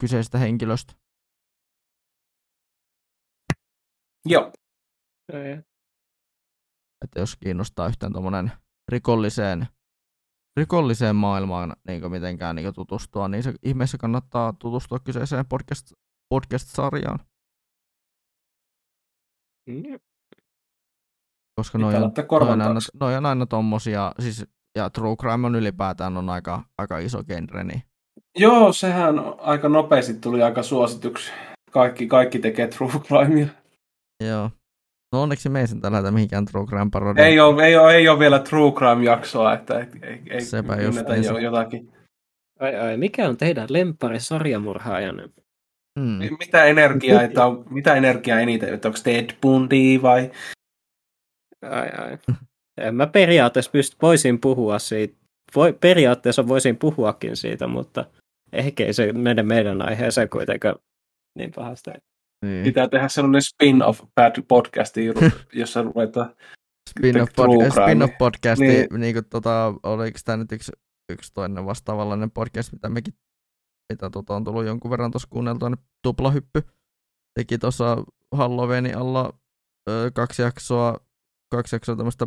kyseisestä henkilöstä. Joo. Että jos kiinnostaa yhtään tuommoinen rikolliseen, rikolliseen maailmaan niin mitenkään niin tutustua, niin se ihmeessä kannattaa tutustua kyseiseen podcast, podcast-sarjaan. Mm. Koska Pitää noi on, laittaa noi korvan on, aina, noi on aina tommosia, siis, ja true crime on ylipäätään on aika, aika iso genre, niin Joo, sehän aika nopeasti tuli aika suosituksi. Kaikki, kaikki tekee true crimea. joo. No onneksi me ei sen tällä mihinkään true crime parodia. Ei ole, ei, ole, ei ole vielä true crime-jaksoa, että ei, ei, ei Sepä ynnetä justiinsa. jo jotakin. Ai, ai, mikä on teidän lempari sarjamurhaajanne? Mm. Mitä energiaa, että on, mitä energiaa eniten, että onko Ted Bundy vai Ai, ai. En mä periaatteessa pysty, voisin puhua siitä. Voi, periaatteessa voisin puhuakin siitä, mutta ehkä ei se mene meidän aiheeseen kuitenkaan niin pahasti. Niin. pitää tehdä sellainen spin-off bad podcasti, jossa ruvetaan Spin-off, crime. spin-off podcasti, niin. Niin. kuin, tota, oliko tämä nyt yksi, yksi toinen vastaavanlainen podcast, mitä mekin mitä tota, on tullut jonkun verran tuossa kuunneltua, niin tuplahyppy teki tuossa Halloweenin alla ö, kaksi jaksoa, kaksi jaksoa tämmöistä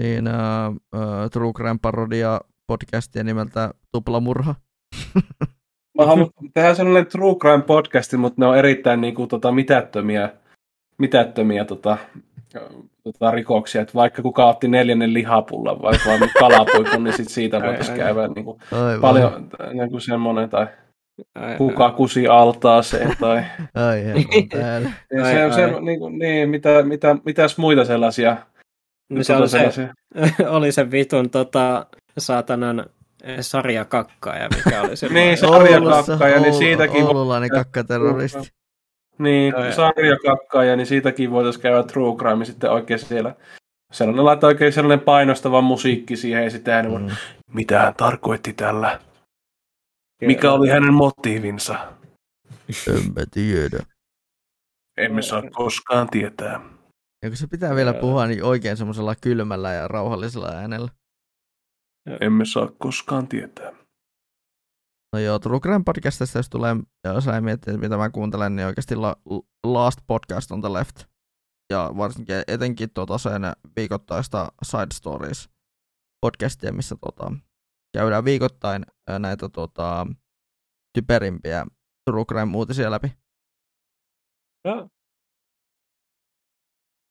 niin, ö, True Crime parodia podcastia nimeltä Tuplamurha. Mä haluan tehdä sellainen true crime podcasti, mutta ne on erittäin niin kuin, tota, mitättömiä, mitättömiä tota, tota, rikoksia. Et vaikka kuka otti neljännen lihapullan vai vaan kalapuikon, niin sit siitä Ai, voitaisiin ai. käydä niin kuin, Aivan. paljon niin kuin semmoinen, tai Ai, kuka kusi altaaseen, tai Ai, Ai, se, on ai. se, niin, kuin, niin mitä, mitä, mitäs muita sellaisia, No se oli se, oli se vitun tota, saatanan eh, sarjakakkaaja, mikä oli se. Niin, se- Oulussa, Sarjakakkaja, niin Oulu- siitäkin voi- Oululainen kakkaterroristi. Niin, ai. sarjakakkaaja, niin siitäkin voitaisiin käydä true crime sitten oikein siellä. Sellainen laittaa oikein sellainen painostava musiikki siihen ja sitten hän Mm. mitä hän tarkoitti tällä? Mikä oli hänen motiivinsa? En mä tiedä. Emme saa koskaan tietää. Ja kun se pitää vielä puhua niin oikein semmoisella kylmällä ja rauhallisella äänellä. Emme saa koskaan tietää. No joo, True Crime podcastista, jos tulee, ja jos ei miettiä, mitä mä kuuntelen, niin oikeasti la, Last Podcast on the Left. Ja varsinkin etenkin tuota sen viikoittaista Side Stories podcastia, missä tota, käydään viikoittain ää, näitä tota, typerimpiä True Crime-uutisia läpi. Joo.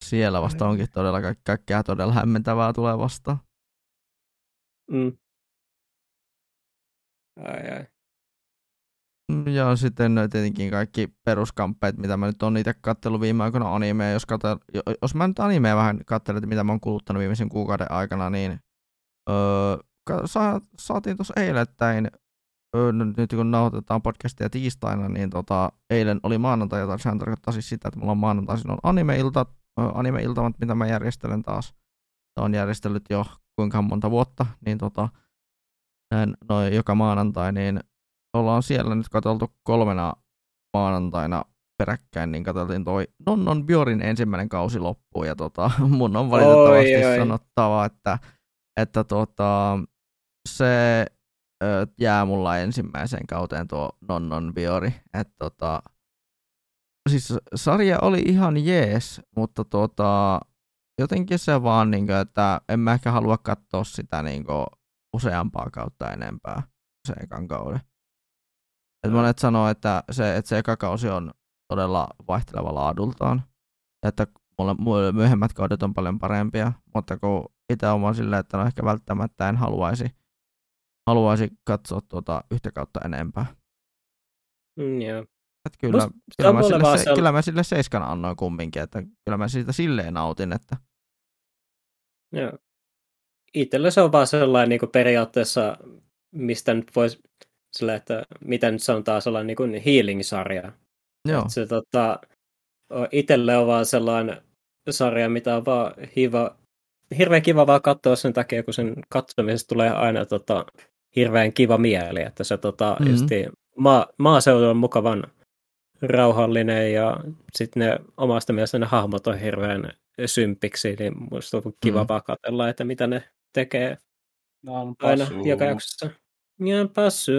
Siellä vasta onkin todella ka- kaikkea todella hämmentävää tulee vastaan. Mm. Ai, ai. Ja sitten tietenkin kaikki peruskamppeet, mitä mä nyt on itse kattellut viime aikoina animea. Jos, katsel, jos mä nyt animea vähän katselen, että mitä mä oon kuluttanut viimeisen kuukauden aikana, niin öö, sa, saatiin tuossa eilettäin, öö, nyt kun nauhoitetaan podcastia tiistaina, niin tota, eilen oli maanantai, jota sehän tarkoittaa siis sitä, että mulla on maanantaisin on anime-ilta, anime-iltamat, mitä mä järjestelen taas. Tämä on järjestellyt jo kuinka monta vuotta, niin tota, näin, noin joka maanantai, niin ollaan siellä nyt katseltu kolmena maanantaina peräkkäin, niin katseltiin toi Nonnon Bjorin ensimmäinen kausi loppuun, ja tota, mun on valitettavasti oi, oi. sanottava, että, että tota, se ö, jää mulla ensimmäiseen kauteen tuo Nonnon Biori, että tota, siis sarja oli ihan jees, mutta tota, jotenkin se vaan, niin kuin, että en mä ehkä halua katsoa sitä niin kuin, useampaa kautta enempää se ekan kauden. Et monet sanoo, että se, että se eka kausi on todella vaihteleva laadultaan, että mulle, myöhemmät kaudet on paljon parempia, mutta kun itse on silleen, että no ehkä välttämättä en haluaisi, haluaisi katsoa tuota yhtä kautta enempää. Mm, yeah. Et kyllä, kyllä, mä sille, se, kyllä mä sille seiskan annoin kumminkin, että kyllä mä siitä silleen nautin, että Joo. Itsellä se on vaan sellainen niin kuin periaatteessa, mistä nyt voisi, sillä, että mitä nyt sanotaan, sellainen niin kuin healing-sarja. Joo. se tota, itselle on vaan sellainen sarja, mitä on vaan hiva, hirveän kiva vaan katsoa sen takia, kun sen katsomisesta tulee aina tota, hirveän kiva mieli, että se tota, mm-hmm. justi, maa, maaseudu on mukavan rauhallinen ja sitten ne omasta mielestä ne hahmot on hirveän sympiksi, niin musta on kiva mm. vaan katsella, että mitä ne tekee aina joka jaksossa. Ja passu,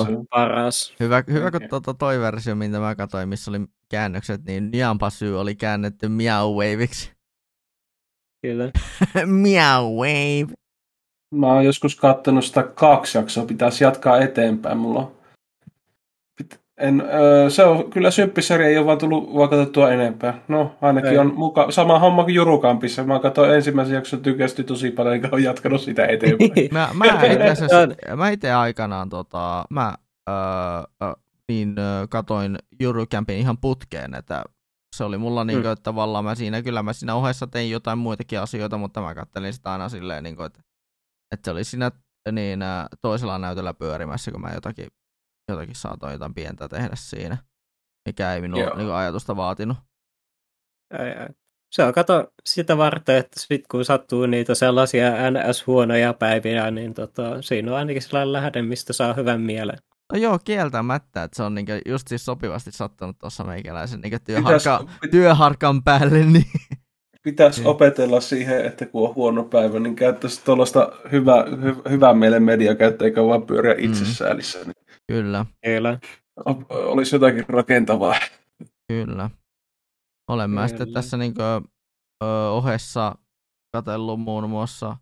on paras. Hyvä, hyvä kun tuota toi versio, mitä mä katsoin, missä oli käännökset, niin Nyan Passu oli käännetty Meow Waveiksi. Kyllä. meow Wave. Mä oon joskus kattonut sitä kaksi jaksoa, pitäisi jatkaa eteenpäin. Mulla on en, öö, se on kyllä symppisarja, ei ole vaan tullut vaan katsottua enempää. No, ainakin ei. on muka, sama homma kuin Jurukampissa. Mä katsoin ensimmäisen jakson, tykästi tosi paljon, enkä ole jatkanut sitä eteenpäin. mä, mä, itse mä itse aikanaan, tota, mä öö, niin, öö, katoin Jurukampin ihan putkeen, että se oli mulla niin kuin, mm. että tavallaan mä siinä, kyllä mä siinä ohessa tein jotain muitakin asioita, mutta mä kattelin sitä aina silleen, niin kuin, että, että se oli siinä niin, toisella näytöllä pyörimässä, kun mä jotakin jotakin saatoin jotain pientä tehdä siinä, mikä ei minun niin ajatusta vaatinut. Ei, ei. Se on kato sitä varten, että sit kun sattuu niitä sellaisia NS-huonoja päiviä, niin tota, siinä on ainakin sellainen lähde, mistä saa hyvän mielen. No joo, kieltämättä, että se on niinku just siis sopivasti sattunut tuossa meikäläisen niinku työharka, Pitäis... työharkan päälle. Niin... Pitäisi niin. opetella siihen, että kun on huono päivä, niin käyttäisi tuollaista hyvä, hy, hyvää mielen mediakäyttöä, eikä vaan pyöriä mm. itsesäälissä. Niin Kyllä. Kyllä. Olisi jotakin rakentavaa. Kyllä. Olen mä sitten tässä niin kuin, ö, ohessa katsellut muun muassa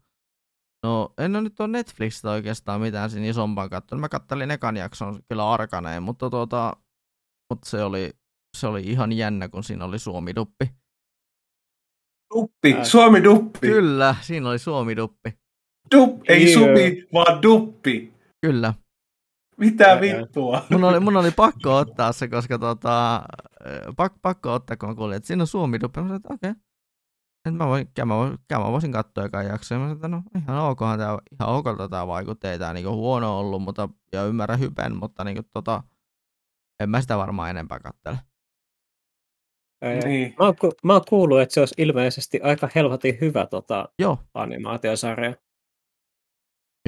No, en ole nyt ole Netflixistä oikeastaan mitään siinä isompaa katsonut. Mä kattelin ekan jakson kyllä arkaneen, mutta, tuota, mutta se, oli, se oli ihan jännä, kun siinä oli Suomi-duppi. Duppi, äh. Suomi-duppi. Kyllä, siinä oli Suomi-duppi. Dup, ei yeah. supi, vaan duppi. Kyllä. Mitä vittua? Mun oli, mun oli pakko ottaa se, koska tota, pak, pakko ottaa, kun mä kuulin, että siinä on suomi dupe. Mä sanoin, että okei. Okay. Että mä, voin, mä, voin, mä voisin katsoa ekan jaksoa. Mä sanoin, että no ihan okohan tää, ihan okolta tää vaikutti. Ei tää niinku huono ollut, mutta, ja ymmärrä hypen, mutta niinku tota, en mä sitä varmaan enempää kattele. Niin. Mä, oon, mä oon kuullut, että se olisi ilmeisesti aika helvetin hyvä tota, Joo. animaatiosarja.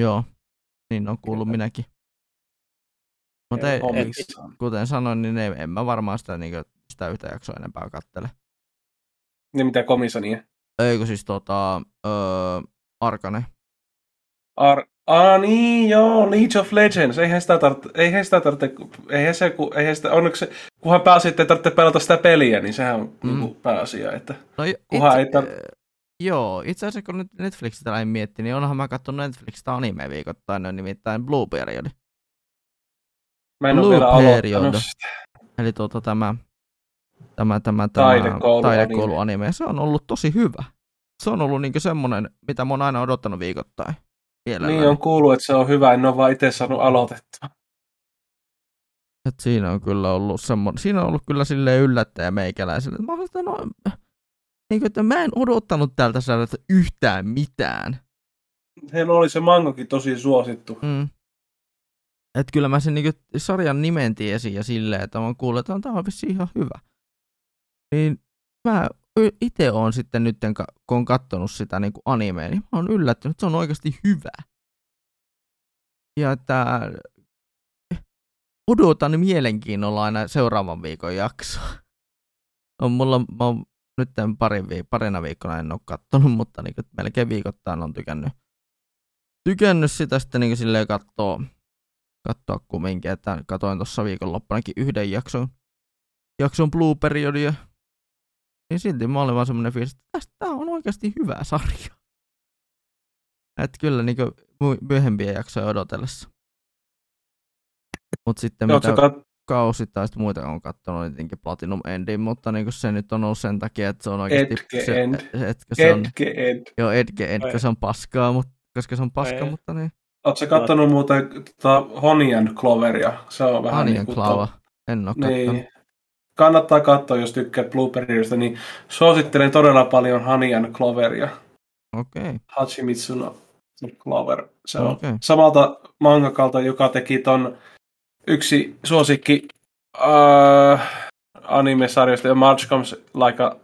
Joo, niin on kuullut Kyllä. minäkin. Mutta ei, ei, kuten sanoin, niin ei, en mä varmaan sitä, niin kuin, sitä yhtä jaksoa enempää kattele. Niin mitä komisonia? Eikö siis tota, öö, Arkane. Ar- Ah niin, joo, League of Legends. Eihän sitä tarvitse, eihän sitä tarvitse, eihän se, eihän sitä, onneksi, kunhan pääsi, että ei tarvitse pelata sitä peliä, niin sehän on mm. Niinku pääasia, että no, kunhan itse, ei tar- Joo, itse asiassa kun nyt Netflixistä näin miettii, niin onhan mä katsonut Netflixistä anime viikoittain, on nimittäin Blue Period. Mä en Blue ole vielä aloittanut sitä. Eli tuota, tämä, tämä, tämä, tämä taidekoulu, taidekoulu anime. Se on ollut tosi hyvä. Se on ollut niinku semmoinen, mitä mä oon aina odottanut viikoittain. Mielellään. Niin on kuullut, että se on hyvä, en ole vaan itse saanut aloitettua. Et siinä on kyllä ollut semmoinen, siinä on ollut kyllä silleen yllättäjä meikäläiselle. Mä olen no, niin kuin, että mä en odottanut tältä sarjalta yhtään mitään. Heillä oli se mangokin tosi suosittu. Mm. Et kyllä mä sen niin kuin, sarjan nimen tiesin ja silleen, että mä kuullut, että tämä on vissiin ihan hyvä. Niin mä itse on sitten nyt, kun on katsonut sitä niin kuin animea, niin mä oon yllättynyt, että se on oikeasti hyvä. Ja että odotan mielenkiinnolla aina seuraavan viikon jaksoa. On mulla, mä oon nyt parin viik- parina viikkona en ole kattonut, mutta niin kuin, melkein viikoittain on tykännyt, tykännyt sitä sitten niin silleen katsoa, katsoa kumminkin, että katoin tuossa viikonloppunakin yhden jakson, jakson blue-periodia, niin silti mä olin vaan semmoinen fiilis, että tästä on oikeasti hyvä sarja. Että kyllä niin myöhempiä jaksoja odotellessa. Mutta sitten Joo, mitä kat... kausittaista muita on katsonut, niin tietenkin Platinum Endin, mutta niin se nyt on ollut sen takia, että se on oikeasti... Edge se, End. Etkö se on, Edge End. Joo, Edge End, se on paskaa, mutta, koska se on paska, mutta niin. Oletko katsonut muuten tota, Honey Cloveria? Se on vähän Honey niin Clover. En ole niin. Kattonut. Kannattaa katsoa, jos tykkäät Blueberrystä, niin suosittelen todella paljon Honey and Cloveria. Okei. Okay. Hachimitsu no Clover. Se on okay. samalta mangakalta, joka teki ton yksi suosikki uh, anime-sarjasta, ja March Comes, like a,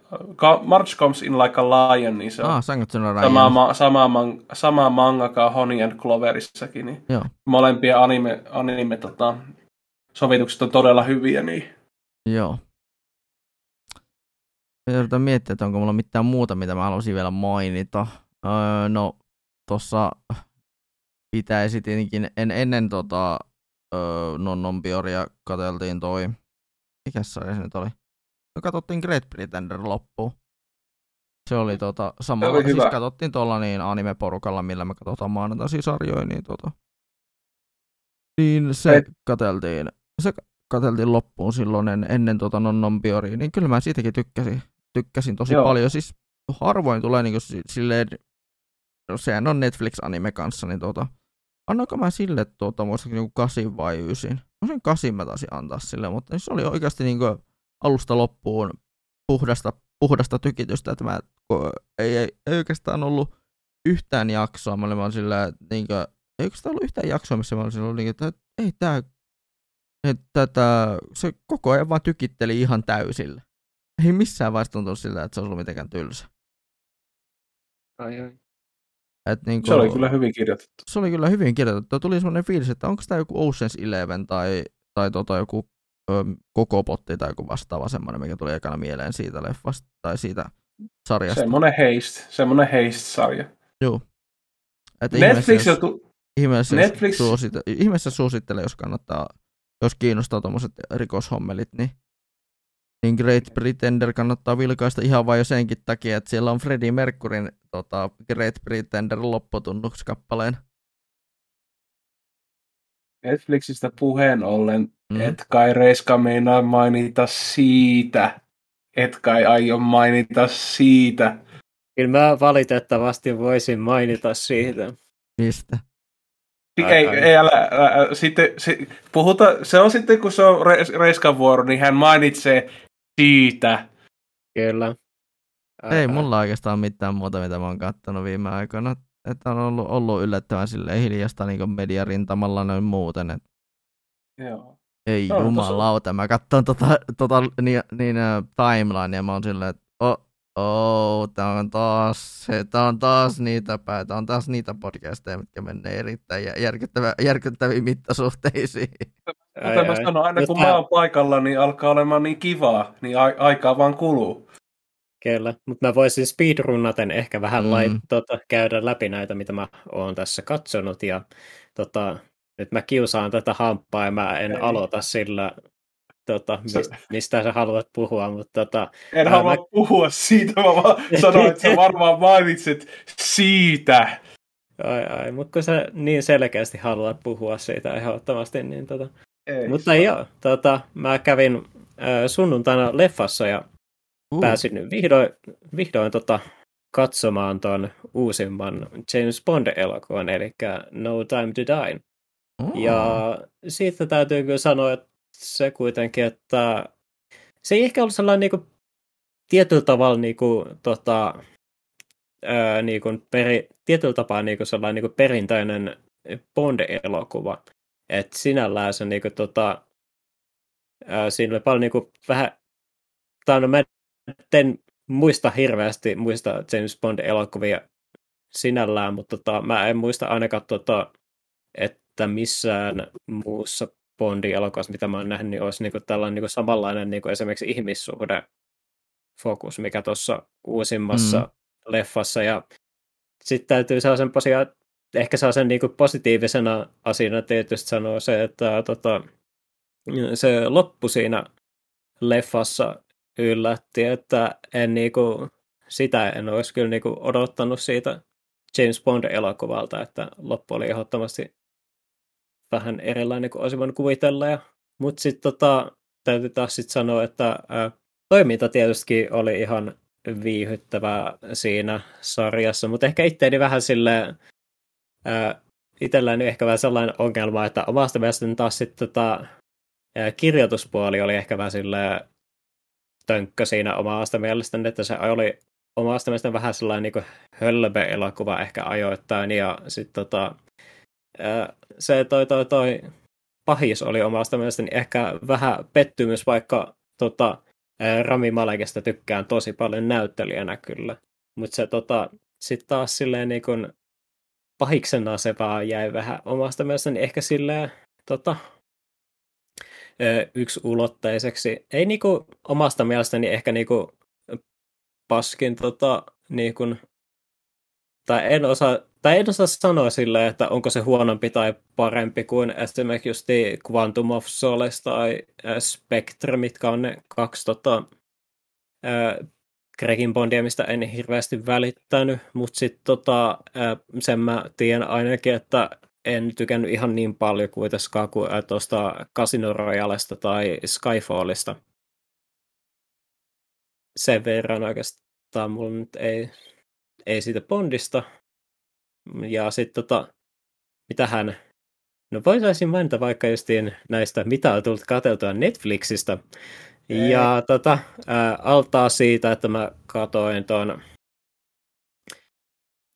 March Comes in Like a Lion, niin se on ah, sama, ma, sama, man, sama mangaka Honey and Cloverissakin. Niin Joo. Molempia anime, anime tota, sovitukset on todella hyviä. Niin. Joo. Yritän miettiä, että onko mulla mitään muuta, mitä mä haluaisin vielä mainita. Öö, no, tuossa pitäisi tietenkin, en, ennen tota, öö, Nonnombioria katseltiin toi, mikä sarja se nyt oli? No katsottiin Great Pretender loppuun. Se oli tota, sama, oli siis hyvä. katsottiin tuolla niin anime-porukalla, millä me katsotaan maanantaisia sarjoja, niin tota, niin se Et... katseltiin, se katseltiin loppuun silloin en, ennen tota non biori, niin kyllä mä siitäkin tykkäsin, tykkäsin tosi Joo. paljon. Siis harvoin tulee niin kuin, silleen, no sehän on Netflix-anime kanssa, niin tota, annoinko mä sille tuota, muistakin niinku 8 vai 9? Sen kasin mä taisin antaa sille, mutta se oli oikeasti niinku alusta loppuun puhdasta, puhdasta tykitystä, että mä ei, ei, ei oikeastaan ollut yhtään jaksoa, mä olin vaan sillä, niin kuin, ei oikeastaan ollut yhtään jaksoa, missä mä olin silloin, niin, että ei tää, että tätä, se koko ajan vaan tykitteli ihan täysillä. Ei missään vaiheessa tuntunut siltä, että se olisi ollut mitenkään tylsä. Ai ai. Et niin se oli kyllä hyvin kirjoitettu. Se oli kyllä hyvin kirjoitettu. Tuli semmoinen fiilis, että onko tämä joku Ocean's Eleven tai, tai tota joku ö, koko potti tai joku vastaava semmoinen, mikä tuli ekana mieleen siitä leffasta tai siitä sarjasta. Semmoinen heist, semmoinen heist-sarja. Joo. Et Netflix ihmeessä, tu... ihmeessä, Netflix... Suosite, ihmeessä suosittelen, jos kannattaa, jos kiinnostaa tuommoiset rikoshommelit, niin niin Great Pretender kannattaa vilkaista ihan vain jo senkin takia, että siellä on Freddie Mercuryn tota, Great Pretender lopputunnuskappaleen. Netflixistä puheen ollen, mm. et kai Reiska meinaa mainita siitä. Et kai aio mainita siitä. Kyllä mä valitettavasti voisin mainita siitä. Mistä? Ei, ei älä, älä, sitten, se, puhuta, se on sitten, kun se on Reiskan vuoro, niin hän mainitsee siitä. Kyllä. Ei mulla oikeastaan mitään muuta, mitä mä oon katsonut viime aikoina. Että on ollut, ollut yllättävän sille hiljasta niin mediarintamalla noin muuten. Et... Joo. Ei no, jumalauta, tossa... mä katson tota, tota niin, niin uh, timeline ja mä oon silleen, että oh, oh, tää on taas, tää on taas niitä pää, tää on taas niitä podcasteja, mitkä menee erittäin järkyttävä, järkyttäviin mittasuhteisiin. Kuten mä sanon, aina kun mä oon paikalla, niin alkaa olemaan niin kivaa, niin a- aikaa vaan kuluu. Kyllä, mutta mä voisin speedrunnaten ehkä vähän mm. lait, tota, käydä läpi näitä, mitä mä oon tässä katsonut, ja tota, nyt mä kiusaan tätä hamppaa, ja mä en Ei. aloita sillä, tota, mistä, mistä sä haluat puhua, mutta tota, En ää, halua mä... puhua siitä, mä vaan sanoin, että sä varmaan mainitset siitä. Ai ai, mutta kun sä niin selkeästi haluat puhua siitä ehdottomasti, niin tota, ei, Mutta joo, tota, mä kävin äh, sunnuntaina leffassa ja uh. pääsin vihdoin, vihdoin tota, katsomaan ton uusimman James Bond-elokuvan, eli No Time to Die. Uh. Ja siitä täytyy kyllä sanoa, että se kuitenkin, että se ei ehkä ollut sellainen niin kuin, tietyllä tavalla niin kuin, tota, ää, niin kuin peri, tietyllä tapaa niin kuin sellainen niin kuin perinteinen Bond-elokuva. Että sinällään se niin kuin, tota, ää, siinä oli paljon niin kuin, vähän, tai no mä en muista hirveästi muista James Bond-elokuvia sinällään, mutta tota, mä en muista ainakaan, tota, että missään muussa Bondin elokuvassa, mitä mä oon nähnyt, niin olisi niinku tällainen niinku samanlainen niinku esimerkiksi ihmissuhde fokus, mikä tuossa uusimmassa mm. leffassa. Ja sitten täytyy sellaisen posiaan, ehkä sellaisen niinku positiivisena asiana tietysti sanoa se, että tota, se loppu siinä leffassa yllätti, että en niinku, sitä en olisi kyllä niinku odottanut siitä James Bond-elokuvalta, että loppu oli ehdottomasti vähän erilainen kuin olisi voinut kuvitella. Ja, mutta sitten tota, täytyy taas sit sanoa, että ää, toiminta tietysti oli ihan viihyttävää siinä sarjassa, mutta ehkä itteeni vähän sille itselläni ehkä vähän sellainen ongelma, että omasta mielestäni taas sitten tota, kirjoituspuoli oli ehkä vähän sille tönkkö siinä omasta mielestäni, että se oli omasta mielestäni vähän sellainen niin hölbe-elokuva ehkä ajoittain, ja sitten tota, se toi, toi, toi pahis oli omasta mielestäni ehkä vähän pettymys, vaikka tota, Rami Malekista tykkään tosi paljon näyttelijänä kyllä. Mutta se tota, sitten taas silleen niin kun pahiksena se vaan jäi vähän omasta mielestäni ehkä silleen tota, yksi ulotteiseksi. Ei niinku omasta mielestäni ehkä niinku paskin tota, niinku, tai en osaa tai en osaa sanoa silleen, että onko se huonompi tai parempi kuin esimerkiksi just Quantum of Solace tai Spectre, mitkä on ne kaksi tota, Gregin Bondia, mistä en hirveästi välittänyt, mutta sitten tota, sen mä tiedän ainakin, että en tykännyt ihan niin paljon kuitenkaan kuin tuosta Casino Royalesta tai Skyfallista. Sen verran oikeastaan mulla nyt ei, ei siitä Bondista, ja sitten tota, mitähän, no voitaisiin mainita vaikka justiin näistä, mitä on tullut katseltua Netflixistä. Ja tota, ää, altaa siitä, että mä katoin ton,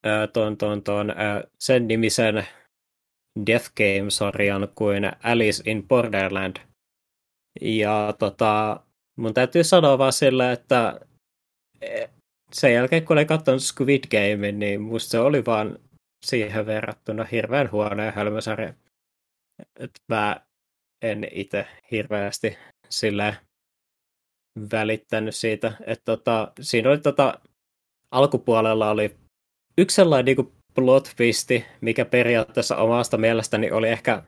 ää, ton, ton, ton ää, sen nimisen Death Game-sarjan kuin Alice in Borderland. Ja tota, mun täytyy sanoa vaan sillä, että e, sen jälkeen kun olin katsonut Squid Game, niin musta se oli vaan siihen verrattuna hirveän huono ja hölmösarja. Et mä en itse hirveästi sille välittänyt siitä. Että tota, siinä oli tota, alkupuolella oli yksi sellainen niin plot twisti, mikä periaatteessa omasta mielestäni oli ehkä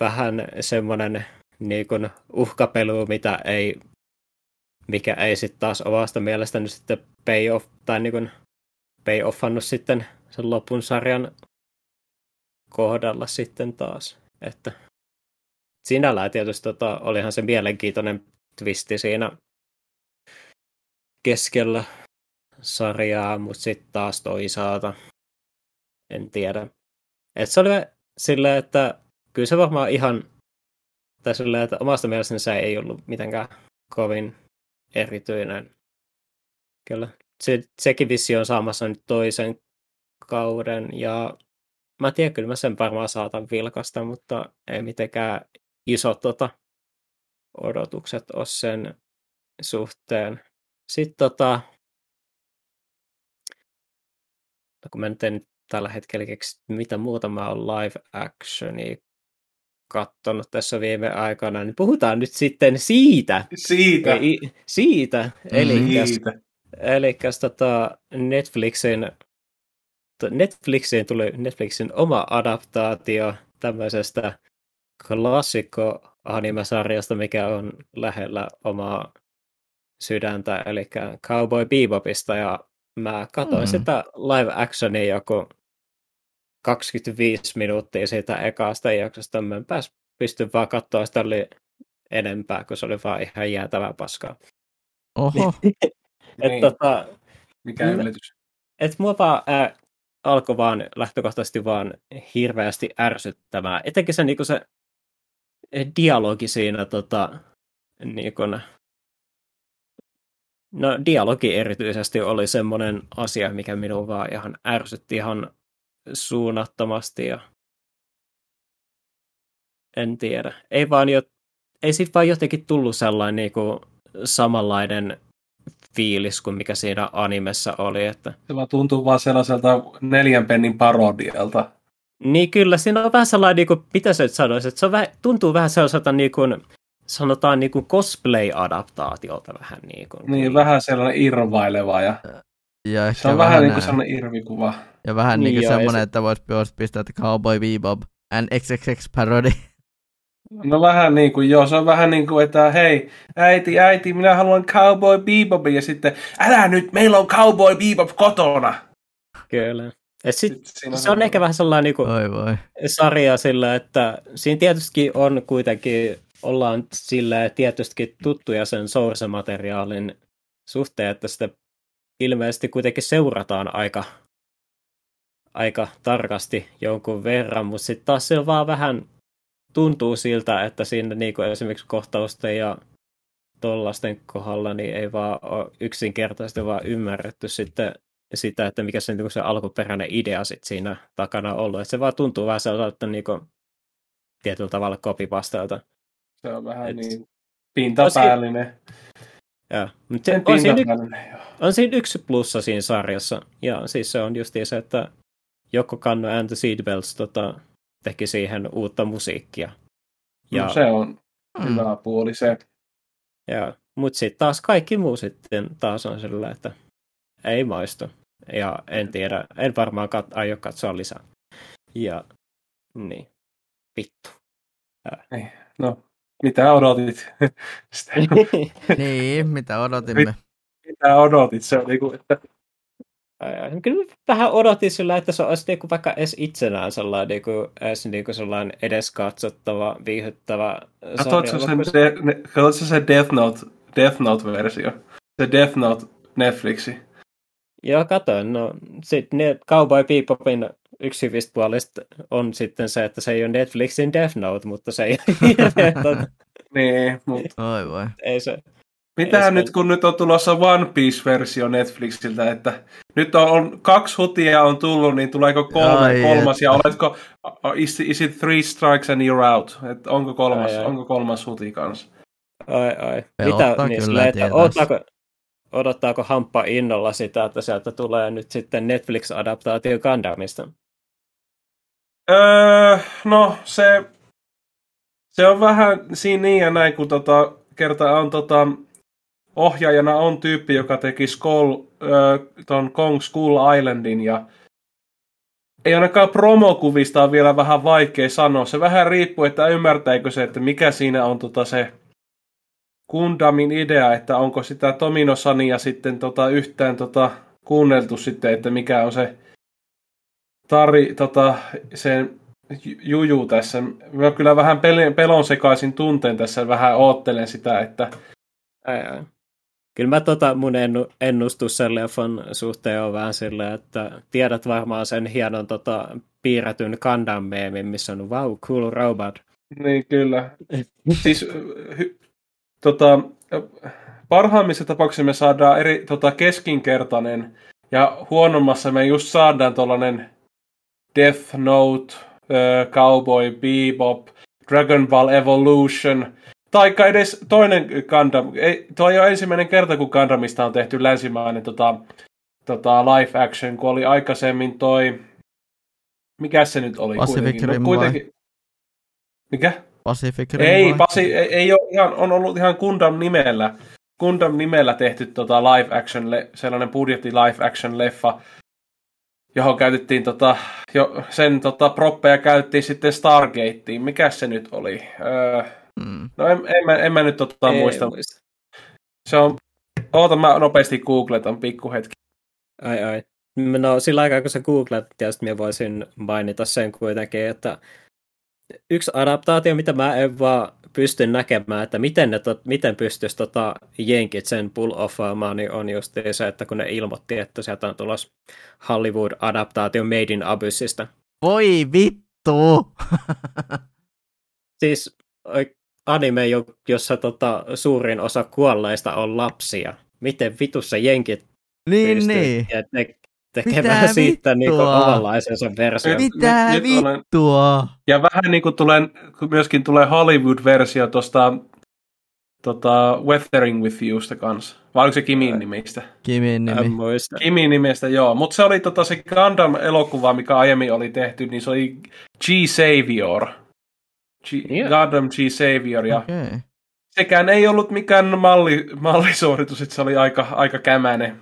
vähän semmoinen niin kuin uhkapelu, mitä ei, mikä ei sitten taas omasta mielestäni sitten pay off, tai niin kuin pay offannut sitten sen lopun sarjan kohdalla sitten taas. Että sinällään tietysti tota, olihan se mielenkiintoinen twisti siinä keskellä sarjaa, mutta sitten taas toisaalta en tiedä. Et se oli silleen, että kyllä se varmaan ihan, tai silleen, että omasta mielestäni se ei ollut mitenkään kovin erityinen. Kyllä. Se, sekin vissi on saamassa nyt toisen kauden ja mä tiedän, kyllä mä sen varmaan saatan vilkasta, mutta ei mitenkään isot tota, odotukset ole sen suhteen. Sitten tota, no kun mä nyt en tällä hetkellä keksi, mitä muuta mä oon live actionia kattonut tässä viime aikana, niin puhutaan nyt sitten siitä. Siitä. Ei, siitä. Eli Eli tota Netflixin Netflixiin tuli Netflixin oma adaptaatio tämmöisestä klassikko animesarjasta, mikä on lähellä omaa sydäntä, eli Cowboy Bebopista, ja mä katsoin mm. sitä live actionia joku 25 minuuttia siitä ekasta jaksosta, mä en pääs pysty vaan katsoa sitä oli enempää, kun se oli vaan ihan jäätävää paskaa. Oho. et, niin. tota, Mikä yllätys. Et mua vaan äh, alkoi vaan lähtökohtaisesti vaan hirveästi ärsyttämään. Etenkin se, niin se dialogi siinä tota, niin kun, no dialogi erityisesti oli semmoinen asia, mikä minua vaan ihan ärsytti ihan suunnattomasti ja en tiedä. Ei vaan jo, ei sit vaan jotenkin tullut sellainen niin kuin samanlainen fiilis kuin mikä siinä animessa oli. Että... Se vaan tuntuu vaan sellaiselta neljän pennin parodialta. Niin kyllä, siinä on vähän sellainen, niin kuin, mitä sä nyt sanoisit, että se on vähän, tuntuu vähän sellaiselta niin kuin, sanotaan niin kuin cosplay-adaptaatiolta vähän niin kuin. Niin, vähän sellainen irvaileva ja, Ja se on vähän, vähän niin kuin sellainen irvikuva. Ja vähän niin, Niin ja semmoinen, se- että voisi voisi pistää, että Cowboy Bebop and XXX parody. No vähän niin kuin, joo, se on vähän niin kuin, että hei, äiti, äiti, minä haluan Cowboy Bebopin, ja sitten, älä nyt, meillä on Cowboy Bebop kotona. Kyllä. Et sit, siinä se on ehkä vähän sellainen niin kuin, Oi voi. sarja sillä, että siinä tietysti on kuitenkin, ollaan sillä tietystikin tuttuja sen source-materiaalin suhteen, että sitä ilmeisesti kuitenkin seurataan aika, aika tarkasti jonkun verran, mutta sitten taas se on vaan vähän tuntuu siltä, että siinä niin kuin esimerkiksi kohtausten ja tollasten kohdalla niin ei vaan ole yksinkertaisesti vaan ymmärretty sitten sitä, että mikä se, niin se alkuperäinen idea sit siinä takana on ollut. Et se vaan tuntuu vähän sellaiselta niin kuin, tietyllä tavalla kopipastelta. Se on vähän Et- niin pintapäällinen. Ja, mutta se, on, siinä, on siinä yksi plussa siinä sarjassa. Ja siis se on justiin se, että Jokko Kanno and the Seatbelts tota, teki siihen uutta musiikkia. Ja, No, se on Mm. hyvä puoli se. ja, mutta sitten taas kaikki muu sitten taas on sillä, että ei maistu. Ja en tiedä, en varmaan kat- aio katsoa lisää. Ja niin, vittu. No, mitä odotit? Sitä, Niin, mitä odotimme. mitä odotit? Se on niinku, että. Kyllä vähän odotin sillä, että se olisi niinku vaikka edes itsenään sellainen, niinku, edes niinku sellainen edes katsottava, viihyttävä Katsoitko sarja. sen, de, ne, katsotko se Death Note, Death Note-versio? Se Death Note Netflixi. Joo, katoin. No, sit ne Cowboy Bebopin yksi hyvistä puolista on sitten se, että se ei ole Netflixin Death Note, mutta se ei tota, Niin, mutta Oi voi. ei se. Ei se- nyt, kun nyt on tulossa One Piece-versio Netflixiltä, että nyt on, on kaksi hutia on tullut, niin tuleeko kolme, Ai kolmas, ja että. oletko, is, is it three strikes and you're out? Et onko, kolmas, Ai, ai. onko kolmas huti kanssa? Ai, ai. Pelottaa Mitä, niin, kyllä silleen, että tietäisi. Odottaako, Hamppa innolla sitä, että sieltä tulee nyt sitten Netflix-adaptaatio Gundamista? Öö, no se, se on vähän siinä niin ja näin, kun tota, kerta on tota, ohjaajana on tyyppi, joka teki Skull, öö, ton Kong School Islandin ja ei ainakaan promokuvista on vielä vähän vaikea sanoa. Se vähän riippuu, että ymmärtääkö se, että mikä siinä on tota se Gundamin idea, että onko sitä Tominosania sitten tota yhtään tota kuunneltu sitten, että mikä on se tari, tota, sen ju- juju tässä. Mä kyllä vähän pel- pelon sekaisin tunteen tässä, vähän oottelen sitä, että Ai, ai. Kyllä mä tota mun ennu, ennustus sen leffan suhteen on vähän silleen, että tiedät varmaan sen hienon tota, piirretyn Gundam-meemin, missä on wow, cool robot. niin kyllä. siis hy, tota, parhaimmissa tapauksissa me saadaan eri, tota, keskinkertainen ja huonommassa me just saadaan tuollainen Death Note, äh, Cowboy Bebop, Dragon Ball Evolution, taikka edes toinen Gundam. Ei, tuo ei ole ensimmäinen kerta, kun Gundamista on tehty länsimainen tota, tota, live action, kun oli aikaisemmin toi... Mikä se nyt oli? Pacific kuitenkin? Rim no, kuitenkin... Mikä? Pacific Rim Ei? Pasi, ei, ei ole ihan, on ollut ihan Gundam nimellä. Gundam nimellä tehty tota live action, le, sellainen budjetti live action leffa, johon käytettiin tota, jo, sen tota, proppeja käytettiin sitten Stargateen. Mikä se nyt oli? Öö, Mm. no en, en, mä, en mä nyt tota, Ei muista. muista. Se on, oota mä nopeasti googletan pikkuhetki. Ai ai. No sillä aikaa kun sä googlat, tietysti mä voisin mainita sen kuitenkin, että yksi adaptaatio, mitä mä en vaan pysty näkemään, että miten, ne miten pystyisi tota jenkit sen pull offaamaan, niin on just se, että kun ne ilmoitti, että sieltä on tulos Hollywood-adaptaatio Made in Abyssista. Voi vittu! Siis anime, jossa tota, suurin osa kuolleista on lapsia. Miten vitussa jenkit Niin, pystyy niin. te- tekemään Mitä siitä niin omanlaisensa versio? Mitä nyt olen- vittua? Ja vähän niin kuin tulee, myöskin tulee Hollywood-versio tuosta tota, Weathering with Yousta kanssa. Vai oliko se Kimin nimistä? Kimin En nimi. muista. Kimin nimestä, joo. Mutta se oli tota, se Gundam-elokuva, mikä aiemmin oli tehty, niin se oli G-Savior. G- Joo. Gundam G-Savior. Ja Okei. Okay. sekään ei ollut mikään malli, mallisuoritus, että se oli aika, aika kämänen.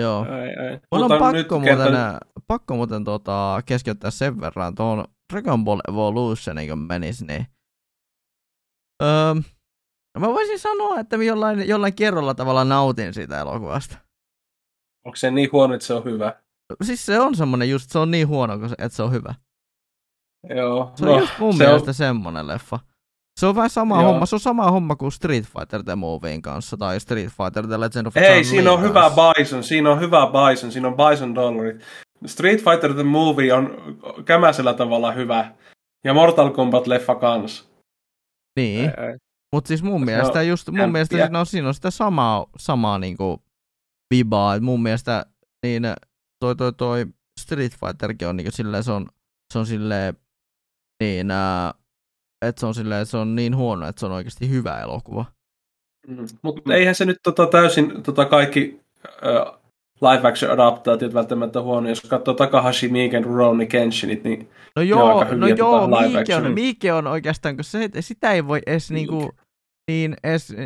Joo. Ai, ai. Mun on pakko muuten, kertaan- pakko muuten tota, keskeyttää sen verran tuohon Dragon Ball Evolution, kun menisi, niin öö, mä voisin sanoa, että mä jollain, jollain kerralla tavalla nautin siitä elokuvasta. Onko se niin huono, että se on hyvä? Siis se on semmonen just, se on niin huono, että se on hyvä. Joo. Se on no, just mun se mielestä semmonen leffa. Se on vähän sama Joo. homma, se on sama homma kuin Street Fighter The Movien kanssa, tai Street Fighter The Legend of Ei, Chun-Li siinä on hyvä kanssa. Bison, siinä on hyvä Bison, siinä on Bison dollarit. Street Fighter the Movie on kämäisellä tavalla hyvä. Ja Mortal Kombat-leffa kans. Niin. Mutta siis mun Se mielestä, on just, mun mielestä siinä on, siinä on sitä samaa, samaa niinku vibaa. Et mun mielestä niin toi, toi, toi Street Fighterkin on niinku silleen, se on, se on silleen, niin, että se on silleen, se on niin huono, että se on oikeasti hyvä elokuva. Mm. Mutta eihän se nyt tota, täysin tota, kaikki äh, live action adaptaatiot välttämättä huono. Jos katsoo Takahashi Miiken Rurouni Kenshinit, niin No on joo, aika no hyviä joo, tota live Miike on, action. Miike on oikeastaan, kun se, sitä ei voi edes niinku, niin edes äh,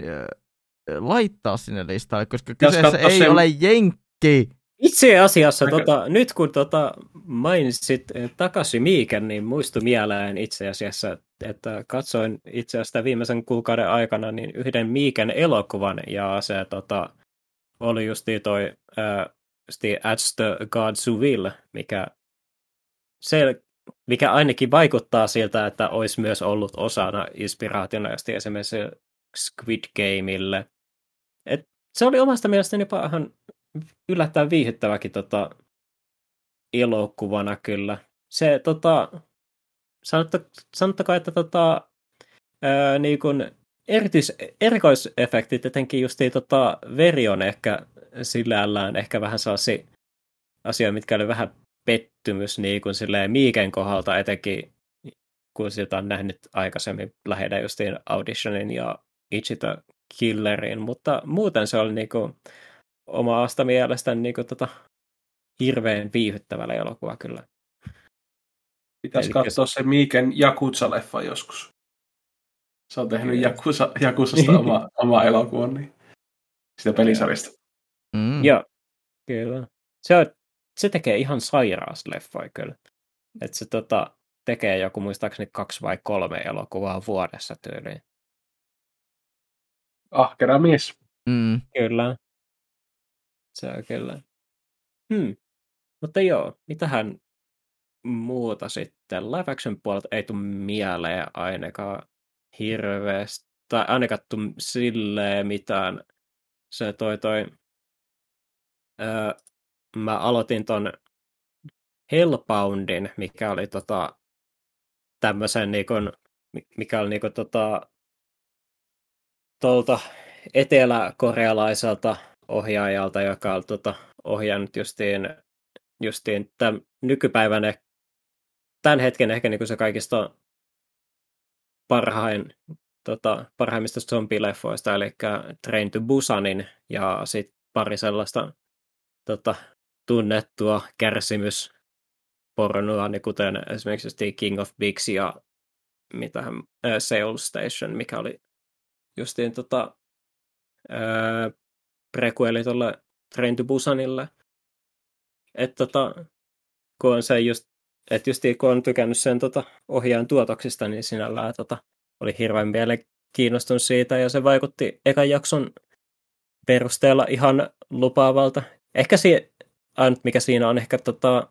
laittaa sinne listalle, koska Jos kyseessä ei sen- ole jenkki. Itse asiassa, Aika- tota, nyt kun tota, mainitsit eh, Takashi Miiken, niin muistui mieleen itse asiassa, että katsoin itse asiassa viimeisen kuukauden aikana niin yhden Miiken elokuvan, ja se tota, oli justi toi äh, justi Adds the Gods Will, mikä, se, mikä ainakin vaikuttaa siltä, että olisi myös ollut osana inspiraationa justi esimerkiksi Squid Gameille. Et se oli omasta mielestäni jopa ihan yllättävän viihdyttäväkin tota, elokuvana kyllä. Se tota, sanotta, sanottakaa, että tota, ää, niin kun erityis, erikoisefektit, etenkin just tota, veri on ehkä sillällään ehkä vähän sellaisia asioita, mitkä oli vähän pettymys niin kuin silleen Miiken kohdalta etenkin, kun siltä on nähnyt aikaisemmin lähinnä justiin Auditionin ja Itchy the Killerin, mutta muuten se oli niinku omasta mielestäni niinku tota, hirveän viihyttävällä elokuva kyllä. Pitäisi Elikkä katsoa se Miiken Jakuza-leffa joskus. Se on tehnyt Joo. Jakuza, Jakuzasta oma, oma elokuvan, niin sitä pelisarjasta. Mm. Joo, kyllä. Se, on, se tekee ihan sairaas leffoja kyllä. Että se tota, tekee joku muistaakseni kaksi vai kolme elokuvaa vuodessa tyyliin. Ahkera mies. Mm. Kyllä. Se on kyllä. Hmm. Mutta joo, mitähän muuta sitten? Live action puolelta ei tule mieleen ainakaan hirveästi. Tai ainakaan tuu silleen mitään. Se toi toi... Öö, mä aloitin ton Hellboundin, mikä oli tota tämmöisen mi- mikä oli niinku tota tuolta eteläkorealaiselta ohjaajalta, joka on tota, ohjannut justiin, justiin tämän nykypäivän, eh- tämän hetken ehkä niin se kaikista parhain, tota, parhaimmista zombileffoista, eli Train to Busanin ja sitten pari sellaista tota, tunnettua kärsimyspornoa, niin kuten esimerkiksi justiin King of Bigs ja mitähän, äh, Seoul Station, mikä oli justiin tota, ää, prequeli tuolle Train to Busanille. Että tota, kun on se just, että just kun on tykännyt sen tota, ohjaajan tuotoksista, niin sinällään tota, oli hirveän mielenkiinnostunut siitä ja se vaikutti ekan jakson perusteella ihan lupaavalta. Ehkä si- ainut mikä siinä on ehkä tota,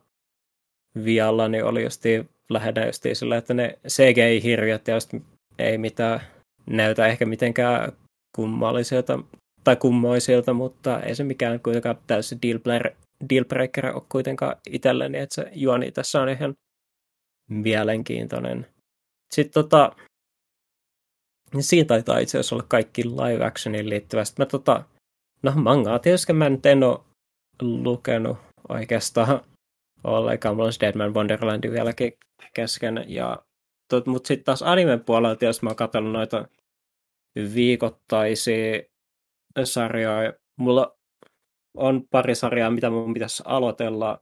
vialla, niin oli justiin lähinnä justiin sillä, että ne CGI-hirviöt ja just ei mitään näytä ehkä mitenkään kummallisilta tai kummoisilta, mutta ei se mikään kuitenkaan täysin dealbreaker, dealbreaker ole kuitenkaan itselleni, että se juoni tässä on ihan mielenkiintoinen. Sitten tota, Niin siinä taitaa itse asiassa olla kaikki live actioniin liittyvästi. Mä tota, no mangaa tietysti mä nyt en ole lukenut oikeastaan ollenkaan. Mulla on Dead Man Wonderland vieläkin kesken. Ja, tot, mutta sitten taas animen puolella tietysti mä oon katsellut noita viikoittaisia sarjoja. Mulla on pari sarjaa, mitä mun pitäisi aloitella.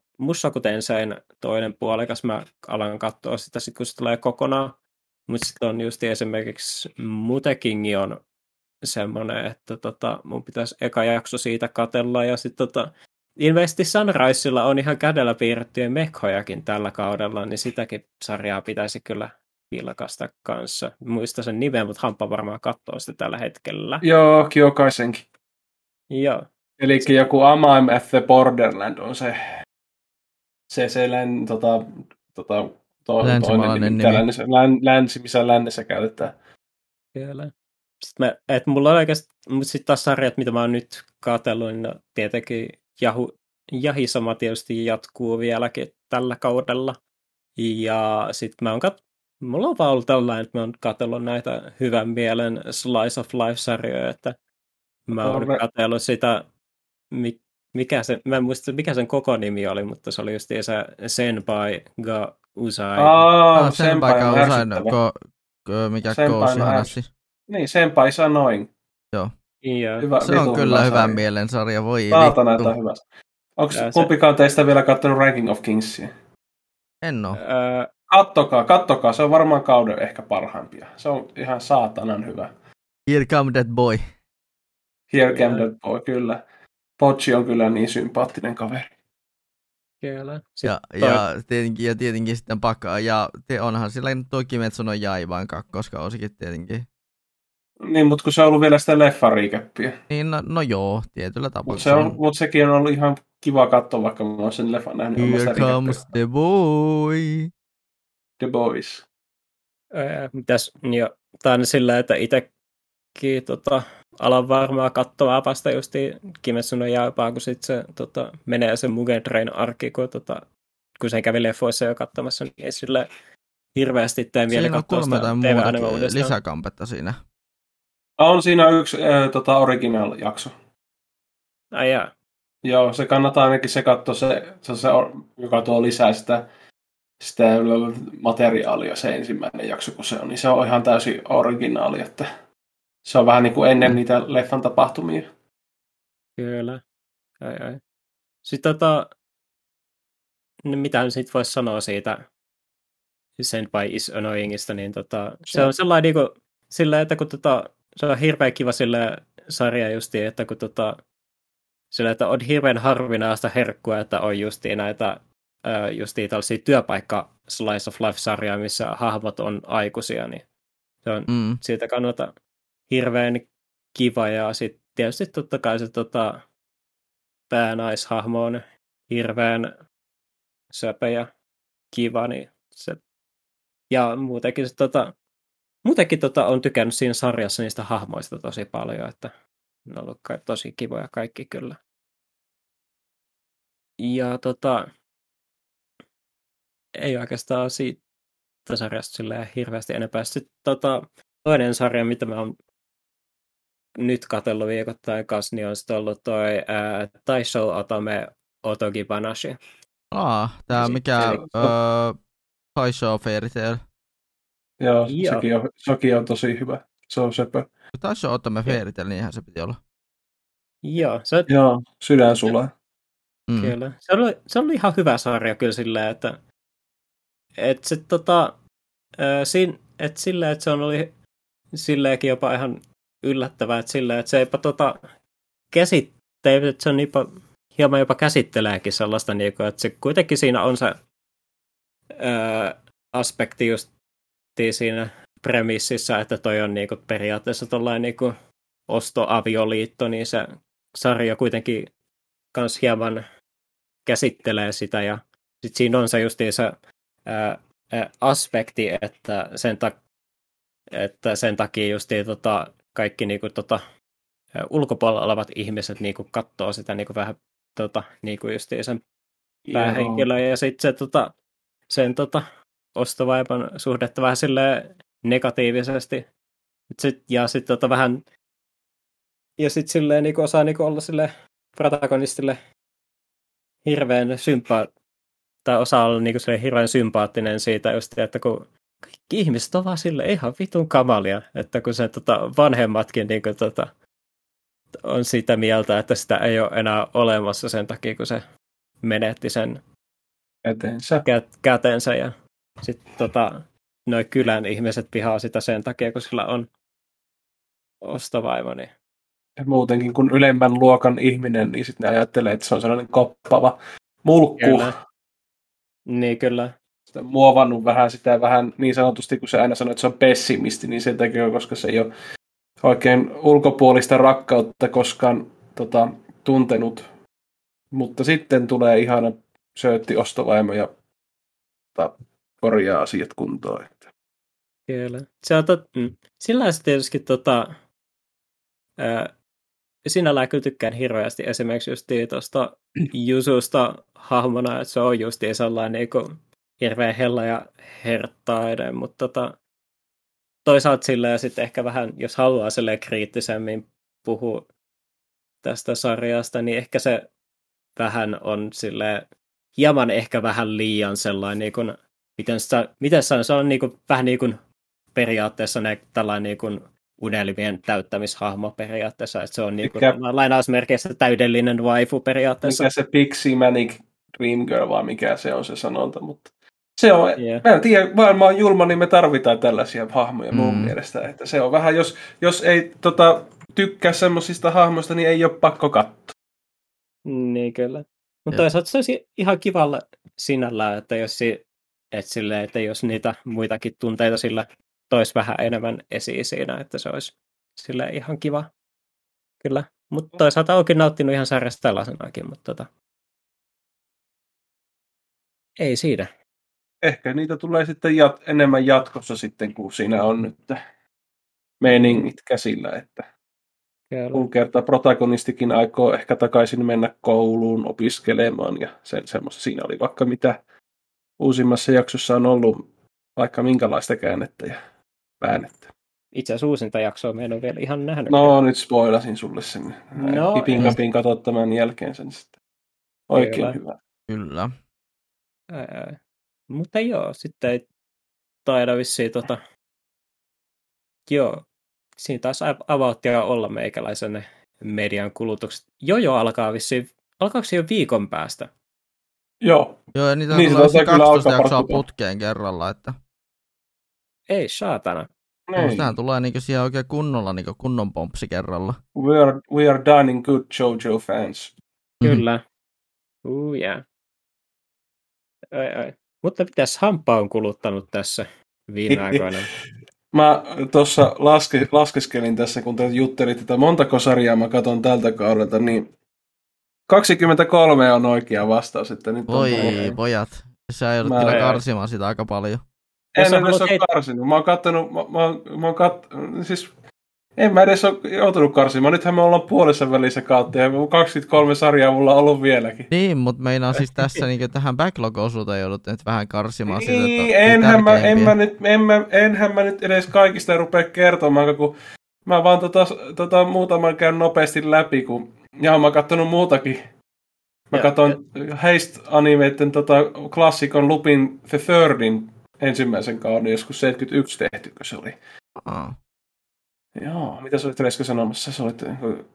Kuten sen toinen puolikas, mä alan katsoa sitä sit, kun se tulee kokonaan. Mutta sitten on just esimerkiksi Mutekingi on semmoinen, että tota, mun pitäisi eka jakso siitä katella. Ja sitten tota, Investi Sunrisella on ihan kädellä piirrettyjä mekhojakin tällä kaudella, niin sitäkin sarjaa pitäisi kyllä vilkasta kanssa. Muista sen nimen, mutta Hamppa varmaan katsoo sitä tällä hetkellä. Joo, Kiokaisenkin. Joo. Eli joku Amam at the Borderland on se, se, se län, tota, tota, to, toinen nimi, nimi. Länsi, län, länsi, missä lännessä käytetään. Kyllä. Sitten mä, et mulla on oikeastaan, mutta sitten taas sarjat, mitä mä oon nyt katsellut, niin no, tietenkin Jahu, Jahisama tietysti jatkuu vieläkin tällä kaudella. Ja sitten mä oon kat- mulla on vaan ollut tällainen, että mä oon katsellut näitä hyvän mielen Slice of Life-sarjoja, että mä oon katsellut sitä, mikä se, mä en muista mikä sen koko nimi oli, mutta se oli just se Senpai ga Usai. Aa, ah, Senpai ga Usai, ko, ko, mikä Senpai Hanassi. Niin, Senpai sanoin. Joo. Ja. Hyvä, se on kyllä hyvän mielen sarja, voi Saatana, että hyvä. Onko se... kumpikaan teistä vielä katsonut Ranking of Kingsia? En ole. Öö, kattokaa, kattokaa. Se on varmaan kauden ehkä parhaimpia. Se on ihan saatanan hyvä. Here come that boy. Here come that boy, kyllä. Pochi on kyllä niin sympaattinen kaveri. Kyllä. Ja, toi... ja, tietenkin, ja tietenkin sitten pakkaa. Ja te, onhan sillä tuo Kimetsuno Jaivaan kakkoskausikin tietenkin. Niin, mutta kun se on ollut vielä sitä leffariikäppiä. Niin, no, no joo, tietyllä tapaa. Mutta se on, mut sekin on ollut ihan kiva katsoa, vaikka mä oon sen leffan nähnyt. Here comes the boy. The boys. Ää, mitäs, jo, tää on sillä, että itsekin tota, alan varmaan katsoa vasta just Kimetsu no Jaipaa, kun sit se tota, menee se Mugen Train arkki, kun, tota, kun se kävi leffoissa jo katsomassa, niin ei sille hirveästi tee mieli katsoa sitä TV lisäkampetta siinä. On siinä yksi äh, tota, original-jakso. Ai jaa. Joo, se kannattaa ainakin se katsoa, se, se, se, joka tuo lisää sitä, sitä materiaalia, se ensimmäinen jakso, kun se on, niin se on ihan täysin originaali, että se on vähän niin kuin ennen niitä leffan tapahtumia. Kyllä. Ai, ai. Sitten tota, niin mitä sitten voisi sanoa siitä Senpai is Annoyingista, niin tota, se on sellainen niin kuin, sillä, että kun tota, se on hirveän kiva sille sarja justi, että kun tota, sillä, että on hirveän harvinaista herkkua, että on justi näitä justi tällaisia työpaikka slice of life-sarjaa, missä hahmot on aikuisia, niin se on mm. siitä kannalta hirveän kiva, ja sitten tietysti totta kai se tota, päänaishahmo on hirveän söpö ja kiva, niin se, ja muutenkin se tota, Muutenkin tota, on tykännyt siinä sarjassa niistä hahmoista tosi paljon, että ne on ollut tosi kivoja kaikki kyllä. Ja tota, ei oikeastaan siitä sarjasta hirveästi enempää. Sitten tota, toinen sarja, mitä mä oon nyt katsellut viikoittain kanssa, niin on sitten ollut toi ää, Taisho Otome Otogi Banashi. Ah, tää mikä Eli, uh, Taisho Fairy Tail. Joo, ja. Sekin, on, sekin on tosi hyvä. Se on sepä. Taisi olla Ottamme Fairytale, niinhän se piti olla. Joo, se... Joo, sydän sulle. Mm. Kyllä. Se oli, se oli ihan hyvä sarja kyllä silleen, että, että se tota, sin, että silleen, että se on oli silleenkin jopa ihan yllättävää, että silleen, että se jopa tota, käsittää, että se on jopa, hieman jopa käsitteleekin sellaista, niin kuin, että se kuitenkin siinä on se ää, aspekti just siinä premississä, että toi on niinku periaatteessa tollain niinku ostoavioliitto, niin se sarja kuitenkin kans hieman käsittelee sitä ja sit siinä on se justiinsa ää, ää, aspekti, että sen, ta- että sen takia justiin tota, kaikki niinku tota, ulkopuolella olevat ihmiset niinku katsoo sitä niinku vähän tota, niinku justiin sen päähenkilöä ja sitten se tota, sen tota, ostovaipan suhdetta vähän sille negatiivisesti. Sit, ja sitten tota vähän, ja sitten silleen niin osaa niin olla sille protagonistille hirveän sympa tai osaa olla niin kuin hirveän sympaattinen siitä just, että kun kaikki ihmiset ovat sille ihan vitun kamalia, että kun se tota, vanhemmatkin niin kuin, tota, on sitä mieltä, että sitä ei ole enää olemassa sen takia, kun se menetti sen Käteensä. Kä- kätensä ja sitten tota, noin kylän ihmiset pihaa sitä sen takia, kun sillä on ostovaimo. Niin... Ja muutenkin, kun ylemmän luokan ihminen, niin sitten ne ajattelee, että se on sellainen koppava mulkku. Kyllä. Niin kyllä. Sitä muovannut vähän sitä vähän niin sanotusti, kun se aina sanoo, että se on pessimisti, niin sen takia, koska se ei ole oikein ulkopuolista rakkautta koskaan tota, tuntenut. Mutta sitten tulee ihana söötti ostovaimo ja tota, korjaa asiat kuntoon. Kyllä. Se on tot... Mm. Sillä se tietysti tota, ää, sinällään kyllä tykkään hirveästi esimerkiksi just tuosta Jususta hahmona, että se on just sellainen niin hirveän hella ja herttainen, mutta tota, toisaalta silleen sitten ehkä vähän, jos haluaa sille kriittisemmin puhua tästä sarjasta, niin ehkä se vähän on sille hieman ehkä vähän liian sellainen, niin kuin, miten, sitä, miten se on, se on niin kuin, vähän niin kuin periaatteessa ne, tällainen niin kuin unelmien täyttämishahmo periaatteessa, että se on niin kuin, mikä, lainausmerkeissä täydellinen waifu periaatteessa. Mikä se Pixie Manic Dream Girl, vai mikä se on se sanonta, mutta se on, yeah. mä en tiedä, maailma on julma, niin me tarvitaan tällaisia hahmoja mm. mun mielestä. Että se on vähän, jos, jos ei tota, tykkää semmoisista hahmoista, niin ei ole pakko katsoa. Niin kyllä. Mutta toisaalta se olisi ihan kivalla sinällään, että jos, et sille, että jos niitä muitakin tunteita sillä toisi vähän enemmän esiin siinä, että se olisi sille ihan kiva. Kyllä. Mutta toisaalta onkin nauttinut ihan sarjasta tällaisenakin, mutta tota... ei siinä ehkä niitä tulee sitten jat- enemmän jatkossa sitten, kun siinä on nyt meningit käsillä, että kun kerta protagonistikin aikoo ehkä takaisin mennä kouluun opiskelemaan ja sen semmoista. Siinä oli vaikka mitä uusimmassa jaksossa on ollut vaikka minkälaista käännettä ja väännettä. Itse asiassa uusinta jaksoa me en ole vielä ihan nähnyt. No nyt spoilasin sulle sen. No, Pipin kapin katsot tämän jälkeen sen sitten. Oikein Kyllä. hyvä. Kyllä. Ai, ai. Mutta joo, sitten ei taida vissiin tota... Joo, siinä taas avauttia olla meikäläisen median kulutukset. Jo jo alkaa vissiin, alkaako se jo viikon päästä? Joo. Joo, ja niitä niin, tulee se 12 jaksoa putkeen kerralla, että... Ei, saatana. Ei. Tähän tulee niinku siellä oikein kunnolla niinku kunnon pompsi kerralla. We are, we are done in good JoJo fans. Kyllä. Mm. Uh, yeah. Ai, ai. Mutta mitäs Hampa on kuluttanut tässä viime aikoina? mä tuossa laske, laskeskelin tässä, kun te juttelit, että montako sarjaa mä katson tältä kaudelta, niin 23 on oikea vastaus. Että nyt Voi on pojat, sä joudut mä... kyllä karsimaan sitä aika paljon. En edes ole karsinut. Mä oon kattonut, mä, mä, mä oon kat... siis en mä edes ole joutunut karsimaan. Nythän me ollaan puolessa välissä kautta ja 23 sarjaa mulla on ollut vieläkin. Niin, mutta meinaa siis tässä niin tähän backlog-osuuteen joudut nyt vähän karsimaan niin, sitä. Niin, enhän mä, en mä nyt, en mä, enhän mä nyt edes kaikista rupea kertomaan, kun mä vaan tota, tota muutaman käyn nopeasti läpi, kun ja mä oon kattonut muutakin. Mä katson heistä animeiden tota, klassikon Lupin The Thirdin ensimmäisen kauden joskus 71 tehty, kun se oli. Aa. Joo, mitä sä olit Reska sanomassa? Sä olit... Niinku-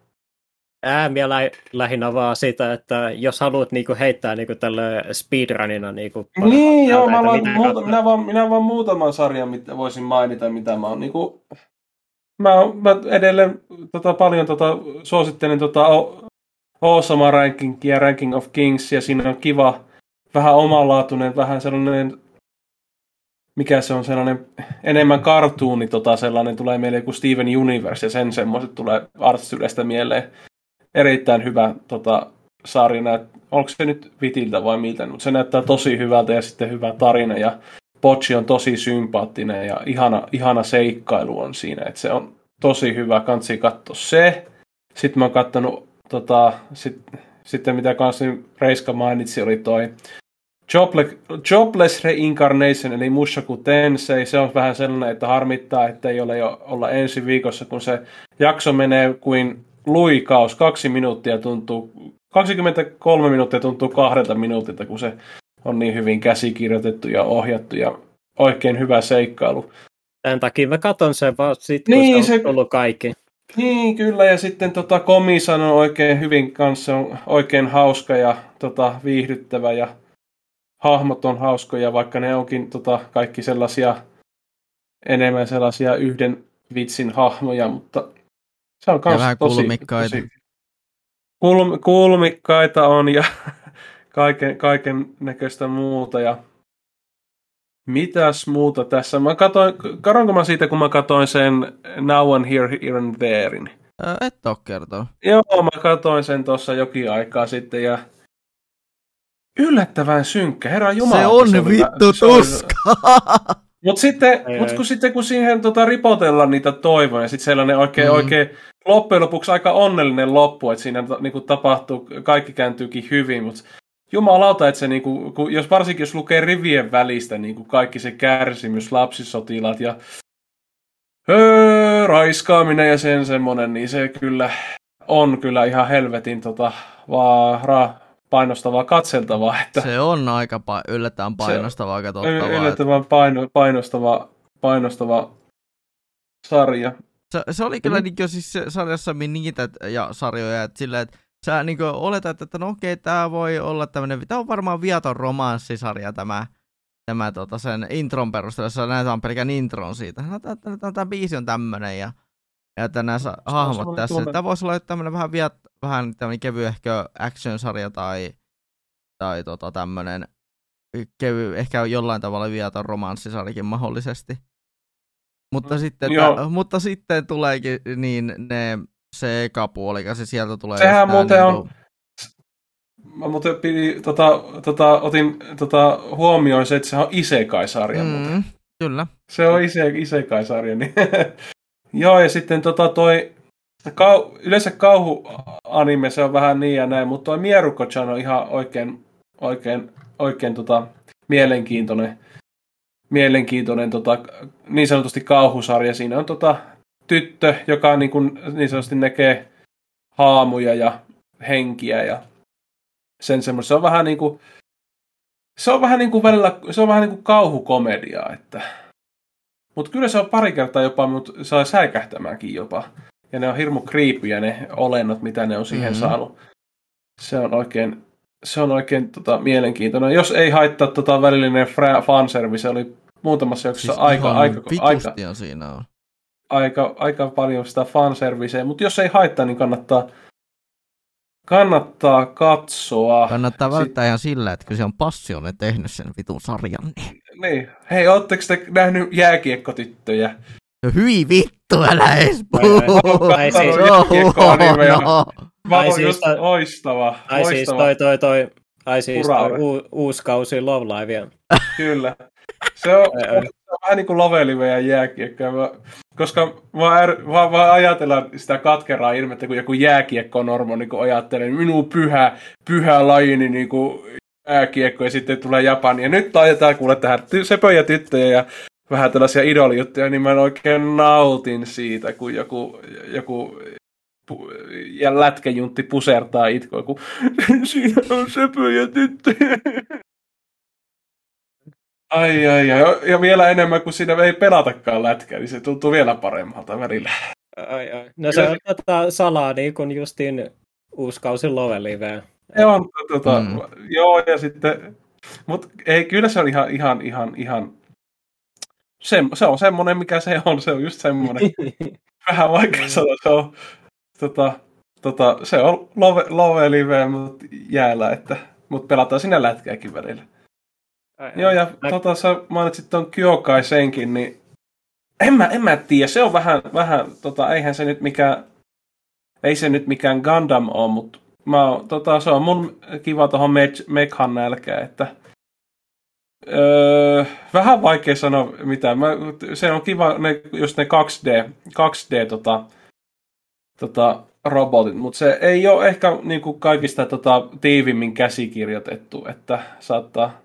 Ää, minä lä- lähinnä vaan sitä, että jos haluat niinku heittää niinku tälle speedrunina... Niinku, niin, joo, mä vaan, muuta, minä, vaan, minä vaan muutaman sarjan mitä voisin mainita, mitä mä oon niinku... Mä, mä edelleen tota, paljon tota, suosittelen tota, Osama Ranking ja Ranking of Kings, ja siinä on kiva, vähän omanlaatuinen, vähän sellainen mikä se on sellainen enemmän kartuuni, tota, sellainen tulee mieleen kuin Steven Universe ja sen semmoiset tulee Artsylestä mieleen. Erittäin hyvä tota, sarja, onko se nyt Vitiltä vai miltä, mutta se näyttää tosi hyvältä ja sitten hyvä tarina ja Pochi on tosi sympaattinen ja ihana, ihana seikkailu on siinä, että se on tosi hyvä, kansi katsoa se. Sitten mä oon kattonut, tota, sit, sitten mitä kanssa Reiska mainitsi, oli toi Jobless, Jobless Reincarnation, eli Mushoku Tensei, se on vähän sellainen, että harmittaa, että ei ole jo olla ensi viikossa, kun se jakso menee kuin luikaus. Kaksi minuuttia tuntuu, 23 minuuttia tuntuu kahdelta minuutilta, kun se on niin hyvin käsikirjoitettu ja ohjattu ja oikein hyvä seikkailu. Tämän takia mä katon sen vaan sit, kun niin, se on se... ollut kaikki. Niin, kyllä, ja sitten tota, Komisan on oikein hyvin kanssa, on oikein hauska ja tota, viihdyttävä ja hahmot on hauskoja, vaikka ne onkin tota, kaikki sellaisia enemmän sellaisia yhden vitsin hahmoja, mutta se on myös tosi, kulmikkaita. Tosi, kulm, kulmikkaita on ja kaiken, kaiken näköistä muuta ja mitäs muuta tässä? Mä katoin, karonko mä siitä, kun mä katoin sen Now and Here, Here and Therein? Et oo kertoa. Joo, mä katoin sen tuossa jokin aikaa sitten ja yllättävän synkkä, herra Jumala. Se on se vittu tuska. Mutta sitten, mut kun, sitten kun siihen tota, ripotellaan niitä toivoja, sitten sellainen oikein, mm. oikein loppujen lopuksi aika onnellinen loppu, että siinä niinku, tapahtuu, kaikki kääntyykin hyvin, mutta jumalauta, että se, niinku, kun, jos varsinkin jos lukee rivien välistä niinku, kaikki se kärsimys, lapsisotilaat ja öö, raiskaaminen ja sen semmonen, niin se kyllä on kyllä ihan helvetin tota, vaara, painostavaa katseltavaa. Että se on aika pa- yllättävän painostavaa katsottavaa. Yllättävän paino, painostava, painostava sarja. Se, se oli kyllä mm. niin siis sarjassa niitä ja sarjoja, että silleen, että sä niin oletat, että no okei, tämä voi olla tämmöinen, tämä on varmaan viaton romanssisarja tämä, tämä tota, sen intron perusteella, jossa näytetään pelkän intron siitä. No, tämä biisi on tämmöinen ja, ja että nämä hahmot tässä. Tämä voisi olla tämmöinen vähän, viat, vähän tämmöinen kevyehkö action-sarja tai, tai tota, tämmöinen kevy, ehkä jollain tavalla viaton romanssisarjakin mahdollisesti. Mutta, mm, sitten, että, mutta sitten tuleekin niin ne se ekapuoli, se sieltä tulee. Sehän muuten niin on... Mä muuten pidi, tota, tota, otin tota, huomioon se, että se on Isekai-sarja. Mm, kyllä. Se on ise, Isekai-sarja. Niin. Joo, ja sitten tota, toi, kau, yleensä kauhuanime se on vähän niin ja näin, mutta toi mieruko on ihan oikein, oikein, oikein tota, mielenkiintoinen, mielenkiintoinen tota, niin sanotusti kauhusarja. Siinä on tota, tyttö, joka niin, kuin, niin sanotusti näkee haamuja ja henkiä ja sen semmoista. Se on vähän niin kuin, se on vähän niin kuin välillä, se on vähän niin kuin kauhukomediaa, että mutta kyllä se on pari kertaa jopa, mutta saa säikähtämäänkin jopa. Ja ne on hirmu kriipyjä ne olennot, mitä ne on siihen mm-hmm. saanut. Se on oikein, se on oikein tota, mielenkiintoinen. Jos ei haittaa tota välillinen fanservice, oli muutamassa jaksossa siis aika, aika, aika, siinä on aika, aika paljon sitä fanserviceä, mutta jos ei haittaa, niin kannattaa, kannattaa katsoa. Kannattaa välttää ihan sillä, että se on passiolle tehnyt sen vitun sarjan. Niin, niin. hei, ootteko te nähnyt jääkiekkotyttöjä? No hyi vittu, älä edes puhu. Ai siis, no. Ai siis, loistava. Ai siis toi, toi, toi, ai siis toi u, uusi kausi Love Livea. Kyllä. Se on, vähän niin kuin loveli ja jääkiekko. Koska mä, er, mä, mä ajatellaan sitä katkeraa ilmettä, kun joku jääkiekko-normo niin ajattelee, minun pyhä, pyhä lajini niin kuin jääkiekko, ja sitten tulee Japani. Ja nyt laitetaan kuule tähän sepöjä ja tyttöjä ja vähän tällaisia idolijuttuja, niin mä oikein nautin siitä, kun joku, joku ja lätkäjuntti pusertaa itkoa, kun siinä on söpöjä tyttöjä. Ai, ai, ai. Ja vielä enemmän, kuin siinä ei pelatakaan lätkää, niin se tuntuu vielä paremmalta välillä. Ai, ai. No se on tota salaa niin kuin justiin uusi kausi Love Live. Joo, tota, mm. joo, ja sitten, mutta ei, kyllä se on ihan, ihan, ihan, ihan, se, se on semmoinen, mikä se on, se on just semmoinen. Vähän vaikea mm. sanoa, se on, tota, tota, se on Love, love Live, mutta jäällä, että, mutta pelataan sinne lätkääkin välillä. Ai, Joo, ja ai. tota, sä mainitsit tuon Kyokai senkin, niin en mä, en mä tiedä, se on vähän, vähän tota, eihän se nyt mikään, ei se nyt mikään Gundam ole, mutta mä, tota, se on mun kiva tuohon Mekhan nälkään, että öö, vähän vaikea sanoa mitään. Mä, se on kiva, ne, just ne 2D, 2D tota, tota, robotit, mutta se ei ole ehkä niin kuin kaikista tota, tiivimmin käsikirjoitettu, että saattaa,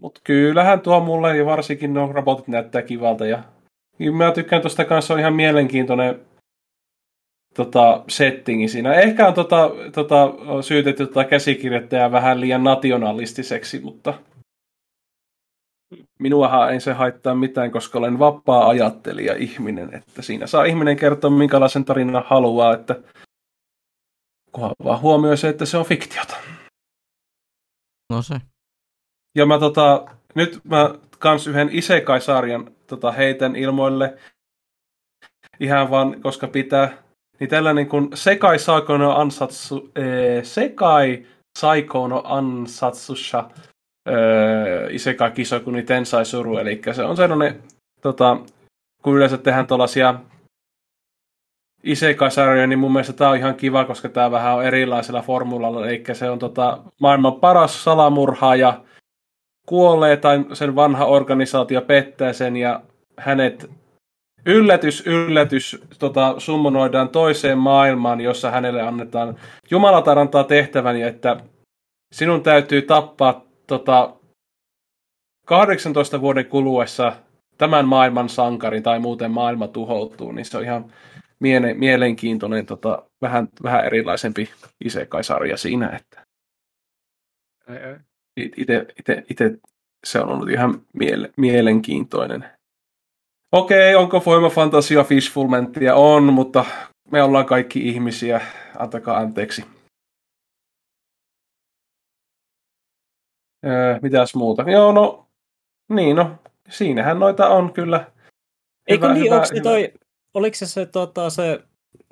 Mutta kyllähän tuo mulle ja varsinkin nuo robotit näyttää kivalta. Ja mä tykkään tuosta kanssa, on ihan mielenkiintoinen tota, settingi siinä. Ehkä on tota, tota, syytetty tota käsikirjoittajaa vähän liian nationalistiseksi, mutta minuahan ei se haittaa mitään, koska olen vapaa ajattelija ihminen, että siinä saa ihminen kertoa minkälaisen tarinan haluaa, että kunhan vaan huomioi se, että se on fiktiota. No se. Ja mä tota, nyt mä kans yhden Isekai-sarjan tota, heitän ilmoille ihan vaan, koska pitää. Niin tällainen kuin Sekai Saikono Ansatsu, ee, Sekai Saikono Ansatsusha öö, Isekai Kisokuni Tensai Suru, eli se on sellainen, tota, kun yleensä tehdään tuollaisia Isekai-sarjoja, niin mun mielestä tämä on ihan kiva, koska tämä vähän on erilaisella formulalla, eli se on tota, maailman paras salamurhaaja, kuolee tai sen vanha organisaatio pettää sen ja hänet yllätys, yllätys tota, summonoidaan toiseen maailmaan, jossa hänelle annetaan, Jumala antaa tehtävän, että sinun täytyy tappaa tota, 18 vuoden kuluessa tämän maailman sankari tai muuten maailma tuhoutuu, niin se on ihan miele- mielenkiintoinen, tota, vähän, vähän erilaisempi Isekai-sarja siinä, että itse se on ollut ihan miele- mielenkiintoinen. Okei, onko voimafantasia fishfulmenttia? On, mutta me ollaan kaikki ihmisiä. Antakaa anteeksi. Öö, mitäs muuta? Joo, no, niin no, siinähän noita on kyllä. Eikö hyvä, niin, hyvä, onko se toi, oliko se se, tota, se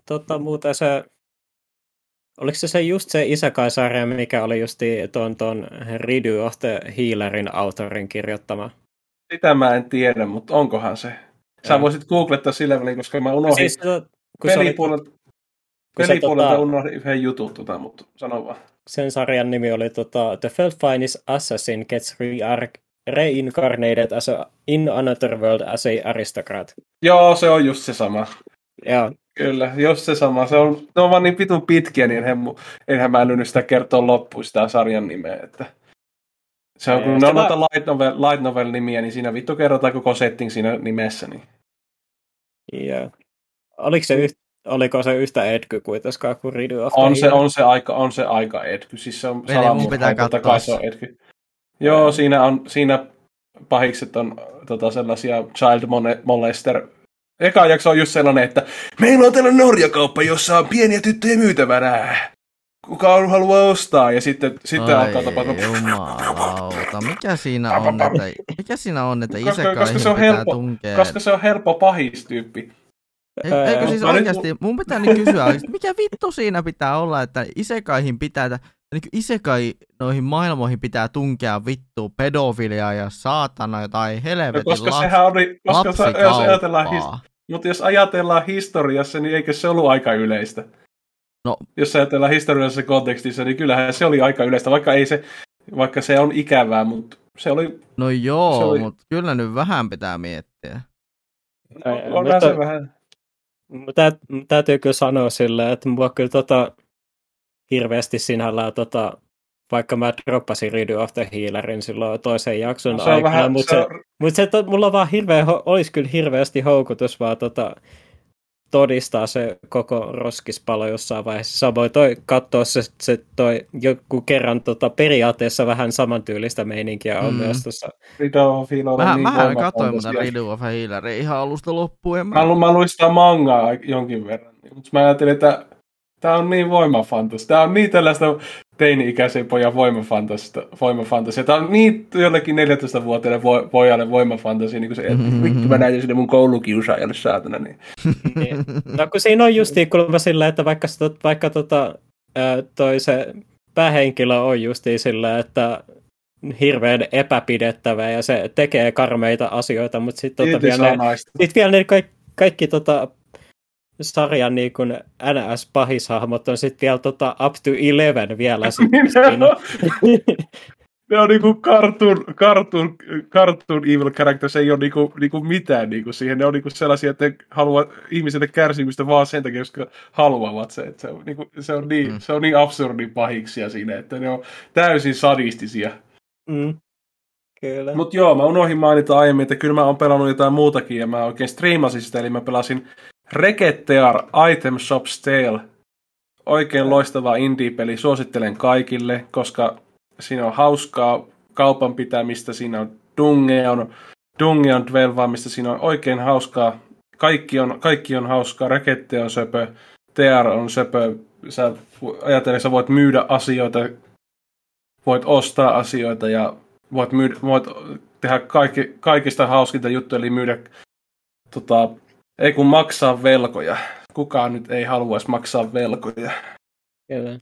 tota, muuten se, oliko se, se just se Isekai-sarja, mikä oli justi tuon, tuon Ridu of the Healerin autorin kirjoittama? Sitä mä en tiedä, mutta onkohan se? Sä ja. voisit googlettaa sillä välin, koska mä unohdin siis, to, pelipuolelta, pelipuolelta tota, unohdin yhden jutun, tota, mutta sano vaan. Sen sarjan nimi oli tota, The Finest Assassin Gets Re- Reincarnated as a, in another world as a aristocrat. Joo, se on just se sama. Joo. Kyllä, jos se sama. Se on, ne on vaan niin pitun pitkiä, niin enhän, enhän mä älynyt sitä kertoa loppuun sitä sarjan nimeä. Että se on, kun ne on noita light novel, light novel nimiä, niin siinä vittu kerrotaan koko setting siinä nimessä. Niin. Joo. Oliko se, yht, oliko se yhtä edky kuitenkaan kuin Ridu of on se, on se aika, on se aika edky. Siis se on Eli mun pitää katsoa. Se on edky. Joo, siinä, on, siinä pahikset on tota, sellaisia child molester. Eka jakso on just sellainen, että meillä on tällainen norjakauppa, jossa on pieniä tyttöjä myytävänä. Kuka haluaa ostaa? Ja sitten, sitten Ai alkaa tapahtua. Jumalauta, mikä siinä on, että, mikä siinä on, että isekaihin koska se on pitää helppo, tunkea? Koska se on helppo pahistyyppi. Eikö siis oikeasti, mun pitää niin kysyä, mikä vittu siinä pitää olla, että isekaihin pitää, niin isekai noihin maailmoihin pitää tunkea vittu pedofiliaa ja saatana tai helvetin no, koska laps, sehän oli, koska se, jos ajatellaan, his, mutta jos ajatellaan historiassa, niin eikö se ollut aika yleistä? No. Jos ajatellaan historiallisessa kontekstissa, niin kyllähän se oli aika yleistä, vaikka, ei se, vaikka se on ikävää, mutta se oli... No joo, oli... mutta kyllä nyt vähän pitää miettiä. No, on mutta, se vähän. Mutta täytyy kyllä sanoa silleen, että mua kyllä tota, hirveästi sinällään, tota, vaikka mä droppasin Redo of the Healerin silloin toisen jakson no, aikana, vähän, mutta se, se, mut se, to, mulla vaan hirveä, olisi kyllä hirveästi houkutus vaan tota, todistaa se koko roskispalo jossain vaiheessa. Samoin toi katsoa se, se toi joku kerran tota, periaatteessa vähän samantyylistä meininkiä on mm. myös tuossa. Of Healer Mä, niin mähän katsoin mutta Rido of Healer ihan alusta loppuun. Mä, mä, mä luin sitä mangaa jonkin verran, mutta mä ajattelin, että Tämä on niin voimafantasi. Tämä on niin tällaista teini-ikäisen pojan voimafantasia. Tämä on niin jollekin 14-vuotiaille vo, pojalle voimafantasia, niin kuin se, että mm-hmm. vittu mä näytin sinne mun koulukiusaajalle saatana. Niin. niin. no kun siinä on justiin kulma sillä, että vaikka, vaikka tota, toi se päähenkilö on justiin sillä, että hirveän epäpidettävä ja se tekee karmeita asioita, mutta sitten tota vielä, ne, sit vielä ne kaikki, kaikki tota, sarjan niin kuin NS-pahishahmot on sitten vielä tota up to 11 vielä. Sit, ne on niinku cartoon, cartoon, cartoon evil characters, ei ole niinku, niinku mitään niinku siihen. Ne on niinku sellaisia, että ne haluaa ihmisille kärsimystä vaan sen takia, koska haluavat se. Että se, on, niinku, se, on niin, mm. se on niin absurdi pahiksia siinä, että ne on täysin sadistisia. Mm. Kyllä. Mutta joo, mä unohdin mainita aiemmin, että kyllä mä oon pelannut jotain muutakin ja mä oikein striimasin sitä, eli mä pelasin Reketear Item Shop Tale. Oikein loistava indie-peli, suosittelen kaikille, koska siinä on hauskaa kaupan pitämistä, siinä on dungeon, dungeon dvelvaamista, siinä on oikein hauskaa. Kaikki on, kaikki on hauskaa, Rekette on söpö, TR on söpö, sä ajatellen, sä voit myydä asioita, voit ostaa asioita ja voit, myydä, voit tehdä kaikki, kaikista hauskinta juttuja, eli myydä, tota, ei kun maksaa velkoja. Kukaan nyt ei haluaisi maksaa velkoja. Kyllä.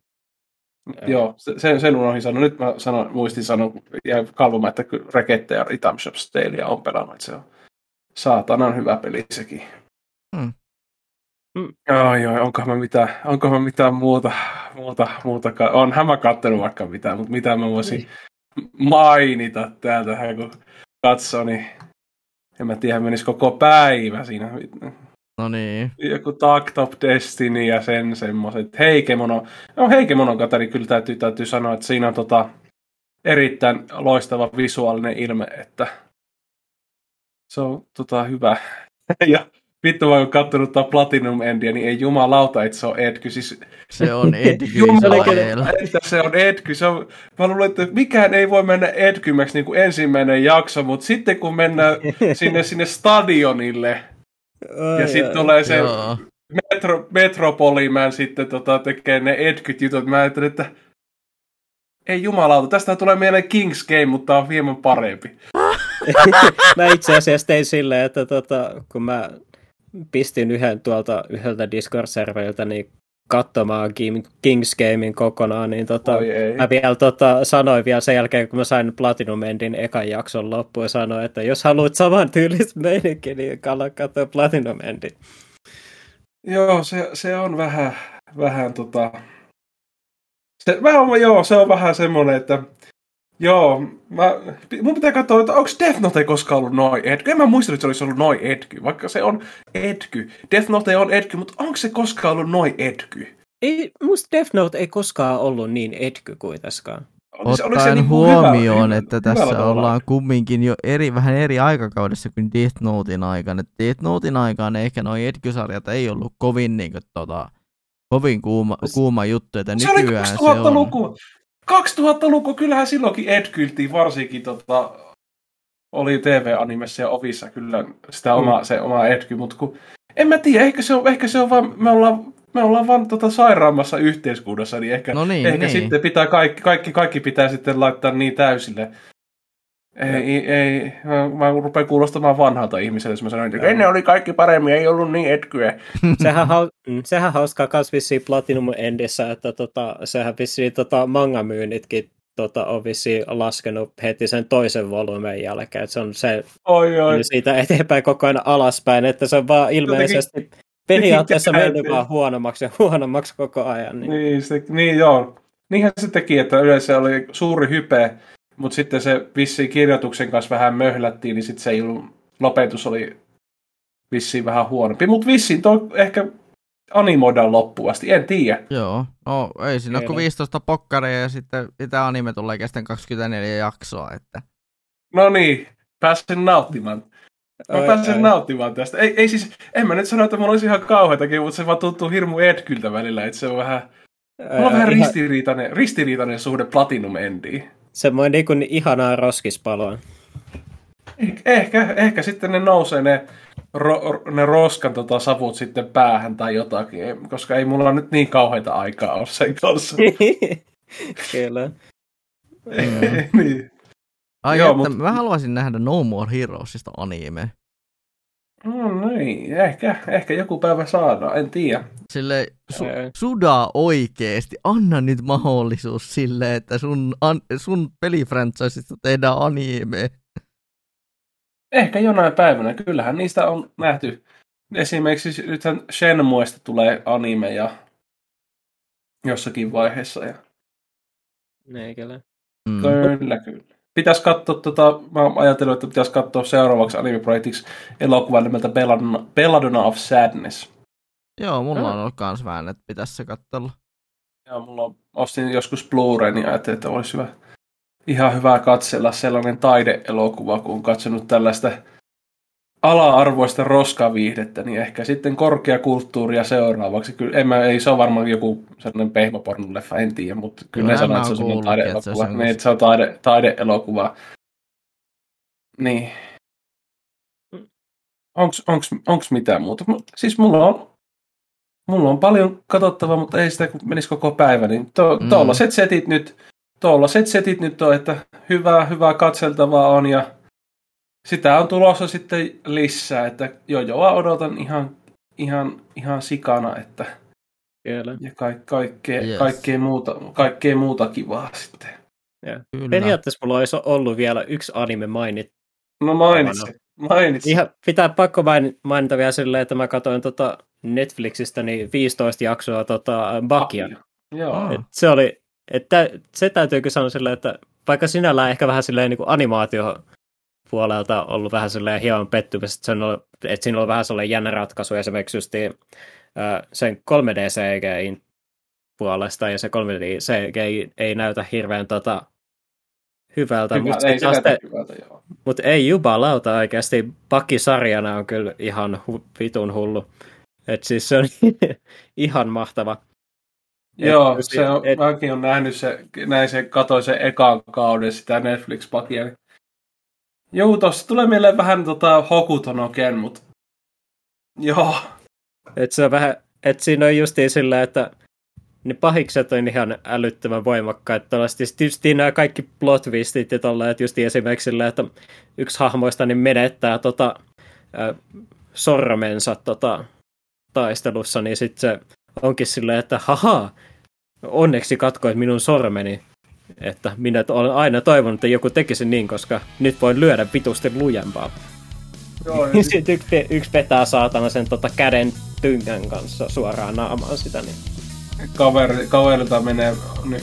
Joo, sen, sen unohdin sanoa. Nyt mä sanon, muistin sanoa ja kalvomaan, että Rekette ja Itam Shop Stalia on pelannut. Että se on saatanan hyvä peli sekin. Hmm. Mm. Joo, joo, onkohan mä mitään, onkohan mä mitään muuta, muuta, muuta, onhan mä kattonut vaikka mitään, mutta mitä mä voisin niin. mainita täältä, kun katsoo, niin en mä tiedä, menisi koko päivä siinä. No niin. Joku Takt of Destiny ja sen semmoiset. Heikemono, no Heikemonon katari kyllä täytyy, täytyy sanoa, että siinä on tota erittäin loistava visuaalinen ilme, että se on tota hyvä. ja vittu vaan kun kattonut tää Platinum Endia, niin ei jumalauta, että se on Edky. Siis, se on Edky että se on Edky. Se on, mä luulen, että mikään ei voi mennä Edkymäksi niin kuin ensimmäinen jakso, mutta sitten kun mennään sinne, sinne stadionille, Ai, ja sitten tulee se Metro, Metropoliman sitten tota, tekee ne edkyt jutut. Mä ajattelin, että ei jumalauta, tästä tulee mieleen King's Game, mutta on hieman parempi. mä itse asiassa tein silleen, että tota, kun mä pistin yhden tuolta yhdeltä Discord-serveriltä niin katsomaan King's Gamein kokonaan, niin tota, mä vielä tota, sanoin vielä sen jälkeen, kun mä sain Platinum Endin ekan jakson loppuun, ja sanoin, että jos haluat saman tyylistä meininkin, niin kannattaa katsoa Platinum Endin. Joo, se, se on vähän, vähän tota... Se, vähän, joo, se on vähän semmoinen, että Joo, mä, mun pitää katsoa, että onko Death Note koskaan ollut noin edky. En mä muista, että se olisi ollut noin edky, vaikka se on edky. Death Note on edky, mutta onko se koskaan ollut noin edky? Ei, musta Death Note ei koskaan ollut niin edky kuitenkaan. Ottaen niin huomioon, hyvä, että tässä ollaan tavalla. kumminkin jo eri, vähän eri aikakaudessa kuin Death Notein aikana. Death Notein aikaan ehkä noin edky-sarjat ei ollut kovin niin kuin, tota, kovin kuuma, kuuma juttu, että se nykyään se on. Luku. 2000-luku, kyllähän silloinkin edkyltiin varsinkin tota, oli TV-animessa ja ovissa kyllä sitä oma, mm. se oma Edky, mutta kun, en mä tiedä, ehkä se on, ehkä se on vaan, me ollaan, me ollaan vaan tota sairaammassa yhteiskunnassa, niin ehkä, no niin, ehkä niin. sitten pitää kaikki, kaikki, kaikki pitää sitten laittaa niin täysille. Ei, ei, mä, mä rupean kuulostamaan vanhalta ihmiseltä, jos mä sanoin, että ennen oli kaikki paremmin, ei ollut niin etkyä. sehän, hau, mm, sehän hauskaa kans vissiin Platinum Endissä, että tota, sehän vissiin tota, manga-myynnitkin tota, on vissiin laskenut heti sen toisen volyymen jälkeen, että se on se oi, oi. siitä eteenpäin koko ajan alaspäin, että se on vaan ilmeisesti Jotenkin, periaatteessa mennyt vaan huonommaksi ja huonommaksi koko ajan. Niin, niin, se, niin joo. Niinhän se teki, että yleensä oli suuri hype mutta sitten se vissiin kirjoituksen kanssa vähän möhlättiin, niin sitten se lopetus oli vissiin vähän huonompi. Mutta vissiin tuo ehkä animoidaan loppuasti, en tiedä. Joo, no ei siinä ole kuin 15 pokkaria ja sitten tämä anime tulee kestän 24 jaksoa. Että... No niin, pääsen nauttimaan. Mä pääsen ai. nauttimaan tästä. Ei, ei siis, en mä nyt sano, että mulla olisi ihan kauheatakin, mutta se vaan tuntuu hirmu edkyltä välillä, että se on vähän, mulla on vähän ristiriitainen, ristiriitainen suhde Platinum Endiin. Semmoinen niin kuin ihanaa roskispaloa. Eh, ehkä, ehkä sitten ne nousee ne, ro, ne roskan tota, savut sitten päähän tai jotakin, koska ei mulla nyt niin kauheita aikaa ole sen kanssa. Kyllä. niin. Ai Joo, että, mutta... mä haluaisin nähdä No More Heroesista anime. No niin, ehkä, ehkä joku päivä saadaan, en tiedä. Sille su, suda oikeesti, anna nyt mahdollisuus sille, että sun, an, sun pelifranchisesta tehdään anime. Ehkä jonain päivänä, kyllähän niistä on nähty. Esimerkiksi nythän Shenmuesta tulee anime ja jossakin vaiheessa. Ja... Neikälä. Mm. Kyllä, kyllä pitäisi katsoa, tota, mä ajattelin, että pitäisi katsoa seuraavaksi anime-projektiksi elokuvan nimeltä Belladonna, Belladonna of Sadness. Joo, mulla on ollut kans vähän, että pitäisi se katsella. Joo, mulla on, ostin joskus Blu-ray, niin ajattelin, että olisi hyvä, ihan hyvä katsella sellainen taideelokuva, kun on katsonut tällaista ala-arvoista roskaviihdettä, niin ehkä sitten korkeakulttuuria seuraavaksi. Kyllä, en mä, ei se ole varmaan joku sellainen pehmopornoleffa, en tiedä, mutta kyllä, ne sanoo, että se on sellainen taideelokuva. Se, niin, että se on taide, taideelokuva. Niin. Onks, onks, onks mitään muuta? Siis mulla on, mulla on paljon katsottavaa, mutta ei sitä kun menisi koko päivä. Niin to, mm. tollaset setit nyt, tollaset setit nyt on, että hyvää, hyvää katseltavaa on ja sitä on tulossa sitten lisää, että jojoa odotan ihan, ihan, ihan sikana, että Kyllä. ja ka- kaikkea, yes. kaikkea, muuta, kaikkea muuta kivaa sitten. Ja. Periaatteessa mulla olisi ollut vielä yksi anime mainit. No mainitsi. mainitsi. Ihan, pitää pakko mainita vielä silleen, että mä katsoin tota Netflixistä niin 15 jaksoa tota Bakia. Joo. Et se oli, että se täytyykö sanoa silleen, että vaikka sinällään ehkä vähän silleen niin kuin animaatio puolelta ollut vähän silleen hieman pettymys, että, sen on, että siinä on vähän sellainen jännä ratkaisu esimerkiksi just sen 3D CGI puolesta, ja se 3D CGI ei näytä hirveän tota, hyvältä. Hyvä, mutta ei, sitten, hyvältä, joo. Mutta ei jubalauta oikeasti. Pakisarjana on kyllä ihan hu, vitun hullu. Et siis se on ihan mahtava. Joo, et, se on, et, mäkin olen nähnyt se, näin se, katsoin sen ekan kauden sitä Netflix-pakia. Niin Joo, tossa tulee mieleen vähän tota Hokutonoken, mutta joo. Et se on vähän, et siinä on justiin sillä, että ne pahikset on ihan älyttömän voimakkaita. Tietysti nämä kaikki plot twistit ja tolla, että just esimerkiksi sillä, että yksi hahmoista niin menettää tota, äh, sormensa tota, taistelussa, niin sitten se onkin silleen, että haha, onneksi katkoit minun sormeni. Että minä olen aina toivonut, että joku tekisi niin, koska nyt voin lyödä vitusti lujempaa. Joo, Sitten yksi, yksi petää saatana sen tota käden tyngän kanssa suoraan naamaan sitä. Niin. Kaveri, kaverilta menee niin,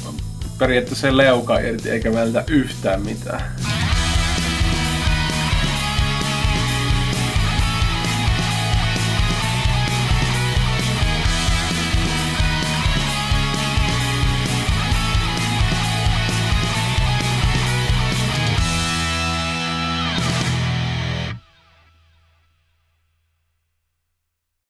periaatteessa leuka irti eikä vältä yhtään mitään.